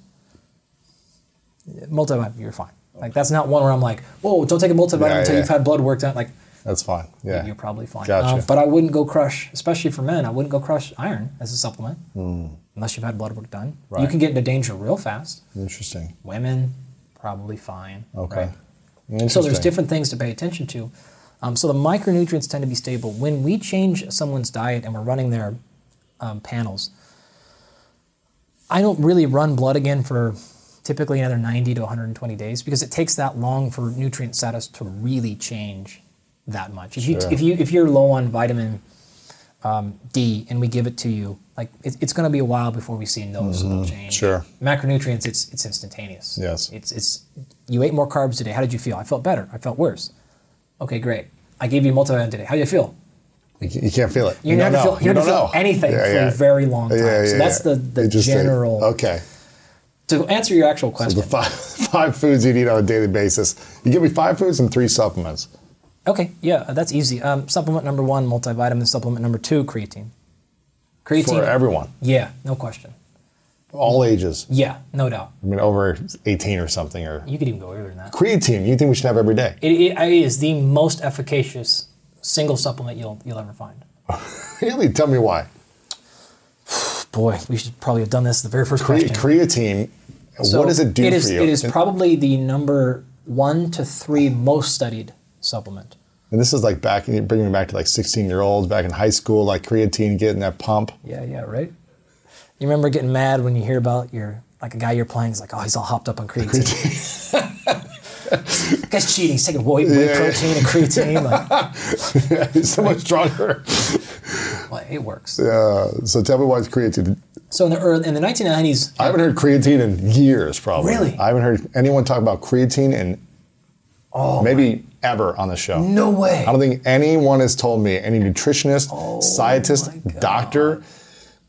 Speaker 1: Multivitamin, you're fine. Like that's not one where I'm like, whoa, don't take a multivitamin
Speaker 3: Yeah,
Speaker 1: until
Speaker 3: yeah.
Speaker 1: you've had blood work done. Like
Speaker 3: That's fine. Yeah.
Speaker 1: you're probably fine.
Speaker 3: Gotcha.
Speaker 1: Um, but I wouldn't go crush, especially for men. I wouldn't go crush iron as a supplement unless you've had blood work done. You
Speaker 3: Hmm.
Speaker 1: Can get into danger real fast.
Speaker 3: Interesting.
Speaker 1: Women, probably fine.
Speaker 3: Okay.
Speaker 1: right? So there's different things to pay attention to. Um, so the micronutrients tend to be stable. When we change someone's diet and we're running their um, panels, I don't really run blood again for typically another 90 to 120 days because it takes that long for nutrient status to really change that much. If you
Speaker 3: Sure.
Speaker 1: if you if you're low on vitamin um, D and we give it to you, like it, it's going to be a while before we see a noticeable change.
Speaker 3: Sure.
Speaker 1: Macronutrients, it's it's instantaneous.
Speaker 3: Yes.
Speaker 1: It's it's you ate more carbs today. How did you feel? I felt better. I felt worse. Okay, great. I gave you multivitamin today. How do you feel?
Speaker 3: You, can't feel it.
Speaker 1: You,
Speaker 3: don't
Speaker 1: never feel you, never
Speaker 3: don't
Speaker 1: feel
Speaker 3: know.
Speaker 1: anything
Speaker 3: Yeah,
Speaker 1: for
Speaker 3: yeah.
Speaker 1: a very long time.
Speaker 3: Yeah,
Speaker 1: so that's the the general.
Speaker 3: Okay.
Speaker 1: To answer your actual
Speaker 3: So
Speaker 1: question.
Speaker 3: the five, five foods you eat on a daily basis. You give me five foods and three supplements.
Speaker 1: Okay, yeah, that's easy. Um, supplement number one, multivitamin. Supplement number two, creatine. Creatine.
Speaker 3: For everyone,
Speaker 1: Yeah, no question.
Speaker 3: all ages.
Speaker 1: Yeah, no doubt.
Speaker 3: I mean, over 18 or something. Or
Speaker 1: You could even go earlier than that.
Speaker 3: creatine. You think we should have every day?
Speaker 1: It, it, is the most efficacious single supplement you'll you'll ever find.
Speaker 3: Really? Tell me why.
Speaker 1: Boy, we should probably have done this the very first
Speaker 3: Cre-
Speaker 1: question.
Speaker 3: creatine.
Speaker 1: So
Speaker 3: what does it do
Speaker 1: it
Speaker 3: for
Speaker 1: is,
Speaker 3: you?
Speaker 1: It is probably the number one to three most studied supplement.
Speaker 3: and this is like back, bringing me back to like 16 year olds back in high school, like creatine, getting that pump.
Speaker 1: Yeah, yeah, right. You remember getting mad when you hear about your like a guy you're playing is like, oh, he's all hopped up on creatine. Guy's cheating. He's taking whey, whey
Speaker 3: Yeah.
Speaker 1: protein and creatine. Like,
Speaker 3: He's so much stronger.
Speaker 1: well, it works.
Speaker 3: Uh, so tell me why it's creatine.
Speaker 1: So in the early, in the 1990s,
Speaker 3: I haven't heard creatine in years, probably.
Speaker 1: Really?
Speaker 3: I haven't heard anyone talk about creatine in
Speaker 1: oh,
Speaker 3: maybe ever on the show.
Speaker 1: no way.
Speaker 3: I don't think anyone has told me, any nutritionist, scientist,
Speaker 1: Oh God.
Speaker 3: doctor,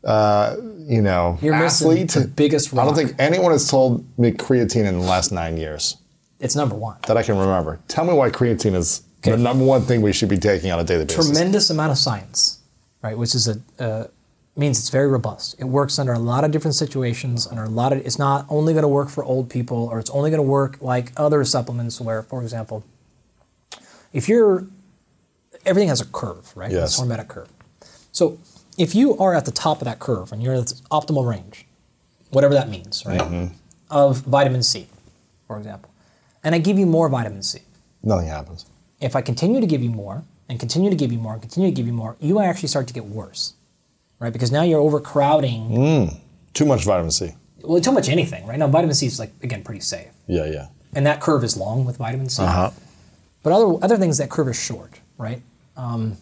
Speaker 3: uh, you know,
Speaker 1: You're
Speaker 3: athlete.
Speaker 1: the biggest
Speaker 3: I don't think anyone has told me creatine in the last nine years
Speaker 1: It's number one.
Speaker 3: that I can remember. Tell me why creatine is
Speaker 1: Okay.
Speaker 3: the number one thing we should be taking on a daily basis.
Speaker 1: tremendous amount of science, right? Which is a uh, means it's very robust. It works under a lot of different situations, under a lot of. It's not only going to work for old people, or it's only going to work like other supplements, where, for example, if you're everything has a curve, right?
Speaker 3: Yes.
Speaker 1: It's hormetic curve. So if you are at the top of that curve and you're at the optimal range, whatever that means, right?
Speaker 3: Mm-hmm.
Speaker 1: Of vitamin C, for example, and I give you more vitamin C
Speaker 3: Nothing happens.
Speaker 1: if I continue to give you more and continue to give you more and continue to give you more, you actually start to get worse, right? Because now you're overcrowding.
Speaker 3: Too much vitamin C.
Speaker 1: Well, too much anything, right? Now, vitamin C is like again pretty safe,
Speaker 3: Yeah, yeah.
Speaker 1: and that curve is long with vitamin C.
Speaker 3: Uh-huh.
Speaker 1: But other other things, that curve is short, right? Um,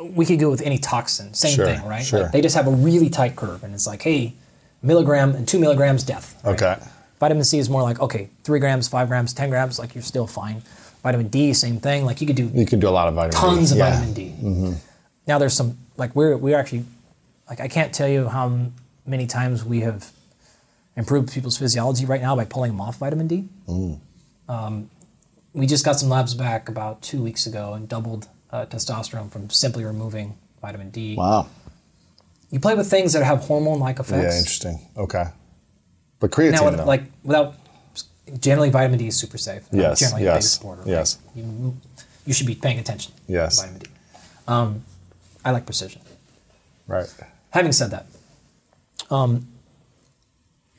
Speaker 1: we could go with any toxin, same
Speaker 3: Sure,
Speaker 1: thing, right?
Speaker 3: sure.
Speaker 1: Like they just have a really tight curve, and it's like, hey, milligram and two milligrams, death. right?
Speaker 3: Okay.
Speaker 1: Vitamin C is more like okay, three grams, five grams, ten grams, like you're still fine. Vitamin D, same thing. Like you could do
Speaker 3: You could do a lot of vitamin
Speaker 1: tons
Speaker 3: D.
Speaker 1: of
Speaker 3: yeah.
Speaker 1: vitamin D. Now there's some like we're we're actually like I can't tell you how many times we have improved people's physiology right now by pulling them off vitamin D. Um, we just got some labs back about two weeks ago and doubled uh, testosterone from simply removing vitamin D.
Speaker 3: Wow.
Speaker 1: You play with things that have hormone-like effects.
Speaker 3: Yeah, interesting. Okay. But creatine,
Speaker 1: Now, like without generally vitamin D is super safe.
Speaker 3: Yes,
Speaker 1: generally
Speaker 3: yes,
Speaker 1: supporter.
Speaker 3: Yes.
Speaker 1: you, you should be paying attention.
Speaker 3: Yes.
Speaker 1: To vitamin D. Um, I like precision.
Speaker 3: right.
Speaker 1: Having said that, um,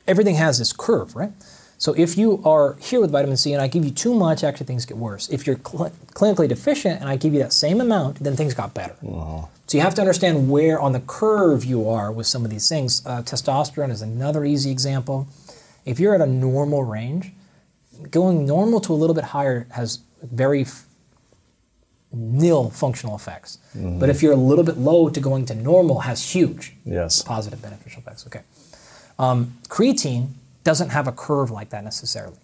Speaker 1: everything has this curve, right? So if you are here with vitamin C and I give you too much, actually things get worse. If you're cl- clinically deficient and I give you that same amount, then things got better. So you have to understand where on the curve you are with some of these things. Uh, testosterone is another easy example. If you're at a normal range, going normal to a little bit higher has very f- nil functional effects. But if you're a little bit low to going to normal has huge
Speaker 3: Yes.
Speaker 1: positive beneficial effects. Okay. Um, creatine doesn't have a curve like that necessarily.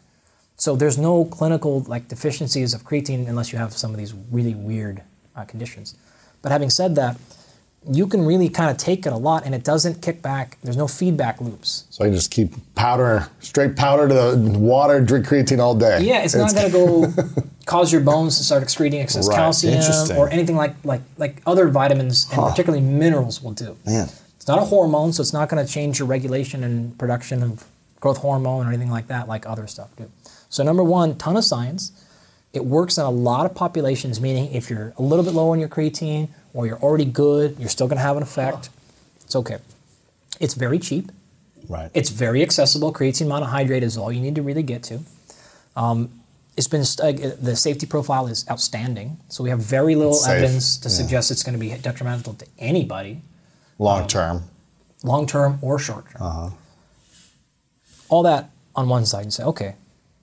Speaker 1: So there's no clinical like deficiencies of creatine unless you have some of these really weird uh, conditions. But having said that, you can really kind of take it a lot and it doesn't kick back. There's no feedback loops.
Speaker 3: So I can just keep powder, straight powder to the water, drink creatine all day.
Speaker 1: Yeah, it's, not going to go cause your bones to start excreting excess
Speaker 3: Right,
Speaker 1: calcium or anything like like like other vitamins and particularly minerals will do.
Speaker 3: Man.
Speaker 1: It's not a hormone, so it's not going to change your regulation and production of growth hormone or anything like that, like other stuff do. So number one, ton of science. It works in a lot of populations, meaning if you're a little bit low on your creatine or you're already good, you're still going to have an effect. It's okay. It's very cheap.
Speaker 3: Right.
Speaker 1: It's very accessible. Creatine monohydrate is all you need to really get to. Um, it's been st- uh, the safety profile is outstanding. So we have very little evidence to
Speaker 3: yeah.
Speaker 1: suggest it's going to be detrimental to anybody,
Speaker 3: Long term.
Speaker 1: long term or short term.
Speaker 3: Uh-huh.
Speaker 1: All that on one side, you say, okay,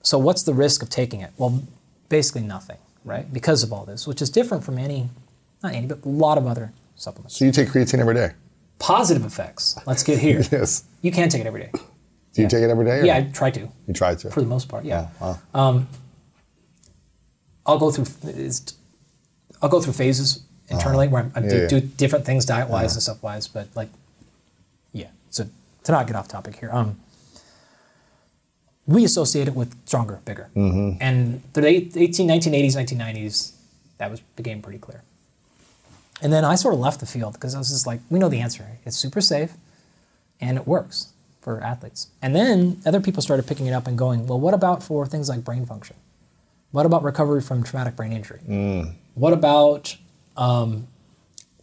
Speaker 1: so what's the risk of taking it? Well, basically nothing, right? Because of all this, which is different from any, not any, but a lot of other supplements.
Speaker 3: So you take creatine every day?
Speaker 1: Positive effects. Let's get here.
Speaker 3: Yes.
Speaker 1: You can take it every day.
Speaker 3: Do you take it every day? or
Speaker 1: Yeah, I try to.
Speaker 3: You try to.
Speaker 1: for the most part. Yeah,
Speaker 3: Oh, wow.
Speaker 1: I'll go through. I'll go through phases internally where I'm, I
Speaker 3: Yeah,
Speaker 1: do,
Speaker 3: yeah.
Speaker 1: do different things diet wise and stuff wise. But like, yeah. So to not get off topic here, um, we associate it with stronger, bigger,
Speaker 3: Mm-hmm.
Speaker 1: and the eight- 18, 1980s, 1990s, that was became pretty clear. And then I sort of left the field because I was just like, we know the answer. It's super safe, and it works for athletes. And then other people started picking it up and going, well, what about for things like brain function? What about recovery from traumatic brain injury? What about um,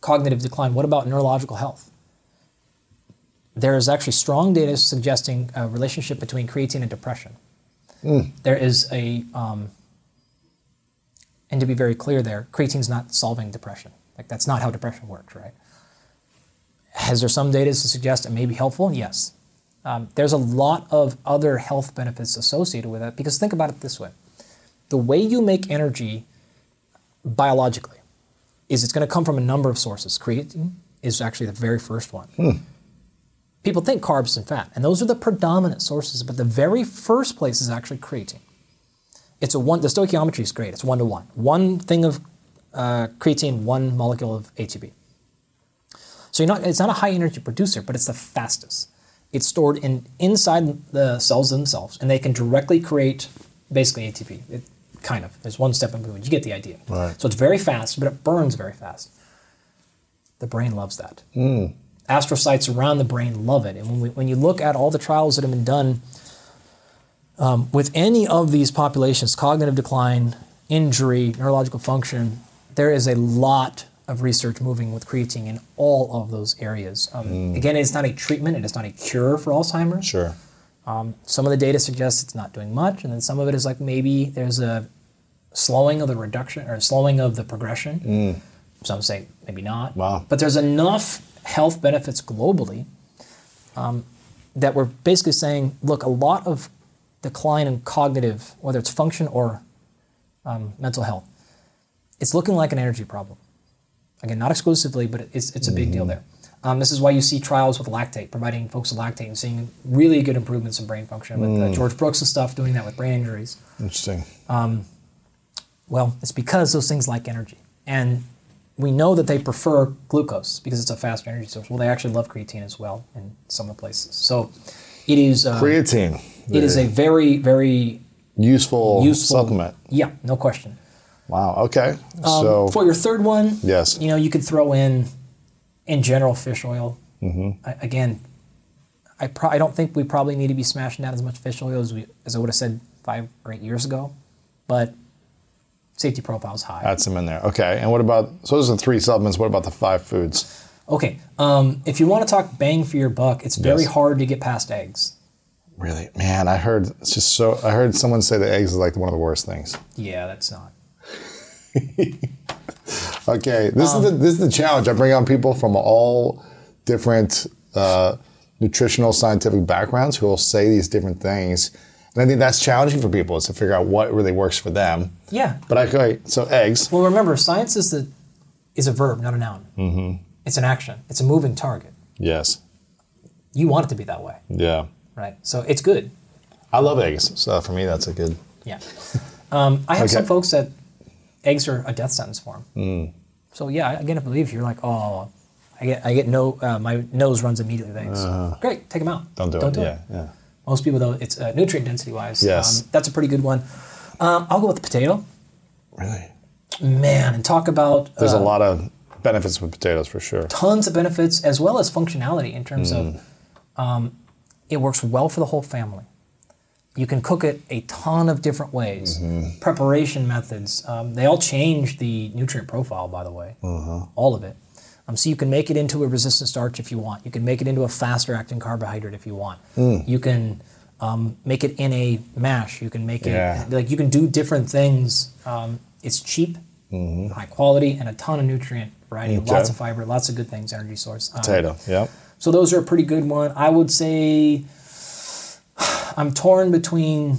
Speaker 1: cognitive decline? What about neurological health? There is actually strong data suggesting a relationship between creatine and depression. There is a, um, and to be very clear there, creatine's not solving depression. Like that's not how depression works, right? Has there some data to suggest it may be helpful? Yes. Um, there's a lot of other health benefits associated with it because think about it this way the way you make energy biologically is it's going to come from a number of sources. Creatine is actually the very first one. People think carbs and fat, and those are the predominant sources, but the very first place is actually creatine. It's a one. The stoichiometry is great. It's one to one. One thing of uh, creatine, one molecule of ATP. So you're not, it's not a high energy producer, but it's the fastest. It's stored in inside the cells themselves, and they can directly create basically ATP. It, kind of. There's one step in between. You get the idea.
Speaker 3: Right.
Speaker 1: So it's very fast, but it burns very fast. The brain loves that. Astrocytes around the brain love it. And when, we, when you look at all the trials that have been done um, with any of these populations, cognitive decline, injury, neurological function, there is a lot of research moving with creatine in all of those areas. Um, Again, it's not a treatment, it is not a cure for Alzheimer's.
Speaker 3: Sure.
Speaker 1: Some of the data suggests it's not doing much, and then some of it is like maybe there's a slowing of the reduction or slowing of the progression. Some say maybe not.
Speaker 3: Wow.
Speaker 1: But there's enough health benefits globally um, that we're basically saying, look, a lot of decline in cognitive, whether it's function or um, mental health, it's looking like an energy problem. Again, not exclusively, but it's, it's a big deal there. Um, this is why you see trials with lactate, providing folks with lactate and seeing really good improvements in brain function with uh, George Brooks and stuff, doing that with brain injuries.
Speaker 3: Interesting.
Speaker 1: Well, it's because those things like energy. And we know that they prefer glucose because it's a faster energy source. Well, they actually love creatine as well in some of the places. So it is, uh,
Speaker 3: Creatine.
Speaker 1: it is a very, very
Speaker 3: useful,
Speaker 1: useful
Speaker 3: supplement.
Speaker 1: Yeah, no question.
Speaker 3: Wow. Okay.
Speaker 1: Um,
Speaker 3: so
Speaker 1: for your third one,
Speaker 3: Yes.
Speaker 1: you know, you could throw in, in general, fish oil.
Speaker 3: Mm-hmm.
Speaker 1: I, again, I, pro- I don't think we probably need to be smashing down as much fish oil as we as I would have said five or eight years ago, but safety profile is high.
Speaker 3: add some in there. Okay. And what about? So those are the three supplements. What about the five foods?
Speaker 1: Okay, um, if you want to talk bang for your buck, it's very
Speaker 3: Yes.
Speaker 1: hard to get past eggs.
Speaker 3: Really, man, I heard it's just so. I heard someone say that eggs is like one of the worst things.
Speaker 1: Yeah, that's not.
Speaker 3: Okay, this is the this is the challenge. I bring on people from all different uh, nutritional scientific backgrounds who will say these different things, and I think that's challenging for people is to figure out what really works for them.
Speaker 1: Yeah.
Speaker 3: But I okay, so eggs.
Speaker 1: Well, remember, science is the is a verb, not a noun. Mm-hmm. It's an action. It's a moving target.
Speaker 3: Yes.
Speaker 1: You want it to be that way,
Speaker 3: Yeah.
Speaker 1: right? So it's good.
Speaker 3: I love eggs, so for me that's a good.
Speaker 1: Yeah. Um, I have some folks that eggs are a death sentence for them.
Speaker 3: Mm.
Speaker 1: So yeah, again, I believe you're like, oh, I get, I get no, uh, my nose runs immediately with eggs. Great, take them out.
Speaker 3: Uh-huh. Don't do it.
Speaker 1: Don't
Speaker 3: it.
Speaker 1: do
Speaker 3: yeah,
Speaker 1: it.
Speaker 3: yeah.
Speaker 1: Most people though, it's uh, nutrient density wise.
Speaker 3: Yes.
Speaker 1: Um, that's a pretty good one. Um, I'll go with the potato.
Speaker 3: Really.
Speaker 1: Man, and talk about
Speaker 3: There's
Speaker 1: uh,
Speaker 3: a lot of benefits with potatoes for sure.
Speaker 1: tons of benefits as well as functionality in terms
Speaker 3: Mm.
Speaker 1: of um, it works well for the whole family. You can cook it a ton of different ways.
Speaker 3: Mm-hmm.
Speaker 1: Preparation methods, um, they all change the nutrient profile, by the way,
Speaker 3: Uh-huh.
Speaker 1: all of it. Um, so you can make it into a resistant starch if you want. You can make it into a faster acting carbohydrate if you want.
Speaker 3: Mm.
Speaker 1: You can um, make it in a mash. You can make it
Speaker 3: Yeah.
Speaker 1: like you can do different things. Um, it's cheap, high quality, and a ton of nutrient variety.
Speaker 3: Mm-hmm. Okay.
Speaker 1: Lots of fiber, lots of good things. Energy source. Um,
Speaker 3: Potato. Yep.
Speaker 1: so those are a pretty good one. I would say I'm torn between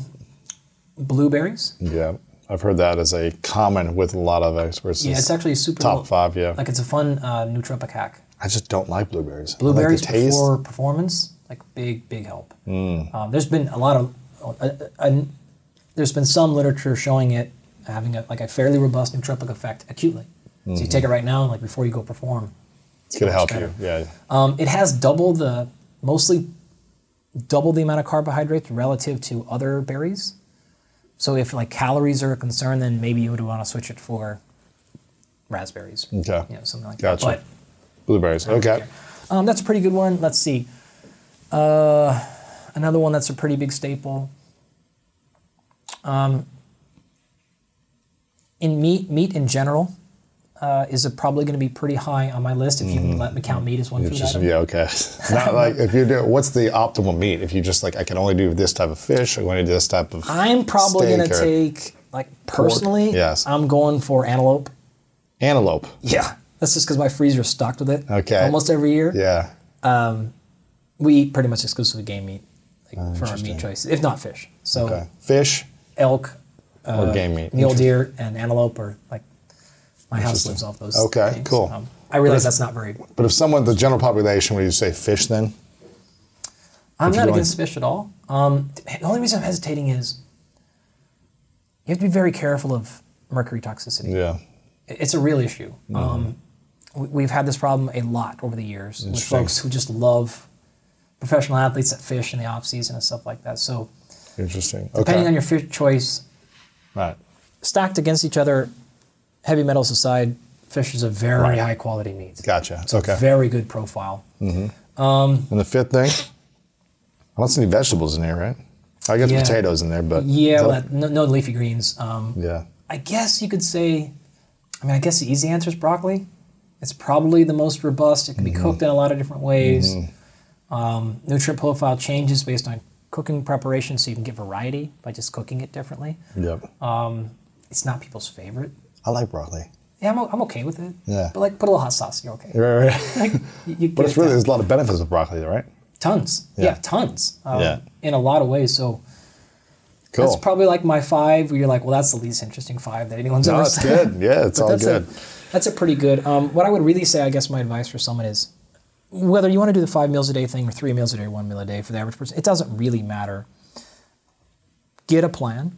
Speaker 1: blueberries.
Speaker 3: Yeah. I've heard that as a common with a lot of experts.
Speaker 1: Yeah, it's actually a super
Speaker 3: top five. Yeah.
Speaker 1: Like it's a fun uh, nootropic hack.
Speaker 3: I just don't like blueberries.
Speaker 1: Blueberries
Speaker 3: like taste.
Speaker 1: before performance, like big big help.
Speaker 3: Mm.
Speaker 1: Um, there's been a lot of uh, uh, there's been some literature showing it having a, like a fairly robust nootropic effect acutely. So you take it right now, like before you go perform.
Speaker 3: It's gonna help
Speaker 1: better.
Speaker 3: you. Yeah.
Speaker 1: Um, it has double the, mostly double the amount of carbohydrates relative to other berries. So if like calories are a concern, then maybe you would want to switch it for raspberries.
Speaker 3: Okay.
Speaker 1: You know, something like
Speaker 3: Gotcha.
Speaker 1: that.
Speaker 3: Blueberries. Okay.
Speaker 1: Um, that's a pretty good one. Let's see. Uh, another one that's a pretty big staple. Um, in meat, meat in general uh, is probably going to be pretty high on my list if you let me count meat as one
Speaker 3: It's
Speaker 1: food
Speaker 3: just,
Speaker 1: item.
Speaker 3: yeah, okay. Not like if you do. What's the optimal meat? If you just like, I can only do this type of fish. I want to do this type of.
Speaker 1: I'm probably going to take, like, personally,
Speaker 3: Yes.
Speaker 1: I'm going for antelope.
Speaker 3: antelope.
Speaker 1: Yeah. That's just because my freezer is stocked with it.
Speaker 3: Okay.
Speaker 1: Almost every year.
Speaker 3: Yeah.
Speaker 1: Um, We eat pretty much exclusively game meat like, for our meat choices, if not fish. So
Speaker 3: Okay. Fish
Speaker 1: elk,
Speaker 3: or game meat.
Speaker 1: mule deer, and antelope are like my house lives off those.
Speaker 3: Okay,
Speaker 1: things.
Speaker 3: cool.
Speaker 1: Um, I realize that's not very.
Speaker 3: But if someone, the general population, would you say fish then?
Speaker 1: I'm not against fish at all. Um, the only reason I'm hesitating is you have to be very careful of mercury toxicity.
Speaker 3: Yeah.
Speaker 1: It's a real issue.
Speaker 3: Mm-hmm.
Speaker 1: Um, we- we've had this problem a lot over the years with folks who just love professional athletes that fish in the off season and stuff like that. So
Speaker 3: Interesting.
Speaker 1: depending
Speaker 3: Okay.
Speaker 1: on your fish choice,
Speaker 3: right.
Speaker 1: stacked against each other, heavy metals aside, fish is a very
Speaker 3: Right.
Speaker 1: high quality meat.
Speaker 3: Gotcha. It's okay.
Speaker 1: Very good profile.
Speaker 3: and the fifth thing, I don't see any vegetables in there, right? I got
Speaker 1: Yeah.
Speaker 3: potatoes in there, but
Speaker 1: Yeah, well,
Speaker 3: that-
Speaker 1: no, no leafy greens. Um,
Speaker 3: yeah.
Speaker 1: I guess you could say, I mean, I guess the easy answer is broccoli. It's probably the most robust. It can be
Speaker 3: Mm-hmm.
Speaker 1: cooked in a lot of different ways. Um, nutrient profile changes based on cooking preparation, so you can get variety by just cooking it differently.
Speaker 3: Yep.
Speaker 1: It's not people's favorite.
Speaker 3: I like broccoli.
Speaker 1: Yeah, I'm, o- I'm okay with it.
Speaker 3: Yeah.
Speaker 1: But like, put a little hot sauce, you're okay.
Speaker 3: Right, right.
Speaker 1: Like, you, you
Speaker 3: but it's
Speaker 1: it
Speaker 3: really
Speaker 1: down.
Speaker 3: there's a lot of benefits with broccoli, right?
Speaker 1: tons.
Speaker 3: Yeah.
Speaker 1: Yeah, tons. Um,
Speaker 3: Yeah.
Speaker 1: In a lot of ways. So
Speaker 3: Cool.
Speaker 1: that's probably like my five. Where you're like, well, that's the least interesting five that anyone's
Speaker 3: no,
Speaker 1: ever
Speaker 3: it's
Speaker 1: said.
Speaker 3: good. Yeah, it's all
Speaker 1: that's
Speaker 3: good.
Speaker 1: A, that's a pretty good. Um, what I would really say, I guess, my advice for someone is whether you want to do the five meals a day thing or three meals a day or one meal a day for the average person, it doesn't really matter. Get a plan,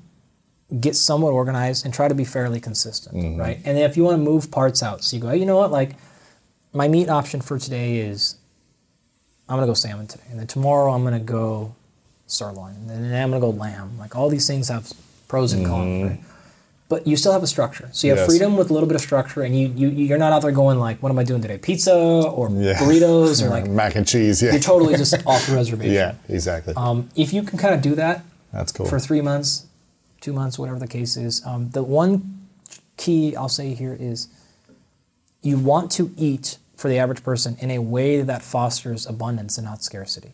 Speaker 1: get somewhat organized, and try to be fairly consistent,
Speaker 3: Mm-hmm.
Speaker 1: right? And then if you want to move parts out, so you go, hey, you know what, like my meat option for today is I'm gonna go salmon today, and then tomorrow I'm gonna go sirloin, and then I'm gonna go lamb. Like all these things have pros and cons, right? But you still have a structure, so you have
Speaker 3: Mm-hmm. Yes.
Speaker 1: freedom with a little bit of structure, and you you you're not out there going like, what am I doing today? Pizza or
Speaker 3: Yeah.
Speaker 1: burritos or like
Speaker 3: mac and cheese. Yeah.
Speaker 1: you're totally just off the reservation.
Speaker 3: yeah, exactly.
Speaker 1: Um, if you can kind of do that
Speaker 3: That's cool.
Speaker 1: for three months, two months, whatever the case is, um, the one key I'll say here is you want to eat for the average person in a way that fosters abundance and not scarcity.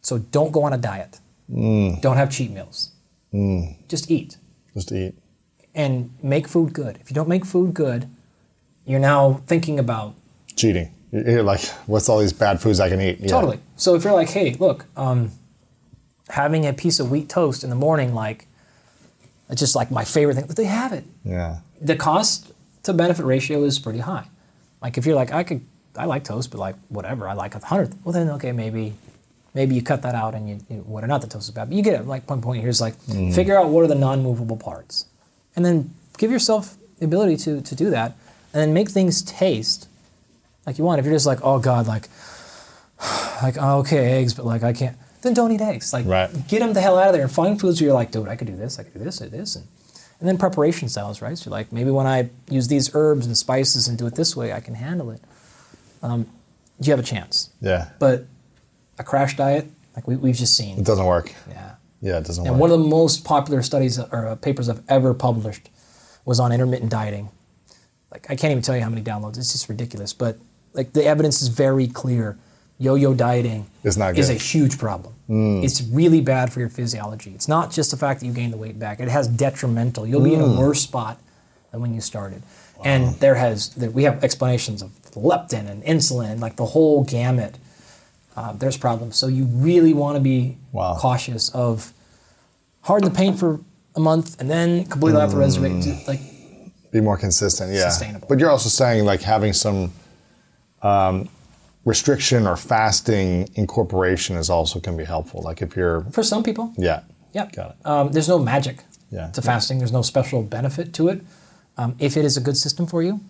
Speaker 1: So don't go on a diet.
Speaker 3: Mm.
Speaker 1: Don't have cheat meals. Just eat
Speaker 3: Just eat.
Speaker 1: and make food good. If you don't make food good, you're now thinking about
Speaker 3: Cheating. You're like, what's all these bad foods I can eat? Yeah.
Speaker 1: Totally. So if you're like, hey, look, um, having a piece of wheat toast in the morning, like, it's just like my favorite thing. But they have it.
Speaker 3: Yeah.
Speaker 1: The cost to benefit ratio is pretty high. Like if you're like, I could, I like toast, but like whatever, I like a hundred. Well then, okay, maybe, maybe you cut that out and you, you what not the toast is bad, but you get it. Like one point here is like, mm-hmm. figure out what are the non-movable parts, and then give yourself the ability to to do that, and then make things taste like you want. If you're just like, oh god, like, like oh, okay, eggs, but like I can't, then don't eat eggs. Like,
Speaker 3: Right.
Speaker 1: get them the hell out of there and find foods where you're like, dude, I could do this, I could do this, I could do this, and and then preparation styles, right? So you're like, maybe when I use these herbs and spices and do it this way, I can handle it. Um, you have a chance,
Speaker 3: Yeah.
Speaker 1: but a crash diet, like we, we've just seen,
Speaker 3: It doesn't work.
Speaker 1: yeah.
Speaker 3: Yeah, it doesn't
Speaker 1: And
Speaker 3: work.
Speaker 1: one of the most popular studies or uh, papers I've ever published was on intermittent dieting. Like I can't even tell you how many downloads. It's just ridiculous. But like the evidence is very clear. Yo-yo dieting is a huge problem. It's really bad for your physiology. It's not just the fact that you gain the weight back. It has detrimental. You'll be in a worse spot than when you started. And there has there, we have explanations of leptin and insulin, like the whole gamut. Uh, there's problems. So you really want to be
Speaker 3: Wow.
Speaker 1: cautious of harden the paint for a month and then completely off the reservation. Like
Speaker 3: Be more consistent, yeah.
Speaker 1: Sustainable.
Speaker 3: But you're also saying like having some um, restriction or fasting incorporation is also can be helpful. Like if you're,
Speaker 1: for some people,
Speaker 3: yeah,
Speaker 1: yeah.
Speaker 3: Got it.
Speaker 1: Um, there's no magic
Speaker 3: Yeah.
Speaker 1: to fasting. There's no special benefit to it. Um, if it is a good system for you,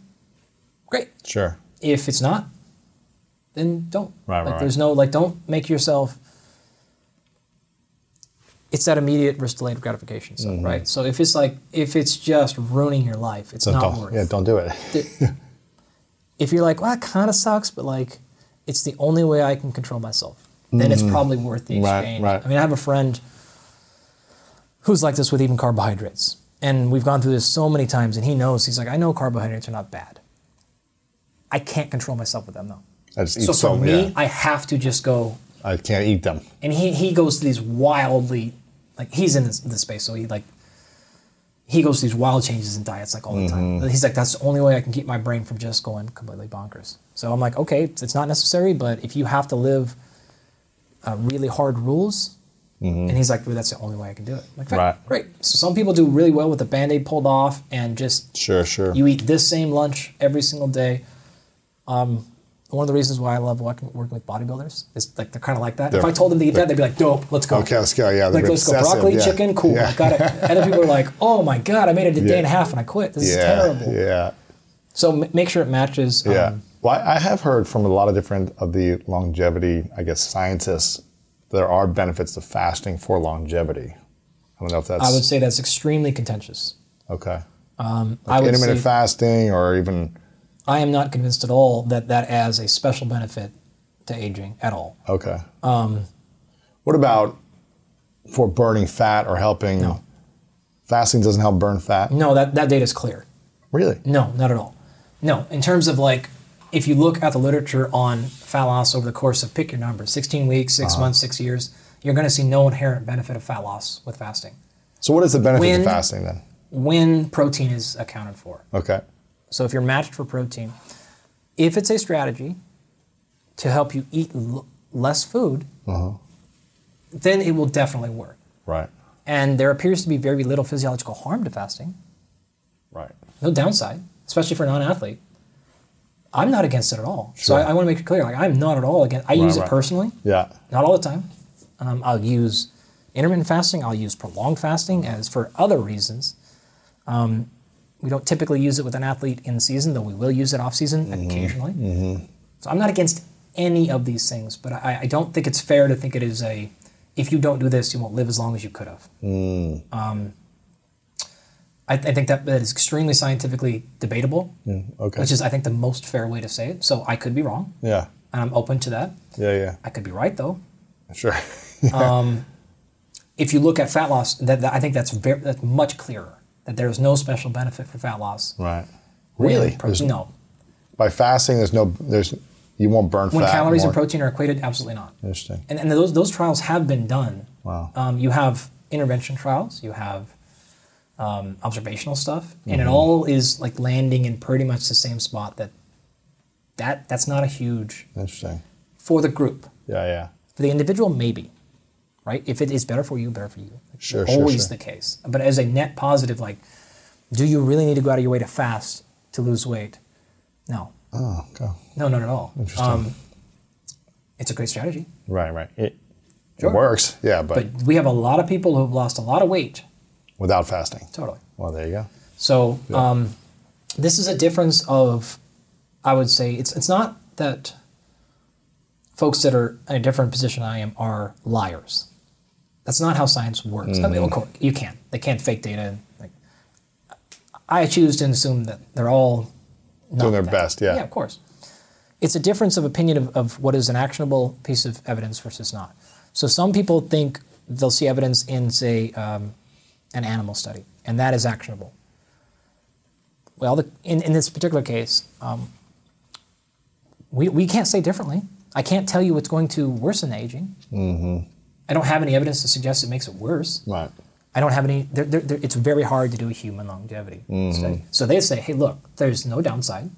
Speaker 1: great.
Speaker 3: sure.
Speaker 1: If it's not, then don't.
Speaker 3: Right,
Speaker 1: like
Speaker 3: right,
Speaker 1: there's no like don't make yourself it's that immediate risk delayed gratification stuff, right? So if it's like if it's just ruining your life, it's
Speaker 3: Mm-hmm. So
Speaker 1: not worth
Speaker 3: yeah, don't do it.
Speaker 1: if you're like, well, that kind of sucks, but like, it's the only way I can control myself, then it's probably worth the
Speaker 3: Mm-hmm. Right,
Speaker 1: exchange.
Speaker 3: right.
Speaker 1: I mean, I have a friend who's like this with even carbohydrates. And we've gone through this so many times, and he knows, he's like, I know carbohydrates are not bad. I can't control myself with them, though.
Speaker 3: I just eat
Speaker 1: So
Speaker 3: so,
Speaker 1: for me,
Speaker 3: yeah.
Speaker 1: I have to just go,
Speaker 3: I can't eat them.
Speaker 1: and he, he goes to these wildly, like, he's in this, this space, so he like, he goes to these wild changes in diets like all the
Speaker 3: Mm-hmm.
Speaker 1: time. He's like, that's the only way I can keep my brain from just going completely bonkers. So I'm like, okay, it's not necessary, but if you have to live uh, really hard rules, and he's like, well, that's the only way I can do it. I'm like,
Speaker 3: Mm-hmm. Right.
Speaker 1: great. So some people do really well with the band-aid pulled off and just
Speaker 3: Sure, sure.
Speaker 1: you eat this same lunch every single day. Um, one of the reasons why I love working, working with bodybuilders is like they're kind of like that. if
Speaker 3: They're-
Speaker 1: I told them to eat that, they'd be like, "Dope, let's go."
Speaker 3: Okay, let's go. Yeah,
Speaker 1: like let's go. Broccoli,
Speaker 3: yeah.
Speaker 1: chicken, cool.
Speaker 3: Yeah.
Speaker 1: I got it. And then people are like, "Oh my god, I made it a day
Speaker 3: Yeah.
Speaker 1: and a half and I quit. This is terrible."
Speaker 3: yeah,
Speaker 1: So m- make sure it matches. um,
Speaker 3: yeah. Well, I I have heard from a lot of different of the longevity, I guess, scientists. There are benefits to fasting for longevity. I don't know if that's
Speaker 1: I would say that's extremely contentious.
Speaker 3: okay.
Speaker 1: Um,
Speaker 3: Like
Speaker 1: would
Speaker 3: intermittent
Speaker 1: say
Speaker 3: fasting, or even
Speaker 1: I am not convinced at all that that adds a special benefit to aging at all.
Speaker 3: okay. Um, what about for burning fat or helping?
Speaker 1: No.
Speaker 3: Fasting doesn't help burn fat.
Speaker 1: No, that that data is clear.
Speaker 3: Really?
Speaker 1: No, not at all. No, in terms of like, if you look at the literature on fat loss over the course of pick your number, 16 weeks, 6
Speaker 3: Uh-huh.
Speaker 1: months, six years, you're going to see no inherent benefit of fat loss with fasting
Speaker 3: So, what is the benefit
Speaker 1: When-
Speaker 3: of fasting then?
Speaker 1: when protein is accounted for.
Speaker 3: Okay.
Speaker 1: So if you're matched for protein, if it's a strategy to help you eat l- less food,
Speaker 3: Uh-huh.
Speaker 1: then it will definitely work.
Speaker 3: Right.
Speaker 1: And there appears to be very little physiological harm to fasting,
Speaker 3: Right.
Speaker 1: no downside, especially for a non-athlete. I'm not against it at all. So I, I want to make it clear, like I'm not at all against. I use
Speaker 3: right.
Speaker 1: it personally,
Speaker 3: Yeah.
Speaker 1: not all the time. Um, I'll use intermittent fasting. I'll use prolonged fasting as for other reasons. Um, we don't typically use it with an athlete in season, though we will use it off season
Speaker 3: Mm-hmm.
Speaker 1: occasionally. So I'm not against any of these things, but I, I don't think it's fair to think it is a if you don't do this, you won't live as long as you could have.
Speaker 3: Mm.
Speaker 1: Um, I, I think that, that is extremely scientifically debatable,
Speaker 3: Okay.
Speaker 1: which is I think the most fair way to say it. So I could be wrong,
Speaker 3: yeah.
Speaker 1: and I'm open to that.
Speaker 3: Yeah. Yeah.
Speaker 1: I could be right though.
Speaker 3: Sure.
Speaker 1: if you look at fat loss, that, that- I think that's very that's much clearer that there is no special benefit for fat loss.
Speaker 3: right. Really?
Speaker 1: pro- no,
Speaker 3: By fasting, there's no there's you won't burn
Speaker 1: when
Speaker 3: fat.
Speaker 1: When calories
Speaker 3: more.
Speaker 1: and protein are equated, absolutely not.
Speaker 3: Interesting.
Speaker 1: And, and those those trials have been done.
Speaker 3: Wow.
Speaker 1: Um, you have intervention trials. You have um, observational stuff, and it
Speaker 3: Mm-hmm.
Speaker 1: all is like landing in pretty much the same spot. That that that's not a huge
Speaker 3: Interesting.
Speaker 1: for the group.
Speaker 3: Yeah, yeah.
Speaker 1: For the individual, maybe, right? If it is better for you, better for you.
Speaker 3: Sure, sure,
Speaker 1: Always
Speaker 3: sure.
Speaker 1: the case. But as a net positive, like, do you really need to go out of your way to fast to lose weight? No,
Speaker 3: Oh, okay.
Speaker 1: no, not at all.
Speaker 3: Interesting.
Speaker 1: Um, it's a great strategy,
Speaker 3: Right, right. It,
Speaker 1: Sure.
Speaker 3: it works. Yeah, but,
Speaker 1: but we have a lot of people who have lost a lot of weight.
Speaker 3: without fasting.
Speaker 1: Totally.
Speaker 3: Well, there you go.
Speaker 1: So um, this is a difference of, I would say, it's it's not that folks that are in a different position than I am are liars. That's not how science works. I mean, of course, you can't. They can't fake data. Like, I choose to assume that they're all
Speaker 3: Doing their
Speaker 1: that.
Speaker 3: best, yeah.
Speaker 1: Yeah, of course. It's a difference of opinion of, of what is an actionable piece of evidence versus not. So some people think they'll see evidence in, say, um, an animal study, and that is actionable. Well, the, in, in this particular case, um, we, we can't say differently. I can't tell you it's going to worsen aging. I don't have any evidence to suggest it makes it worse.
Speaker 3: Right.
Speaker 1: I don't have any. They're, they're, they're, it's very hard to do a human longevity study. So they say, hey, look, there's no downside.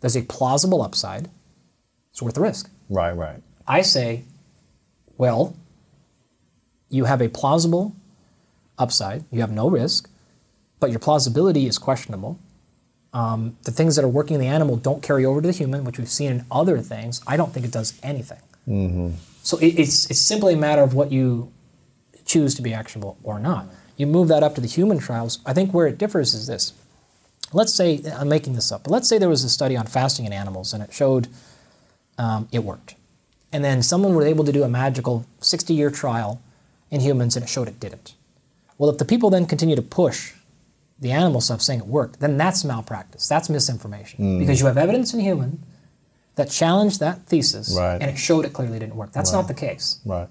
Speaker 1: There's a plausible upside. It's worth the risk.
Speaker 3: Right, right.
Speaker 1: I say, well, you have a plausible upside, you have no risk, but your plausibility is questionable. Um, the things that are working in the animal don't carry over to the human, which we've seen in other things. I don't think it does anything. So it, it's, it's simply a matter of what you choose to be actionable or not. You move that up to the human trials. I think where it differs is this. Let's say, I'm making this up, but let's say there was a study on fasting in animals and it showed um, it worked. And then someone was able to do a magical 60 year trial in humans and it showed it didn't. Well, if the people then continue to push the animal stuff saying it worked, then that's malpractice. That's misinformation. Because you have evidence in human that challenged that thesis
Speaker 3: Right.
Speaker 1: and it showed it clearly didn't work. That's not the case.
Speaker 3: Right.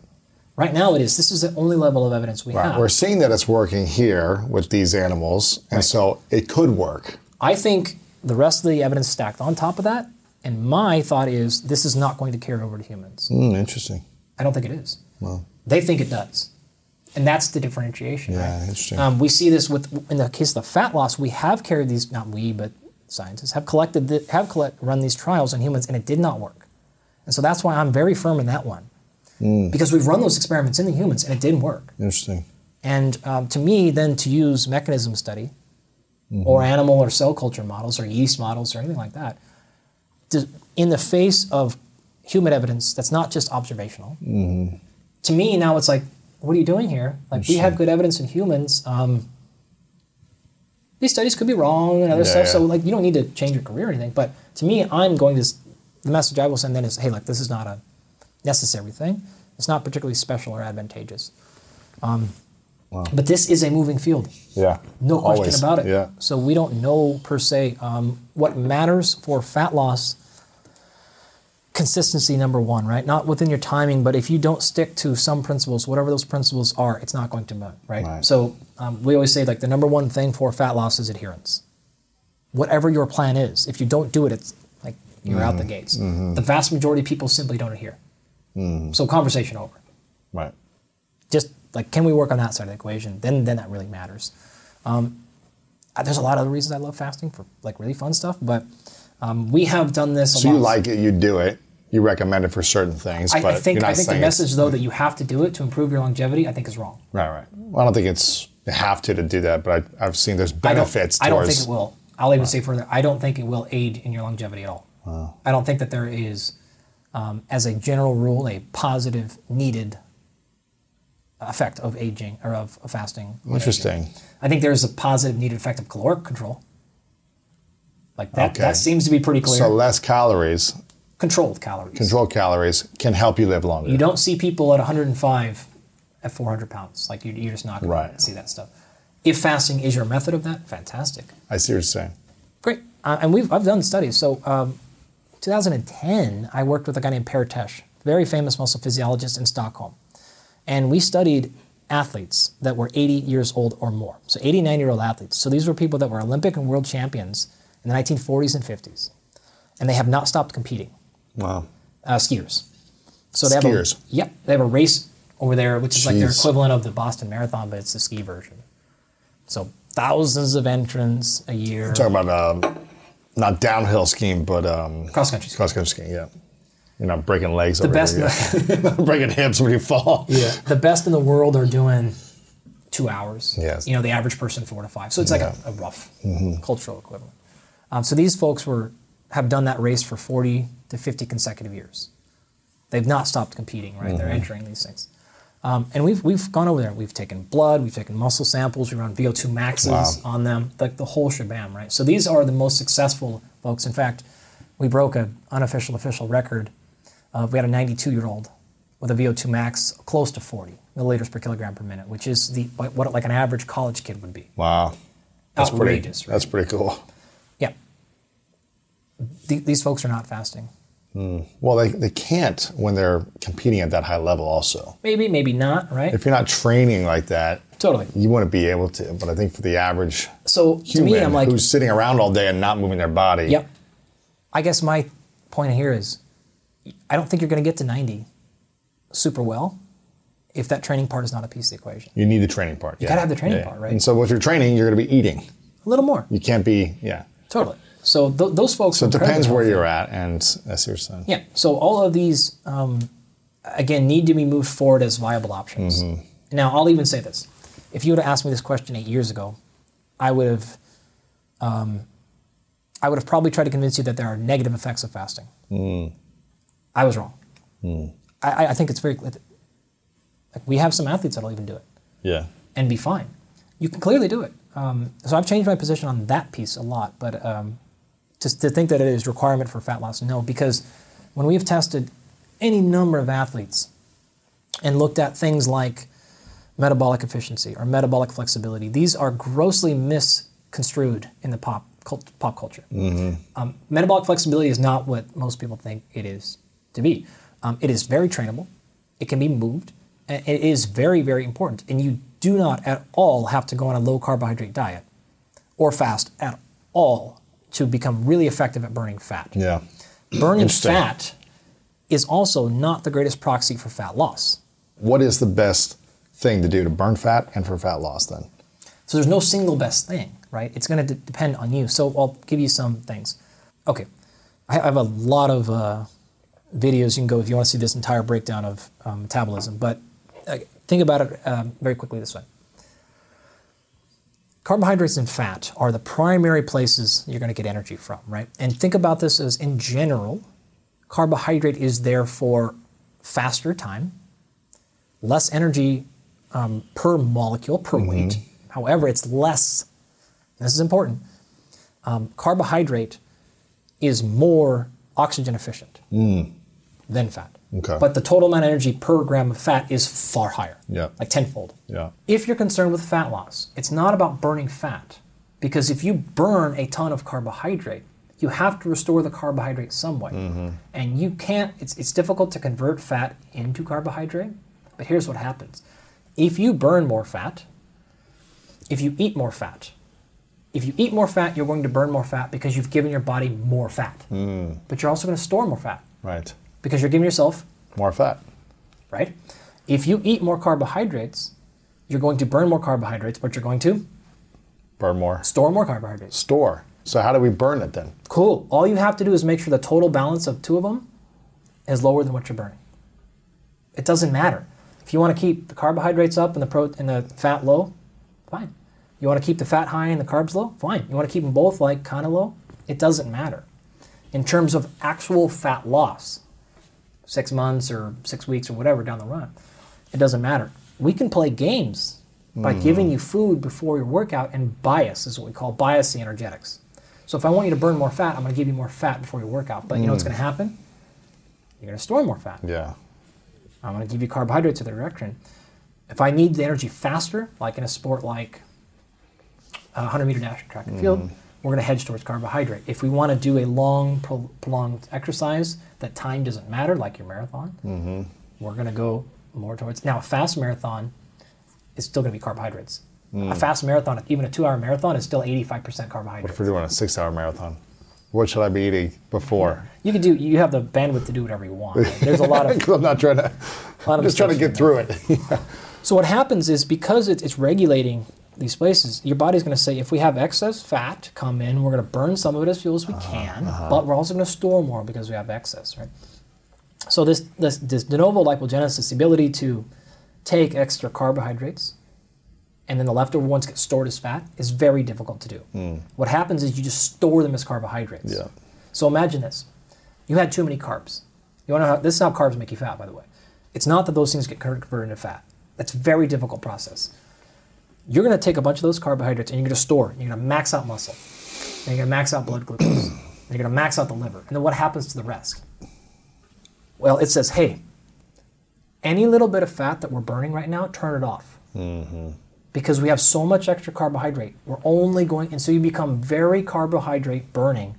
Speaker 1: Right now it is. This is the only level of evidence we
Speaker 3: Right.
Speaker 1: have.
Speaker 3: We're seeing that it's working here with these animals, and so it could work.
Speaker 1: I think the rest of the evidence stacked on top of that, and my thought is this is not going to carry over to humans.
Speaker 3: Hmm, interesting.
Speaker 1: I don't think it is. Well, they think it does. And that's the differentiation.
Speaker 3: Yeah,
Speaker 1: right?
Speaker 3: interesting.
Speaker 1: Um, we see this with, in the case of the fat loss, we have carried these, not we, but scientists have collected, the, have collect, run these trials on humans, and it did not work. And so that's why I'm very firm in that one.
Speaker 3: Hmm.
Speaker 1: Because we've run those experiments in the humans, and it didn't work.
Speaker 3: Interesting.
Speaker 1: And um, to me, then to use mechanism study
Speaker 3: Mm-hmm.
Speaker 1: or animal or cell culture models or yeast models or anything like that, to, in the face of human evidence that's not just observational,
Speaker 3: Mm-hmm.
Speaker 1: to me now it's like, what are you doing here? Like we have good evidence in humans. Um, these studies could be wrong and other
Speaker 3: Yeah,
Speaker 1: stuff. So like you don't need to change your career or anything. But to me, I'm going to the message I will send then is, hey, like this is not a necessary thing. It's not particularly special or advantageous. Um, But this is a moving field.
Speaker 3: Yeah.
Speaker 1: No question
Speaker 3: Always.
Speaker 1: about it.
Speaker 3: Yeah.
Speaker 1: So we don't know per se um, what matters for fat loss. Consistency number one, right? Not within your timing, but if you don't stick to some principles, whatever those principles are, it's not going to move, right?
Speaker 3: Right.
Speaker 1: So um, we always say like the number one thing for fat loss is adherence. Whatever your plan is, if you don't do it, it's like you're out the
Speaker 3: Mm-hmm.
Speaker 1: gates. The vast majority of people simply don't adhere.
Speaker 3: Mm-hmm.
Speaker 1: So conversation over
Speaker 3: Right.
Speaker 1: just like can we work on that side of the equation then then that really matters um, there's a lot of other reasons i love fasting for like really fun stuff but um, we have done this a
Speaker 3: So you like it, you do it, you recommend it for certain things,
Speaker 1: I,
Speaker 3: but
Speaker 1: I think
Speaker 3: you're not
Speaker 1: i think the message though that you have to do it to improve your longevity i think is wrong
Speaker 3: Right, right. Well, I don't think it's you have to to do that, but I, I've seen there's
Speaker 1: I don't,
Speaker 3: benefits
Speaker 1: I don't think it will i'll even say further i don't think it will aid in your longevity at all i don't think that there is um, as a general rule a positive needed effect of aging or of, of fasting on aging.
Speaker 3: Interesting.
Speaker 1: I think there's a positive needed effect of caloric control. Like that,
Speaker 3: Okay.
Speaker 1: that seems to be pretty clear.
Speaker 3: So less calories,
Speaker 1: Controlled calories.
Speaker 3: controlled calories can help you live longer.
Speaker 1: You don't see people at 105 at 400 pounds. Like you, you're just not going
Speaker 3: Right.
Speaker 1: to see that stuff. If fasting is your method of that, fantastic,
Speaker 3: I see what you're saying.
Speaker 1: great. Uh, and we've I've done studies. So, um, 2010, I worked with a guy named Per Tesch, very famous muscle physiologist in Stockholm, and we studied athletes that were 80 years old or more. So 89 year old athletes. So these were people that were Olympic and world champions in the 1940s and 50s, and they have not stopped competing.
Speaker 3: Wow.
Speaker 1: uh, skiers. So they
Speaker 3: Skiers.
Speaker 1: have a yep, they have a race over there, which is like their
Speaker 3: Jeez.
Speaker 1: equivalent of the Boston Marathon, but it's the ski version. So thousands of entrants a year.
Speaker 3: Talking about um, not downhill skiing, but um,
Speaker 1: Cross country
Speaker 3: cross country skiing. Yeah. You're not breaking legs.
Speaker 1: The
Speaker 3: over
Speaker 1: best,
Speaker 3: here, yeah. breaking hips when you fall.
Speaker 1: yeah, the best in the world are doing two hours.
Speaker 3: Yes.
Speaker 1: You know, the average person four to five. So it's like a, a rough cultural equivalent. Um, so these folks were have done that race for 40 to 50 consecutive years. They've not stopped competing, right? They're entering these things. Um, and we've, we've gone over there. We've taken blood, we've taken muscle samples, we run VO2 maxes
Speaker 3: Wow.
Speaker 1: on them, like the whole shabam, right? So these are the most successful folks. In fact, we broke an unofficial official record. Uh, we had a 92 year old with a VO2 max close to 40 milliliters per kilogram per minute, which is the what what, like an average college kid would be.
Speaker 3: Wow. That's
Speaker 1: Outrageous,
Speaker 3: pretty.
Speaker 1: right?
Speaker 3: That's pretty cool.
Speaker 1: Yeah. Th- these folks are not fasting.
Speaker 3: Well, they, they can't when they're competing at that high level. Also,
Speaker 1: Maybe, maybe not, right?
Speaker 3: if you're not training like that,
Speaker 1: totally.
Speaker 3: you wouldn't be able to. But I think for the average
Speaker 1: So to
Speaker 3: human
Speaker 1: me, I'm like,
Speaker 3: who's sitting around all day and not moving their body,
Speaker 1: Yep. I guess my point here is I don't think you're going to get to 90 super well if that training part is not a piece of the equation.
Speaker 3: you need the training part. You
Speaker 1: gotta have the training part, right?
Speaker 3: And so if you're training, you're going to be eating.
Speaker 1: A little more.
Speaker 3: You can't be, yeah.
Speaker 1: Totally. So th- those folks
Speaker 3: So it depends where you're at, and as you're saying.
Speaker 1: Yeah. So all of these, um, again, need to be moved forward as viable options.
Speaker 3: Mm-hmm.
Speaker 1: Now, I'll even say this: if you would have asked me this question eight years ago, I would have, um, I would have probably tried to convince you that there are negative effects of fasting.
Speaker 3: Mm.
Speaker 1: I was wrong. I, I think it's very. Like, we have some athletes that'll even do it
Speaker 3: Yeah.
Speaker 1: and be fine. You can clearly do it. Um, so I've changed my position on that piece a lot, but um, just to think that it is requirement for fat loss, no, because when we've tested any number of athletes and looked at things like metabolic efficiency or metabolic flexibility, these are grossly misconstrued in the pop cult, pop culture. Um, metabolic flexibility is not what most people think it is to be. Um, it is very trainable. It can be moved. and It is very, very important. And you do not at all have to go on a low carbohydrate diet or fast at all to become really effective at burning fat.
Speaker 3: Yeah.
Speaker 1: Burning fat is also not the greatest proxy for fat loss.
Speaker 3: What is the best thing to do to burn fat and for fat loss then?
Speaker 1: So there's no single best thing, right? It's going to d- depend on you. So I'll give you some things. Okay, I I have a lot of uh, videos you can go if you want to see this entire breakdown of um, metabolism. But uh, think about it um, very quickly this way: carbohydrates and fat are the primary places you're going to get energy from, right? And think about this as, in general, carbohydrate is there for faster time, less energy um, per molecule, per weight. However, it's less, this is important, um, carbohydrate is more oxygen efficient than fat.
Speaker 3: Okay.
Speaker 1: But the total amount of energy per gram of fat is far higher,
Speaker 3: Yeah.
Speaker 1: like tenfold.
Speaker 3: Yeah.
Speaker 1: If you're concerned with fat loss, it's not about burning fat. Because if you burn a ton of carbohydrate, you have to restore the carbohydrate some way. Mm-hmm. And you can't, it's, it's difficult to convert fat into carbohydrate. But here's what happens if you burn more fat, if you eat more fat, if you eat more fat, you're going to burn more fat because you've given your body more fat. Mm. But you're also going to store more fat
Speaker 3: Right.
Speaker 1: Because you're giving yourself
Speaker 3: More fat.
Speaker 1: right? If you eat more carbohydrates, you're going to burn more carbohydrates, but you're going to
Speaker 3: Burn more.
Speaker 1: store more carbohydrates.
Speaker 3: Store. So how do we burn it then?
Speaker 1: Cool. All you have to do is make sure the total balance of two of them is lower than what you're burning. It doesn't matter. If you want to keep the carbohydrates up and the pro- and the fat low, fine. You want to keep the fat high and the carbs low, fine. You want to keep them both like kind of low, it doesn't matter. In terms of actual fat loss, six months or six weeks or whatever down the run, it doesn't matter. We can play games by mm-hmm. giving you food before your workout and bias is what we call bias the energetics. So if I want you to burn more fat, I'm going to give you more fat before your workout. But you know what's mm. going to happen? You're going to store more fat.
Speaker 3: Yeah.
Speaker 1: I'm going to give you carbohydrates to the direction. If I need the energy faster, like in a sport like a 100 meter dash track and field, mm-hmm. We're going to hedge towards carbohydrate. If we want to do a long, pro- prolonged exercise that time doesn't matter, like your marathon, mm-hmm. we're going to go more towards. Now, a fast marathon is still going to be carbohydrates. A mm. fast marathon, even a two hour marathon, is still 85%
Speaker 3: What
Speaker 1: carbohydrates.
Speaker 3: if we're doing a six hour marathon? What should I be eating before?
Speaker 1: You can do. You have the bandwidth to do whatever you want. right? There's a lot of.
Speaker 3: I'm not trying to. I'm just trying to get through it.
Speaker 1: So what happens is because it, it's regulating these places, your body's going to say, if we have excess fat come in, we're going to burn some of it as fuel as we uh-huh, can, uh-huh. but we're also going to store more because we have excess, right? So this, this this de novo lipogenesis, the ability to take extra carbohydrates, and then the leftover ones get stored as fat, is very difficult to do. Hmm. What happens is you just store them as carbohydrates.
Speaker 3: Yeah.
Speaker 1: So imagine this: you had too many carbs. You want to know how this is how carbs make you fat, by the way. It's not that those things get converted into fat. That's a very difficult process. You're going to take a bunch of those carbohydrates and you're going to store. You're going to max out muscle. And you're going to max out blood glucose. and you're going to max out the liver. And then what happens to the rest? Well, it says, hey, any little bit of fat that we're burning right now, turn it off. Mm-hmm. Because we have so much extra carbohydrate. We're only going, and so you become very carbohydrate burning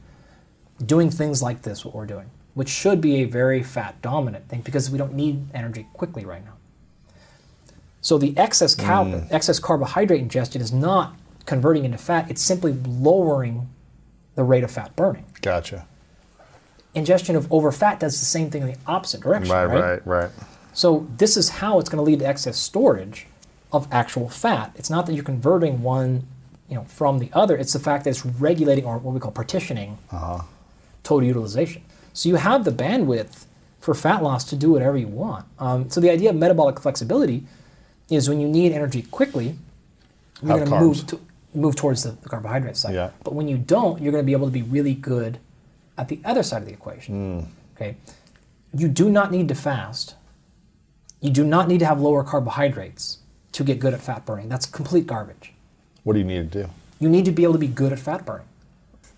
Speaker 1: doing things like this, what we're doing, which should be a very fat dominant thing because we don't need energy quickly right now. So the excess cal- excess carbohydrate ingestion is not converting into fat; it's simply lowering the rate of fat burning.
Speaker 3: Gotcha.
Speaker 1: Ingestion of over fat does the same thing in the opposite direction,
Speaker 3: Right,
Speaker 1: right?
Speaker 3: right, right.
Speaker 1: So this is how it's going to lead to excess storage of actual fat. It's not that you're converting one, you know, from the other. It's the fact that it's regulating or what we call partitioning total utilization. So you have the bandwidth for fat loss to do whatever you want. Um, so the idea of metabolic flexibility is when you need energy quickly, you're going to move to, move towards the, the carbohydrate side.
Speaker 3: Yeah.
Speaker 1: But when you don't, you're going to be able to be really good at the other side of the equation. Okay. You do not need to fast. You do not need to have lower carbohydrates to get good at fat burning. That's complete garbage.
Speaker 3: What do you need to do?
Speaker 1: You need to be able to be good at fat burning.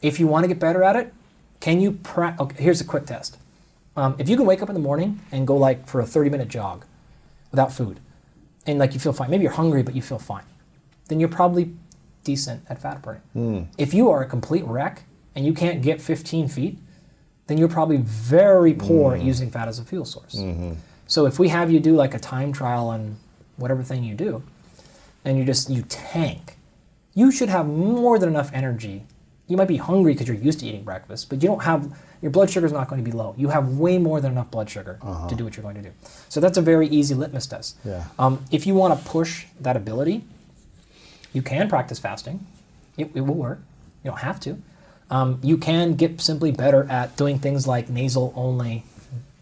Speaker 1: If you want to get better at it, can you okay, here's a quick test. Um, if you can wake up in the morning and go like for a 30 minute jog without food, and like you feel fine, maybe you're hungry but you feel fine, then you're probably decent at fat burning. Hmm. If you are a complete wreck and you can't get 15 feet, then you're probably very poor at hmm. using fat as a fuel source. Mm-hmm. So if we have you do like a time trial on whatever thing you do, and you just you tank, you should have more than enough energy. You might be hungry because you're used to eating breakfast, but you don't have your blood sugar is not going to be low. You have way more than enough blood sugar to do what you're going to do. So that's a very easy litmus test.
Speaker 3: Yeah.
Speaker 1: Um, if you want to push that ability, you can practice fasting. It, it will work. You don't have to. Um, you can get simply better at doing things like nasal only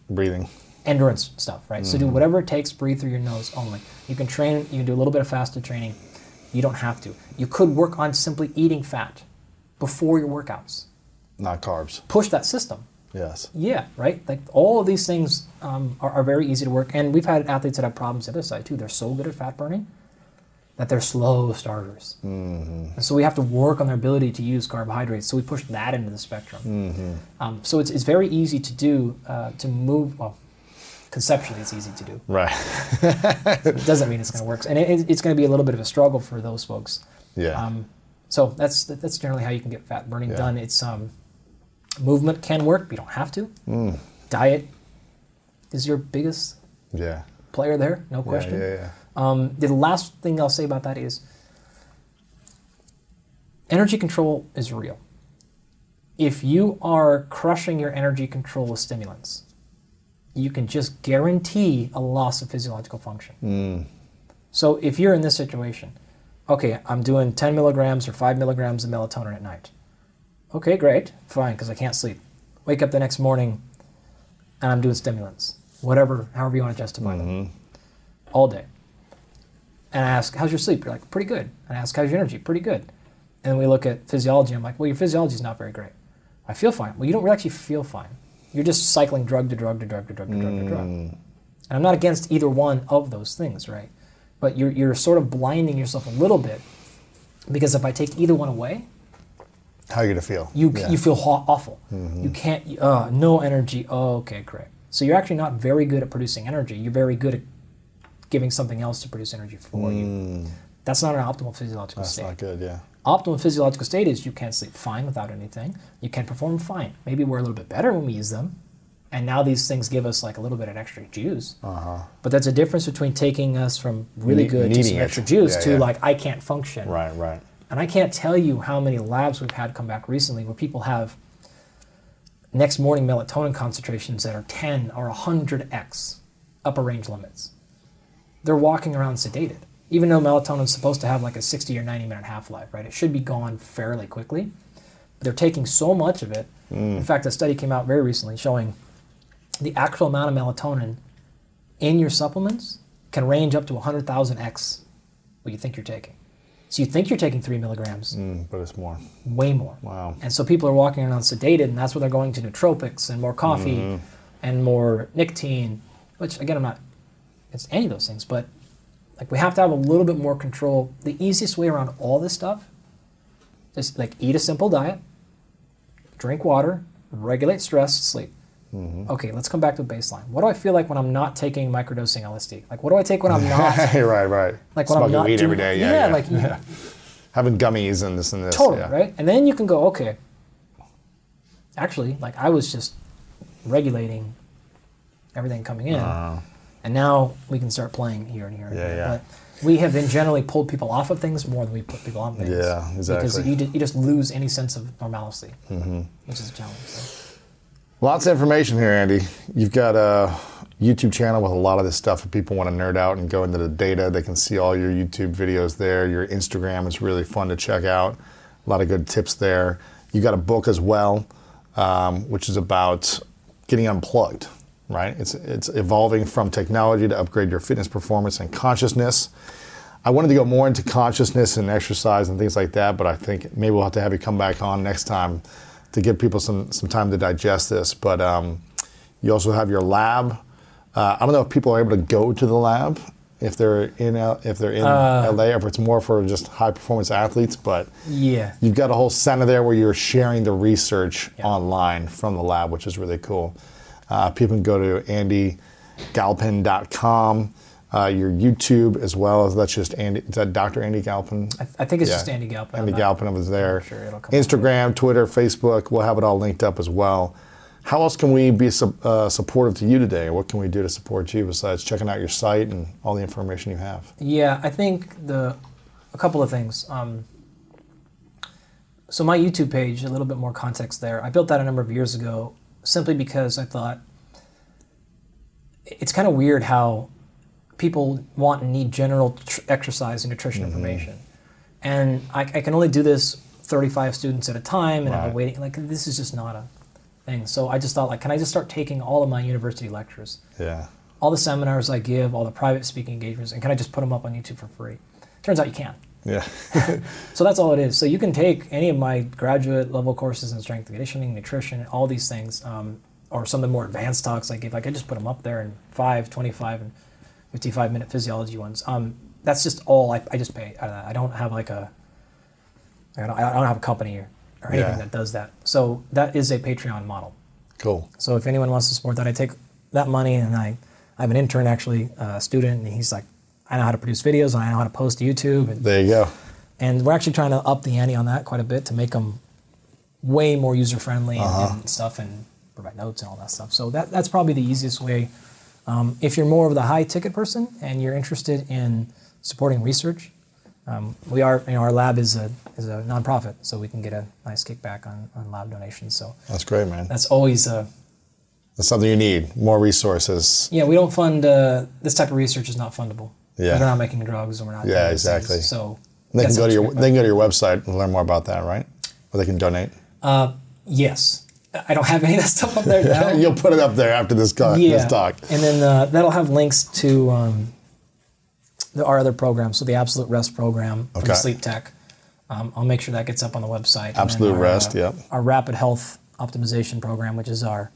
Speaker 3: Breathing.
Speaker 1: endurance stuff, right? So do whatever it takes, breathe through your nose only. You can train, you can do a little bit of fasted training. You don't have to. You could work on simply eating fat before your workouts.
Speaker 3: Not carbs.
Speaker 1: Push that system.
Speaker 3: Yes.
Speaker 1: Yeah, right? Like all of these things um, are, are very easy to work. And we've had athletes that have problems the other side too. They're so good at fat burning that they're slow starters. And so we have to work on their ability to use carbohydrates. So we push that into the spectrum. Um, so it's, it's very easy to do, uh, to move, well, conceptually it's easy to do.
Speaker 3: Right.
Speaker 1: It doesn't mean it's going to work. And it, it's going to be a little bit of a struggle for those folks.
Speaker 3: Yeah.
Speaker 1: Um, so that's that's generally how you can get fat burning
Speaker 3: Yeah.
Speaker 1: done. It's um, movement can work, but you don't have to.
Speaker 3: Mm.
Speaker 1: Diet is your biggest
Speaker 3: yeah.
Speaker 1: player there, no question.
Speaker 3: yeah, yeah.
Speaker 1: Um, the last thing I'll say about that is energy control is real. If you are crushing your energy control with stimulants, you can just guarantee a loss of physiological function. So if you're in this situation, okay, I'm doing 10 milligrams or 5 milligrams of melatonin at night. Okay, great, fine, because I can't sleep. Wake up the next morning and I'm doing stimulants, whatever, however you want to justify them, mm-hmm. all day. And I ask, how's your sleep? You're like, pretty good. And I ask, how's your energy? Pretty good. And we look at physiology. I'm like, well, your physiology is not very great. I feel fine. Well, you don't really actually feel fine. You're just cycling drug to drug to drug to drug to drug to drug. Mm. And I'm not against either one of those things, right? But you're, you're sort of blinding yourself a little bit because if I take either one away,
Speaker 3: How are you gonna feel?
Speaker 1: you
Speaker 3: Yeah. Mm-hmm.
Speaker 1: you feel ho- awful. You can't. Uh, no energy. Oh, okay, great. So you're actually not very good at producing energy. You're very good at giving something else to produce energy for you. That's not an optimal physiological
Speaker 3: Mm. That's
Speaker 1: state.
Speaker 3: not good. Yeah.
Speaker 1: Optimal physiological state is you can't sleep fine without anything. You can perform fine. Maybe we're a little bit better when we use them. And now these things give us like a little bit of extra juice. Uh-huh. But that's a difference between taking us from really
Speaker 3: Ne-
Speaker 1: good to some extra juice
Speaker 3: Yeah,
Speaker 1: to
Speaker 3: yeah.
Speaker 1: like I can't function.
Speaker 3: Right. Right.
Speaker 1: And I can't tell you how many labs we've had come back recently where people have next morning melatonin concentrations that are 10 or 100x upper range limits. They're walking around sedated, even though melatonin is supposed to have like a 60 or 90 minute half life, right? It should be gone fairly quickly. They're taking so much of it. In fact, a study came out very recently showing the actual amount of melatonin in your supplements can range up to 100,000x what you think you're taking. So you think you're taking three milligrams,
Speaker 3: Mm, but it's more.
Speaker 1: way more.
Speaker 3: Wow.
Speaker 1: And so people are walking around sedated, and that's where they're going to nootropics and more coffee
Speaker 3: Mm-hmm.
Speaker 1: and more nicotine, which again, I'm not, it's any of those things, but like we have to have a little bit more control. The easiest way around all this stuff is like eat a simple diet, drink water, regulate stress, sleep.
Speaker 3: Mm-hmm.
Speaker 1: Okay, let's come back to baseline. What do I feel like when I'm not taking microdosing LSD? Like, what do I take when I'm not?
Speaker 3: right, right.
Speaker 1: Like when I'm not
Speaker 3: weed
Speaker 1: doing,
Speaker 3: every day. Yeah, yeah.
Speaker 1: like you-
Speaker 3: having gummies and this and this.
Speaker 1: Totally,
Speaker 3: yeah.
Speaker 1: right? And then you can go, okay, actually, like I was just regulating everything coming in. And now we can start playing here and here and.
Speaker 3: Yeah,
Speaker 1: here.
Speaker 3: yeah.
Speaker 1: But we have been generally pulled people off of things more than we put people on things.
Speaker 3: Yeah,
Speaker 1: Because
Speaker 3: exactly.
Speaker 1: you, ju- you just lose any sense of normalcy, mm-hmm. which is a challenge. So.
Speaker 3: Lots of information here, Andy. You've got a YouTube channel with a lot of this stuff. If people want to nerd out and go into the data, they can see all your YouTube videos there. Your Instagram is really fun to check out. A lot of good tips there. You got a book as well, um, which is about getting unplugged. Right? It's it's evolving from technology to upgrade your fitness performance and consciousness. I wanted to go more into consciousness and exercise and things like that, but I think maybe we'll have to have you come back on next time to give people some, some time to digest this. But um, you also have your lab. Uh, I don't know if people are able to go to the lab if they're in L- if they're in LA, or if it's more for just high performance athletes. But
Speaker 1: Yeah.
Speaker 3: you've got a whole center there where you're sharing the research online from the lab, which is really cool. Uh, people can go to andygalpin.com, uh, your YouTube as well as that's just Andy. Is that Dr. Andy Galpin?
Speaker 1: I, I think it's just Andy Galpin.
Speaker 3: Andy Galpin was there.
Speaker 1: sure it'll come
Speaker 3: Instagram, Twitter, Facebook. We'll have it all linked up as well. How else can we be su- uh, supportive to you today? What can we do to support you besides checking out your site and all the information you have?
Speaker 1: Yeah, I think the a couple of things. Um, so my YouTube page, a little bit more context there. I built that a number of years ago, simply because I thought it's kind of weird how people want and need general tr- exercise and nutrition information, and I, I can only do this 35 students at a time, and I'm
Speaker 3: Right.
Speaker 1: waiting. Like this is just not a thing. So I just thought, like, can I just start taking all of my university lectures?
Speaker 3: Yeah.
Speaker 1: all the seminars I give, all the private speaking engagements, and can I just put them up on YouTube for free? Turns out you can.
Speaker 3: Yeah.
Speaker 1: So that's all it is. So you can take any of my graduate level courses in strength and conditioning, nutrition, all these things, um, or some of the more advanced talks I give. Like I just put them up there in 5, 25, and 55 minute physiology ones. Um, that's just all I, I just pay out of that. I don't have like a, I don't, I don't have a company or, or anything
Speaker 3: Yeah.
Speaker 1: that does that. So that is a Patreon model.
Speaker 3: cool.
Speaker 1: So if anyone wants to support that, I take that money and I, I have an intern actually, a student, and he's like, I know how to produce videos and I know how to post to YouTube, and,
Speaker 3: There you go.
Speaker 1: and we're actually trying to up the ante on that quite a bit to make them way more user friendly and, and stuff, and provide notes and all that stuff. So that that's probably the easiest way. Um, if you're more of the high ticket person and you're interested in supporting research, um, we are, you know, our lab is a is a nonprofit, so we can get a nice kickback on, on lab donations. So
Speaker 3: That's great, man.
Speaker 1: that's always a
Speaker 3: That's something you need. More resources.
Speaker 1: Yeah, we don't fund uh, this type of research is not fundable.
Speaker 3: Yeah.
Speaker 1: we're not making drugs, and we're not.
Speaker 3: Yeah,
Speaker 1: doing these things.
Speaker 3: exactly.
Speaker 1: So
Speaker 3: They can go to your they can go to your website and learn more about that, right? Or they can donate.
Speaker 1: about- Yes, I don't have any of that stuff up there now.
Speaker 3: You'll put it up there after this, co-
Speaker 1: yeah,
Speaker 3: this talk.
Speaker 1: and then uh, that'll have links to um, the, our other programs. So the Absolute Rest program from Sleep Tech. Um, I'll make sure that gets up on the website.
Speaker 3: Absolute
Speaker 1: our,
Speaker 3: Rest,
Speaker 1: uh,
Speaker 3: yep.
Speaker 1: Our Rapid Health Optimization program, which is our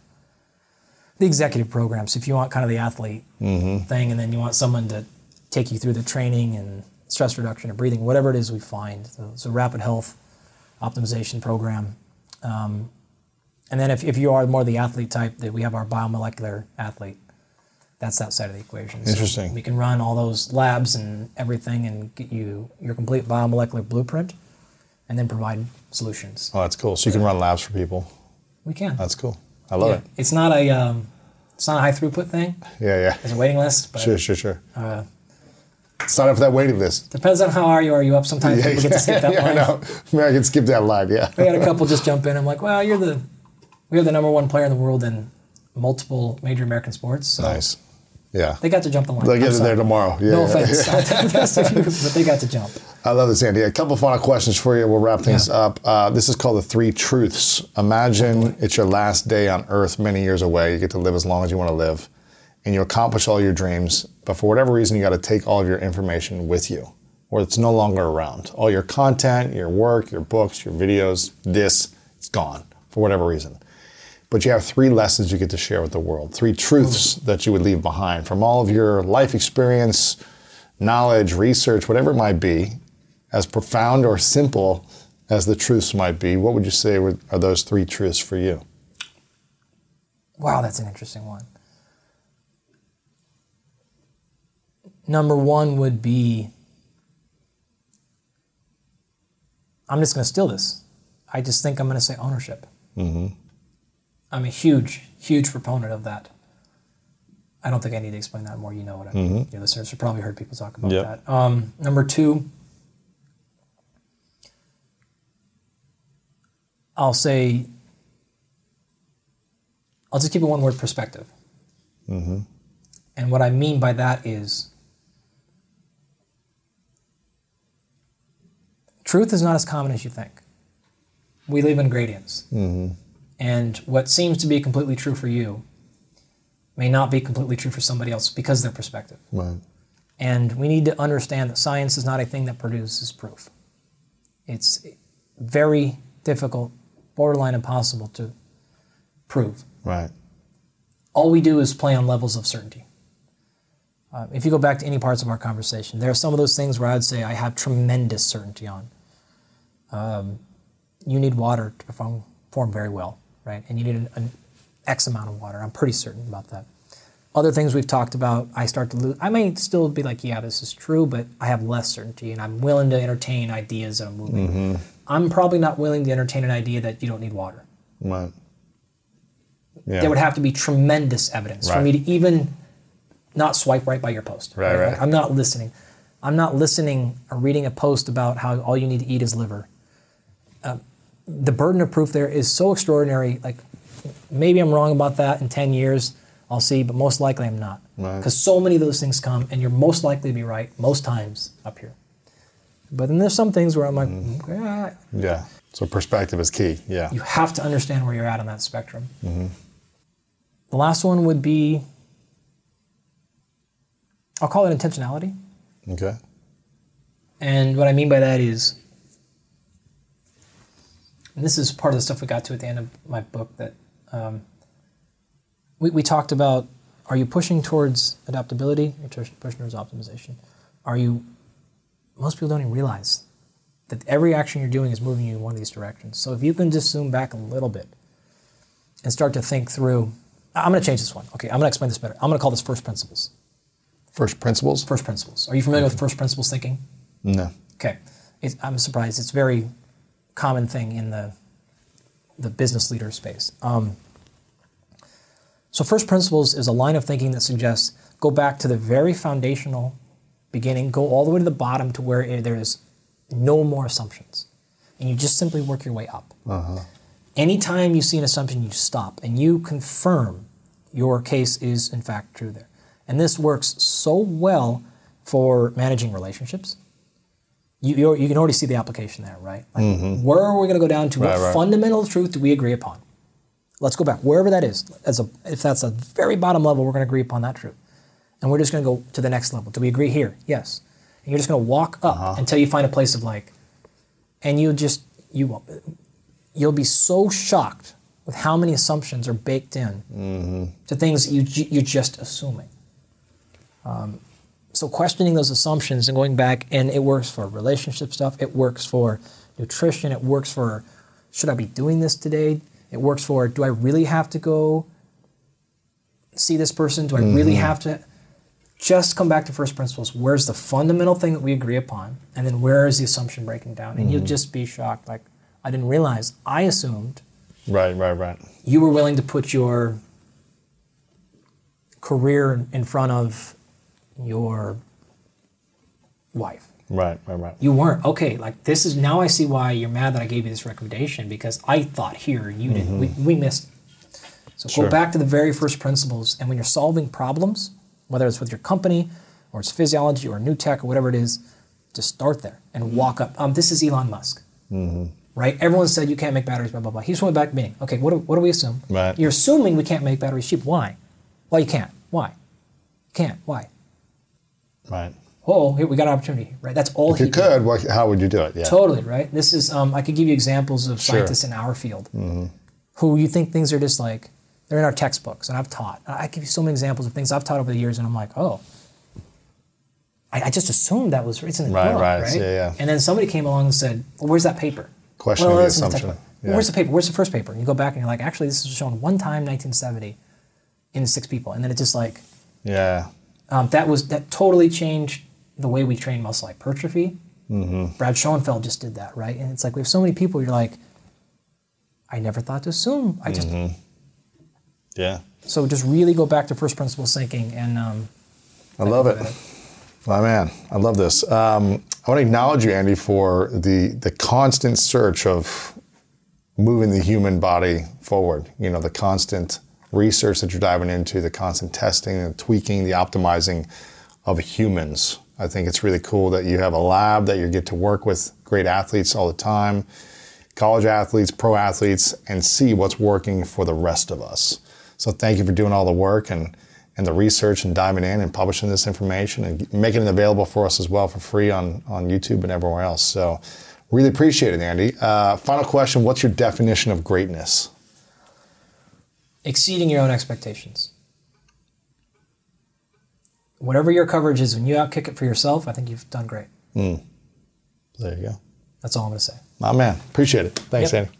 Speaker 1: the executive program. So if you want kind of the athlete
Speaker 3: Mm-hmm.
Speaker 1: thing, and then you want someone to take you through the training and stress reduction and breathing, whatever it is we find. So, so Rapid Health Optimization program. Um, and then if, if you are more the athlete type, that we have our biomolecular athlete. That's that side of the equation. So
Speaker 3: Interesting.
Speaker 1: we can run all those labs and everything and get you your complete biomolecular blueprint and then provide solutions.
Speaker 3: Oh, that's cool. So you can run labs for people.
Speaker 1: We can.
Speaker 3: That's cool. I love
Speaker 1: Yeah.
Speaker 3: it.
Speaker 1: It's not a um, it's not a high throughput thing.
Speaker 3: Yeah, yeah.
Speaker 1: It's a waiting list, but
Speaker 3: Sure, sure, sure.
Speaker 1: uh,
Speaker 3: Sign up for that waiting list.
Speaker 1: depends on how are you are you up. Sometimes yeah, people get to skip that
Speaker 3: yeah, I
Speaker 1: line.
Speaker 3: know. Maybe I can skip that line. Yeah.
Speaker 1: We had a couple just jump in. I'm like, well, you're the We have the number one player in the world in multiple major American sports. So
Speaker 3: Nice. Yeah.
Speaker 1: They got to jump the line.
Speaker 3: They'll get
Speaker 1: I'm
Speaker 3: there tomorrow. Yeah,
Speaker 1: no
Speaker 3: yeah.
Speaker 1: offense, a few, but they got to jump.
Speaker 3: I love this, Andy. A couple final questions for you. We'll wrap things
Speaker 1: Yeah.
Speaker 3: up. Uh, this is called the three truths. Imagine it's your last day on Earth many years away. You get to live as long as you want to live, and you accomplish all your dreams. But for whatever reason, you got to take all of your information with you, or it's no longer around. All your content, your work, your books, your videos, this, it's gone for whatever reason. But you have three lessons you get to share with the world, three truths mm. that you would leave behind from all of your life experience, knowledge, research, whatever it might be, as profound or simple as the truths might be. What would you say were- are those three truths for you?
Speaker 1: Wow, that's an interesting one. Number one would be I'm just going to steal this. I just think I'm going to say ownership. Mm-hmm. I'm a huge, huge proponent of that. I don't think I need to explain that more. You know what I mean. Mm-hmm. Your listeners have probably heard people talk about
Speaker 3: Yep.
Speaker 1: that. Um, number two, I'll say, I'll just keep it one word perspective. Mm-hmm. And what I mean by that is, truth is not as common as you think. We live in gradients. Mm-hmm. And what seems to be completely true for you may not be completely true for somebody else because of their perspective.
Speaker 3: Right.
Speaker 1: And we need to understand that science is not a thing that produces proof. It's very difficult, borderline impossible to prove.
Speaker 3: Right.
Speaker 1: All we do is play on levels of certainty. Uh, if you go back to any parts of our conversation, there are some of those things where I'd say I have tremendous certainty on. Um, you need water to perform, perform very well, right? And you need an, an X amount of water. I'm pretty certain about that. Other things we've talked about, I start to lose. I may still be like, yeah, this is true, but I have less certainty, and I'm willing to entertain ideas that are moving. Mm-hmm. I'm probably not willing to entertain an idea that you don't need water.
Speaker 3: Right. Yeah.
Speaker 1: There would have to be tremendous evidence for me to even not swipe right by your post.
Speaker 3: Right, right.
Speaker 1: Like, I'm not listening. I'm not listening or reading a post about how all you need to eat is liver. The burden of proof there is so extraordinary. Like, maybe I'm wrong about that in 10 years. I'll see, but most likely I'm not.
Speaker 3: Right.
Speaker 1: Because so many of those things come, and you're most likely to be right most times up here. But then there's some things where I'm like,
Speaker 3: Mm-hmm.
Speaker 1: okay, all right.
Speaker 3: yeah. So perspective is key. Yeah.
Speaker 1: You have to understand where you're at on that spectrum. The last one would be I'll call it intentionality.
Speaker 3: Okay.
Speaker 1: And what I mean by that is, and this is part of the stuff we got to at the end of my book that um, we, we talked about are you pushing towards adaptability or push- pushing towards optimization? Are you, most people don't even realize that every action you're doing is moving you in one of these directions. So if you can just zoom back a little bit and start to think through, I'm going to change this one. Okay, I'm going to explain this better. I'm going to call this first principles.
Speaker 3: First principles?
Speaker 1: First principles. Are you familiar with first principles thinking?
Speaker 3: No.
Speaker 1: Okay, it, I'm surprised. It's very common thing in the the business leader space. Um, so, first principles is a line of thinking that suggests go back to the very foundational beginning, go all the way to the bottom to where there is no more assumptions, and you just simply work your way up. Anytime you see an assumption, you stop and you confirm your case is in fact true there. And this works so well for managing relationships. You, you can already see the application there, right? Like, Where are we going to go down to?
Speaker 3: Right,
Speaker 1: what
Speaker 3: right.
Speaker 1: fundamental truth do we agree upon? Let's go back wherever that is. As a, if that's a very bottom level, we're going to agree upon that truth, and we're just going to go to the next level. Do we agree here? Yes. And you're just going to walk up
Speaker 3: Uh-huh.
Speaker 1: until you find a place of like, and you just you won't- you'll be so shocked with how many assumptions are baked in
Speaker 3: Mm-hmm.
Speaker 1: to things you you're just assuming. Um, so questioning those assumptions and going back, and it works for relationship stuff. It works for nutrition. It works for should I be doing this today? It works for do I really have to go see this person? Do I really mm-hmm. have to? Just come back to first principles. Where's the fundamental thing that we agree upon, and then where is the assumption breaking down? And you'll mm-hmm. just be shocked. Like I didn't realize. I assumed
Speaker 3: Right, right, right.
Speaker 1: you were willing to put your career in front of your wife.
Speaker 3: Right, right, right.
Speaker 1: You weren't. Okay, like this is now I see why you're mad that I gave you this recommendation because I thought here and you didn't. We, we missed So
Speaker 3: Sure.
Speaker 1: go back to the very first principles. And when you're solving problems, whether it's with your company or it's physiology or new tech or whatever it is, just start there and walk up. Um, this is Elon Musk. Right? Everyone said you can't make batteries, blah, blah, blah. He's went back to being, okay, what do, what do we assume?
Speaker 3: Right.
Speaker 1: You're assuming we can't make batteries cheap. Why? Well, you can't. Why? You can't. Why?
Speaker 3: Right.
Speaker 1: Oh, here we got an opportunity, right? That's all
Speaker 3: If
Speaker 1: he
Speaker 3: you
Speaker 1: did.
Speaker 3: could, what, how would you do it? Yeah.
Speaker 1: Totally, right? This is, um, I could give you examples of
Speaker 3: Sure.
Speaker 1: scientists in our field who you think things are just like, they're in our textbooks, and I've taught. I give you so many examples of things I've taught over the years, and I'm like, oh, I, I just assumed that was, it's in the
Speaker 3: Right,
Speaker 1: book,
Speaker 3: right,
Speaker 1: right?
Speaker 3: yeah, yeah.
Speaker 1: And then somebody came along and said, well, where's that paper?
Speaker 3: Questioning
Speaker 1: well,
Speaker 3: the
Speaker 1: that's in
Speaker 3: assumption.
Speaker 1: Well, where's the paper? Where's the first paper? And you go back and you're like, actually, this was shown one time, 1970, in six people. And then it just like,
Speaker 3: Yeah.
Speaker 1: Um, that was that totally changed the way we train muscle hypertrophy.
Speaker 3: Mm-hmm.
Speaker 1: Brad Schoenfeld just did that, right? And it's like we have so many people. You're like, I never thought to assume. I just
Speaker 3: Mm-hmm. Yeah.
Speaker 1: so just really go back to first principles thinking, and um,
Speaker 3: I love it. My man, I love this. Um, I want to acknowledge you, Andy, for the the constant search of moving the human body forward. You know, the constant research that you're diving into, the constant testing and tweaking, the optimizing of humans. I think it's really cool that you have a lab that you get to work with great athletes all the time, college athletes, pro athletes, and see what's working for the rest of us. So thank you for doing all the work and and the research and diving in and publishing this information and making it available for us as well for free on, on YouTube and everywhere else. So really appreciate it, Andy. Uh, final question, what's your definition of greatness?
Speaker 1: Exceeding your own expectations. Whatever your coverage is, when you outkick it for yourself, I think you've done great. Hmm.
Speaker 3: There you go.
Speaker 1: That's all I'm going to say.
Speaker 3: My man, appreciate it. Thanks,
Speaker 1: Yep.
Speaker 3: Andy.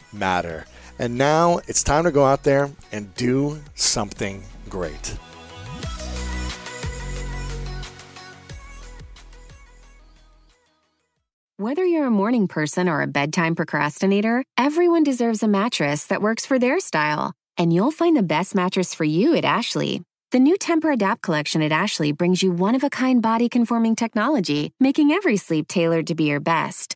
Speaker 4: matter. And now it's time to go out there and do something great.
Speaker 5: Whether you're a morning person or a bedtime procrastinator, everyone deserves a mattress that works for their style. And you'll find the best mattress for you at Ashley. The new Tempur Adapt collection at Ashley brings you one of a kind body conforming technology, making every sleep tailored to be your best.